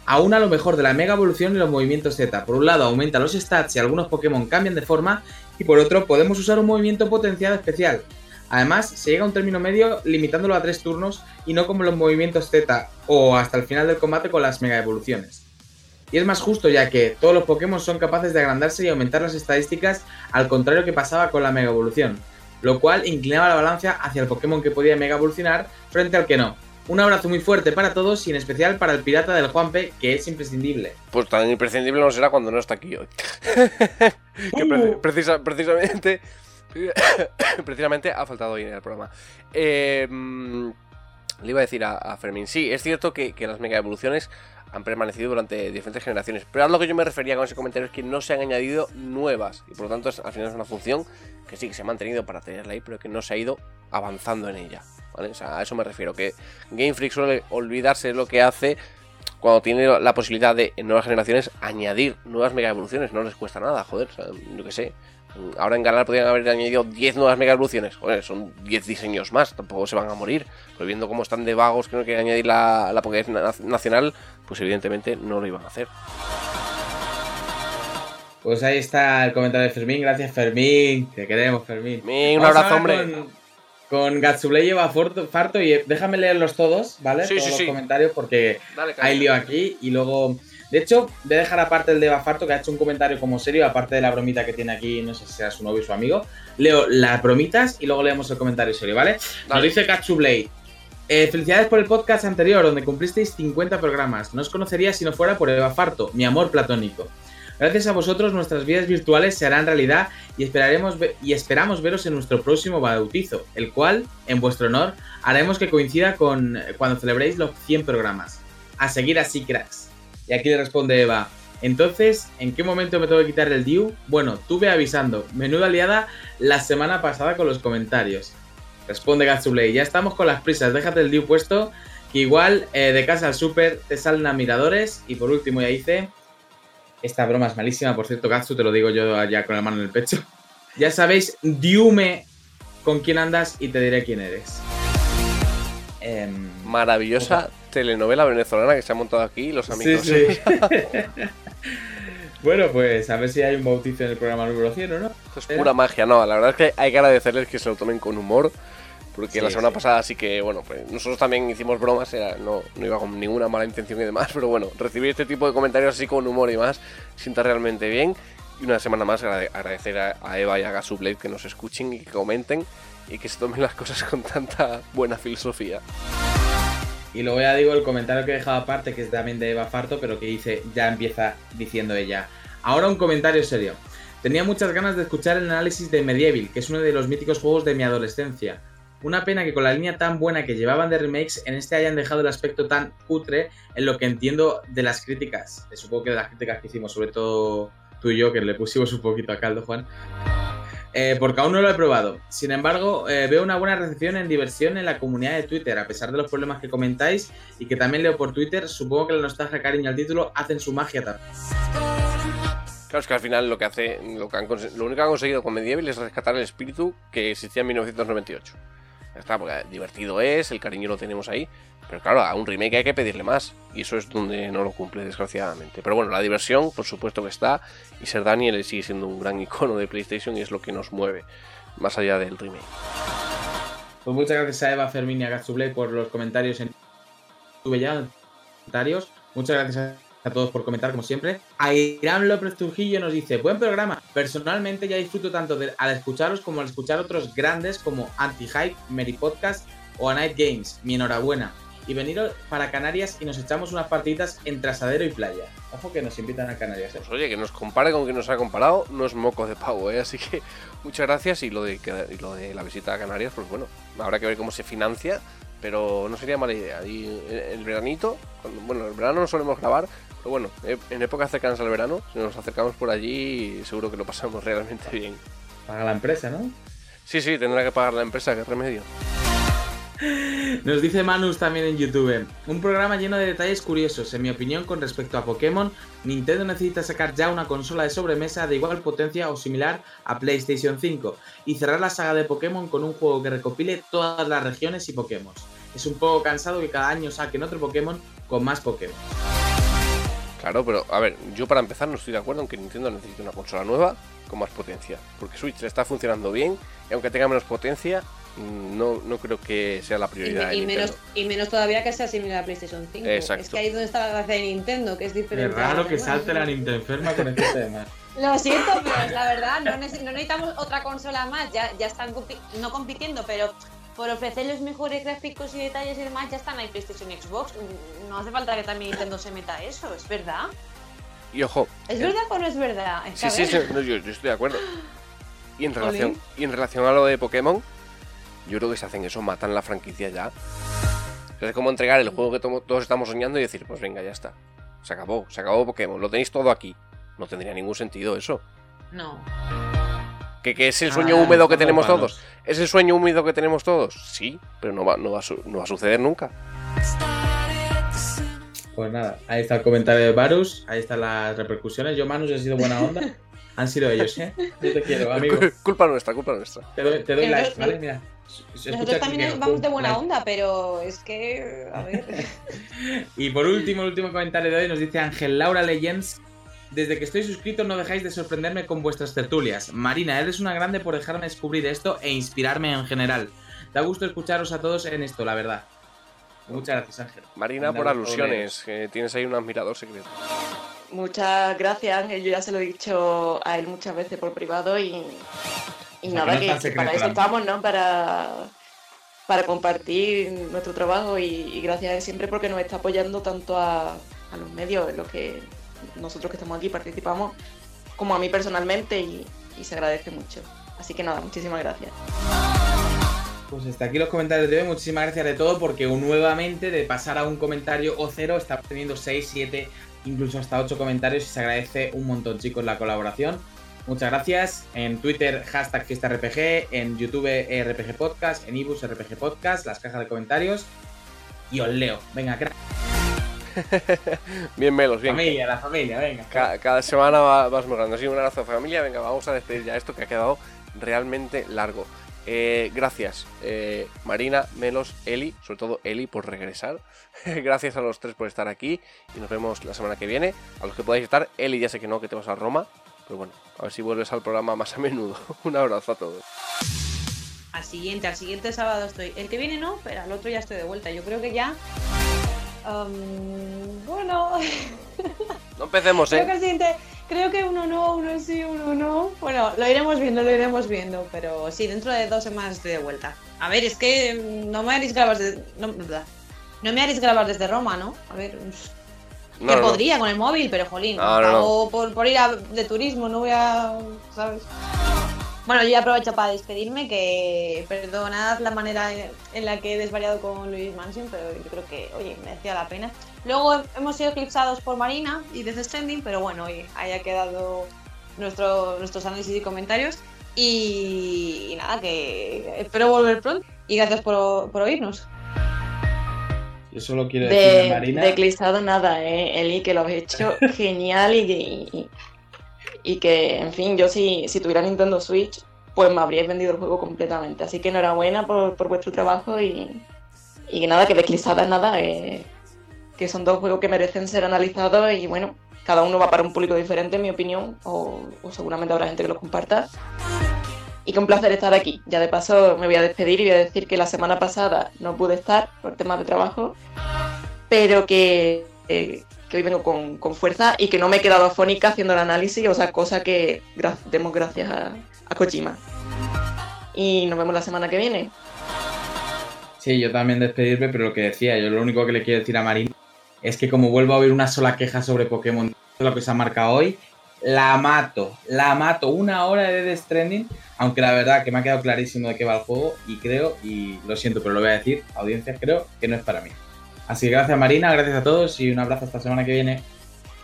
aún a lo mejor de la mega evolución y los movimientos Z. Por un lado aumenta los stats y algunos Pokémon cambian de forma y por otro podemos usar un movimiento potenciado especial. Además, se llega a un término medio limitándolo a tres turnos y no como los movimientos Z o hasta el final del combate con las mega evoluciones. Y es más justo ya que todos los Pokémon son capaces de agrandarse y aumentar las estadísticas al contrario que pasaba con la mega evolución, lo cual inclinaba la balanza hacia el Pokémon que podía mega evolucionar frente al que no. Un abrazo muy fuerte para todos y en especial para el pirata del Juanpe, que es imprescindible. Pues tan imprescindible no será cuando no está aquí hoy. [laughs] que pre- precisa- precisamente. [coughs] precisamente ha faltado hoy en el programa. Eh, mm, le iba a decir a, a Fermín, sí, es cierto que, que las mega evoluciones han permanecido durante diferentes generaciones, pero a lo que yo me refería con ese comentario es que no se han añadido nuevas y por lo tanto es- al final es una función que sí que se ha mantenido para tenerla ahí, pero que no se ha ido avanzando en ella. ¿vale? O sea, a eso me refiero, que Game Freak suele olvidarse de lo que hace cuando tiene la posibilidad de en nuevas generaciones añadir nuevas mega evoluciones, no les cuesta nada, joder, yo que sé. Ahora en Galar podrían haber añadido 10 nuevas mega evoluciones, joder, son 10 diseños más, tampoco se van a morir. Pero viendo cómo están de vagos que no quieren añadir la, la Pokédex na- nacional, pues evidentemente no lo iban a hacer. Pues ahí está el comentario de Fermín. Gracias, Fermín. Te queremos, Fermín. Fermín, un abrazo, hombre. Con, con Gatsublei lleva Farto, y déjame leerlos todos, ¿vale? Sí, todos sí, los sí. comentarios porque Dale, hay lío aquí y luego... De hecho, voy a dejar aparte el de Bafarto que ha hecho un comentario como serio, aparte de la bromita que tiene aquí, no sé si sea su novio o su amigo. Leo las bromitas y luego leemos el comentario serio, ¿vale? Nos Dale. dice Katsublade. Eh, felicidades por el podcast anterior, donde cumplisteis 50 programas. No os conocería si no fuera por Eva Farto, mi amor platónico. Gracias a vosotros, nuestras vidas virtuales se harán realidad y, esperaremos y esperamos veros en nuestro próximo bautizo, el cual, en vuestro honor, haremos que coincida con eh, cuando celebréis los 100 programas. A seguir así, cracks. Y aquí le responde Eva. Entonces, ¿en qué momento me tengo que quitar el Diu? Bueno, tuve avisando. Menuda liada la semana pasada con los comentarios. Responde Gatsublay. Ya estamos con las prisas. Déjate el Diu puesto. Que igual eh, de casa al super te salen admiradores. Y por último ya hice. Esta broma es malísima, por cierto, Gatsu, te lo digo yo allá con la mano en el pecho. Ya sabéis, Diume con quién andas y te diré quién eres. Em, Maravillosa telenovela venezolana que se ha montado aquí, los amigos. Sí, sí. [laughs] bueno, pues a ver si hay un bautizo en el programa número 100 o no. Esto es pura magia, no, la verdad es que hay que agradecerles que se lo tomen con humor. Porque Sí, la semana sí. pasada sí que, bueno, pues nosotros también hicimos bromas, era- no, no iba con ninguna mala intención y demás, pero bueno, recibir este tipo de comentarios así con humor y más, sienta realmente bien. Y una semana más agrade- agradecer a, a Eva y a Gasublade que nos escuchen y que comenten y que se tomen las cosas con tanta buena filosofía. Y luego ya digo el comentario que he dejado aparte, que es también de Eva Farto, pero que dice, ya empieza diciendo ella. Ahora un comentario serio. Tenía muchas ganas de escuchar el análisis de Medieval, que es uno de los míticos juegos de mi adolescencia. Una pena que con la línea tan buena que llevaban de remakes, en este hayan dejado el aspecto tan cutre en lo que entiendo de las críticas. Eh, Supongo que de las críticas que hicimos, sobre todo tú y yo, que le pusimos un poquito a caldo, Juan. Eh, porque aún no lo he probado. Sin embargo, eh, veo una buena recepción en diversión en la comunidad de Twitter, a pesar de los problemas que comentáis y que también leo por Twitter. Supongo que la nostalgia, cariño al título hacen su magia también. Claro, es que al final lo que hace, lo, que han lo único que han conseguido con Medieval es rescatar el espíritu que existía en 1998. Ya está, porque divertido es, el cariño lo tenemos ahí, pero claro, a un remake hay que pedirle más, y eso es donde no lo cumple, desgraciadamente. Pero bueno, la diversión, por supuesto que está, y Ser Daniel sigue siendo un gran icono de PlayStation y es lo que nos mueve, más allá del remake. Pues muchas gracias a Eva Fermín y a Gatsublay por los comentarios en Tuve ya comentarios. Muchas gracias a todos por comentar, como siempre. A Irán López Trujillo nos dice: Buen programa. Personalmente ya disfruto tanto de- al escucharos como al escuchar otros grandes como Anti-Hype, Mary Podcast o A Night Games. Mi enhorabuena. Y veniros para Canarias y nos echamos unas partiditas entre asadero y playa. Ojo que nos invitan a Canarias, ¿eh? Pues oye, que nos compare con quien nos ha comparado, no es moco de pavo, ¿eh? Así que [laughs] muchas gracias y lo de, y lo de la visita a Canarias, pues bueno, habrá que ver cómo se financia, pero no sería mala idea. Y el, veranito, bueno, el verano no solemos grabar, pero bueno, eh, en épocas cercanas al verano, si nos acercamos por allí, seguro que lo pasamos [laughs] realmente bien. Paga la empresa, ¿no? Sí, sí, tendrá que pagar la empresa, qué remedio. Nos dice Manus también en YouTube. Un programa lleno de detalles curiosos. En mi opinión, con respecto a Pokémon, Nintendo necesita sacar ya una consola de sobremesa de igual potencia o similar a PlayStation 5 y cerrar la saga de Pokémon con un juego que recopile todas las regiones y Pokémon. Es un poco cansado que cada año saquen otro Pokémon con más Pokémon. Claro, pero a ver, yo para empezar no estoy de acuerdo en que Nintendo necesite una consola nueva con más potencia, porque Switch le está funcionando bien y aunque tenga menos potencia, Mm, No, no creo que sea la Y, prioridad. de y menos, y menos todavía que sea similar a PlayStation 5. Exacto. Es que ahí es donde está la gracia de Nintendo, que es Es diferente. a raro que demás. salte la Nintendo enferma con este tema. Lo siento, pero es la verdad, no, neces- no necesitamos otra consola más. Ya, ya están compi- no compitiendo, pero por ofrecer los mejores gráficos y detalles y demás, ya están ahí PlayStation y Xbox. No hace falta que también Nintendo se meta eso, ¿es verdad? Y ojo. ¿Es eh, verdad o no es verdad? Es Sí, sí, sí, no, yo, yo estoy de acuerdo. Y en, relación, y en relación a lo de Pokémon, yo creo que si hacen eso, matan la franquicia ya. O sea, Es como entregar el juego que todos estamos soñando y decir, pues venga, ya está. Se acabó, se acabó Pokémon, lo tenéis todo aquí. No tendría ningún sentido eso. No. ¿Que, que es el sueño Ah, húmedo que tenemos todos? ¿Es el sueño húmedo que tenemos todos? Sí, pero no va, no va, a, su- no va a suceder nunca. Pues nada, ahí está el comentario de Varus, ahí están las repercusiones. Yo, Manus, he sido buena onda. [laughs] Han sido ellos, ¿eh? Yo te quiero, amigo. culpa nuestra, culpa nuestra. Te doy, te no- ¿vale? Mira. Nosotros también vamos de buena like. onda, pero es que, a ver. [laughs] Y por último, el último comentario de hoy nos dice Ángel Laura Legends. Desde que estoy suscrito no dejáis de sorprenderme con vuestras tertulias. Marina, eres una grande por dejarme descubrir esto e inspirarme en general. Da gusto escucharos a todos en esto, la verdad. Muchas gracias, Ángel. Marina, por alusiones, que tienes ahí un admirador secreto. Muchas gracias, Ángel. Yo ya se lo he dicho a él muchas veces por privado y, nada, no que, para eso estamos, ¿no? Para, para compartir nuestro trabajo y, y gracias a él siempre porque nos está apoyando tanto a, a los medios en los que nosotros que estamos aquí participamos, como a mí personalmente y, se agradece mucho. Así que nada, muchísimas gracias. Pues hasta aquí los comentarios de hoy. Muchísimas gracias de todo porque nuevamente de pasar a un comentario o cero estamos teniendo 6, 7, incluso hasta 8 comentarios y se agradece un montón chicos la colaboración. Muchas gracias. En Twitter, hashtag FiestaRPG, en YouTube RPG Podcast, en ebooks RPG Podcast, las cajas de comentarios. Y os leo. Venga, crack. [laughs] Bien, Melos, bien. Familia, la familia, venga. Ca- Cada, semana va- vas mejorando. Así un abrazo familia. Venga, vamos a despedir ya esto que ha quedado realmente largo. Eh, gracias, eh, Marina, Melos, Eli, sobre todo Eli por regresar. [laughs] gracias a los tres por estar aquí y nos vemos la semana que viene. A los que podáis estar, Eli ya sé que no, que te vas a Roma, pero bueno, a ver si vuelves al programa más a menudo. [laughs] un abrazo a todos. Al siguiente, al siguiente sábado estoy. El que viene no, pero al otro ya estoy de vuelta. Yo creo que ya. Bueno, [laughs] No empecemos, creo que ¿eh? el siguiente. Creo que uno no, uno sí, uno no. Bueno, lo iremos viendo, lo iremos viendo. Pero sí, dentro de dos semanas estoy de vuelta. A ver, es que no me haréis grabar desde. No, no me haréis grabar desde Roma, ¿no? A ver. No, que no, podría con el móvil, pero jolín, pago Por, por ir a- de turismo, no voy a. ¿Sabes? Bueno, yo ya aprovecho para despedirme, que perdonad la manera en la que he desvariado con Luis Mansion, pero yo creo que, oye, merecía la pena. Luego hemos sido eclipsados por Marina y Death Stranding, pero bueno, oye, ahí ha quedado nuestro, nuestros análisis y comentarios. Y, y nada, que espero volver pronto. Y gracias por, por oírnos. Yo solo quiero decirle De, a Marina. de eclipsado nada, ¿eh? Eli, que lo has hecho [laughs] genial y, y, y que, en fin, yo si, si tuviera Nintendo Switch, pues me habríais vendido el juego completamente. Así que enhorabuena por, por vuestro trabajo y, y nada, que eclipsada nada, eh, que son dos juegos que merecen ser analizados y bueno, cada uno va para un público diferente, en mi opinión, o, o seguramente habrá gente que los comparta. Y que un placer estar aquí. Ya de paso me voy a despedir y voy a decir que la semana pasada no pude estar por temas de trabajo, pero que, eh, que hoy vengo con, con fuerza y que no me he quedado afónica haciendo el análisis, o sea, cosa que gra- demos gracias a, a Kojima. Y nos vemos la semana que viene. Sí, yo también despedirme, pero lo que decía, yo lo único que le quiero decir a Marina es que como vuelvo a oír una sola queja sobre Pokémon, lo que se ha marcado hoy, la mato, la mato. Una hora de Death Stranding, aunque la verdad que me ha quedado clarísimo de qué va el juego y creo, y lo siento, pero lo voy a decir, audiencia, creo que no es para mí. Así que gracias Marina, gracias a todos y un abrazo hasta la semana que viene.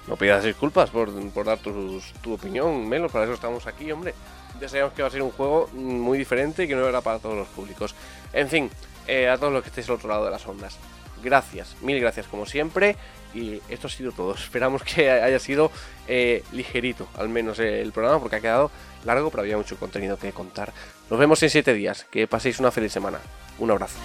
No pidas disculpas por, por dar tu, tu opinión, Melos, para eso estamos aquí, hombre. Ya sabíamos que va a ser un juego muy diferente y que no era para todos los públicos. En fin, eh, a todos los que estéis al otro lado de las ondas. Gracias, mil gracias como siempre. Y esto ha sido todo. [laughs] Esperamos que haya sido eh, ligerito, al menos el programa, porque ha quedado largo, pero había mucho contenido que contar. Nos vemos en 7 días. Que paséis una feliz semana. Un abrazo.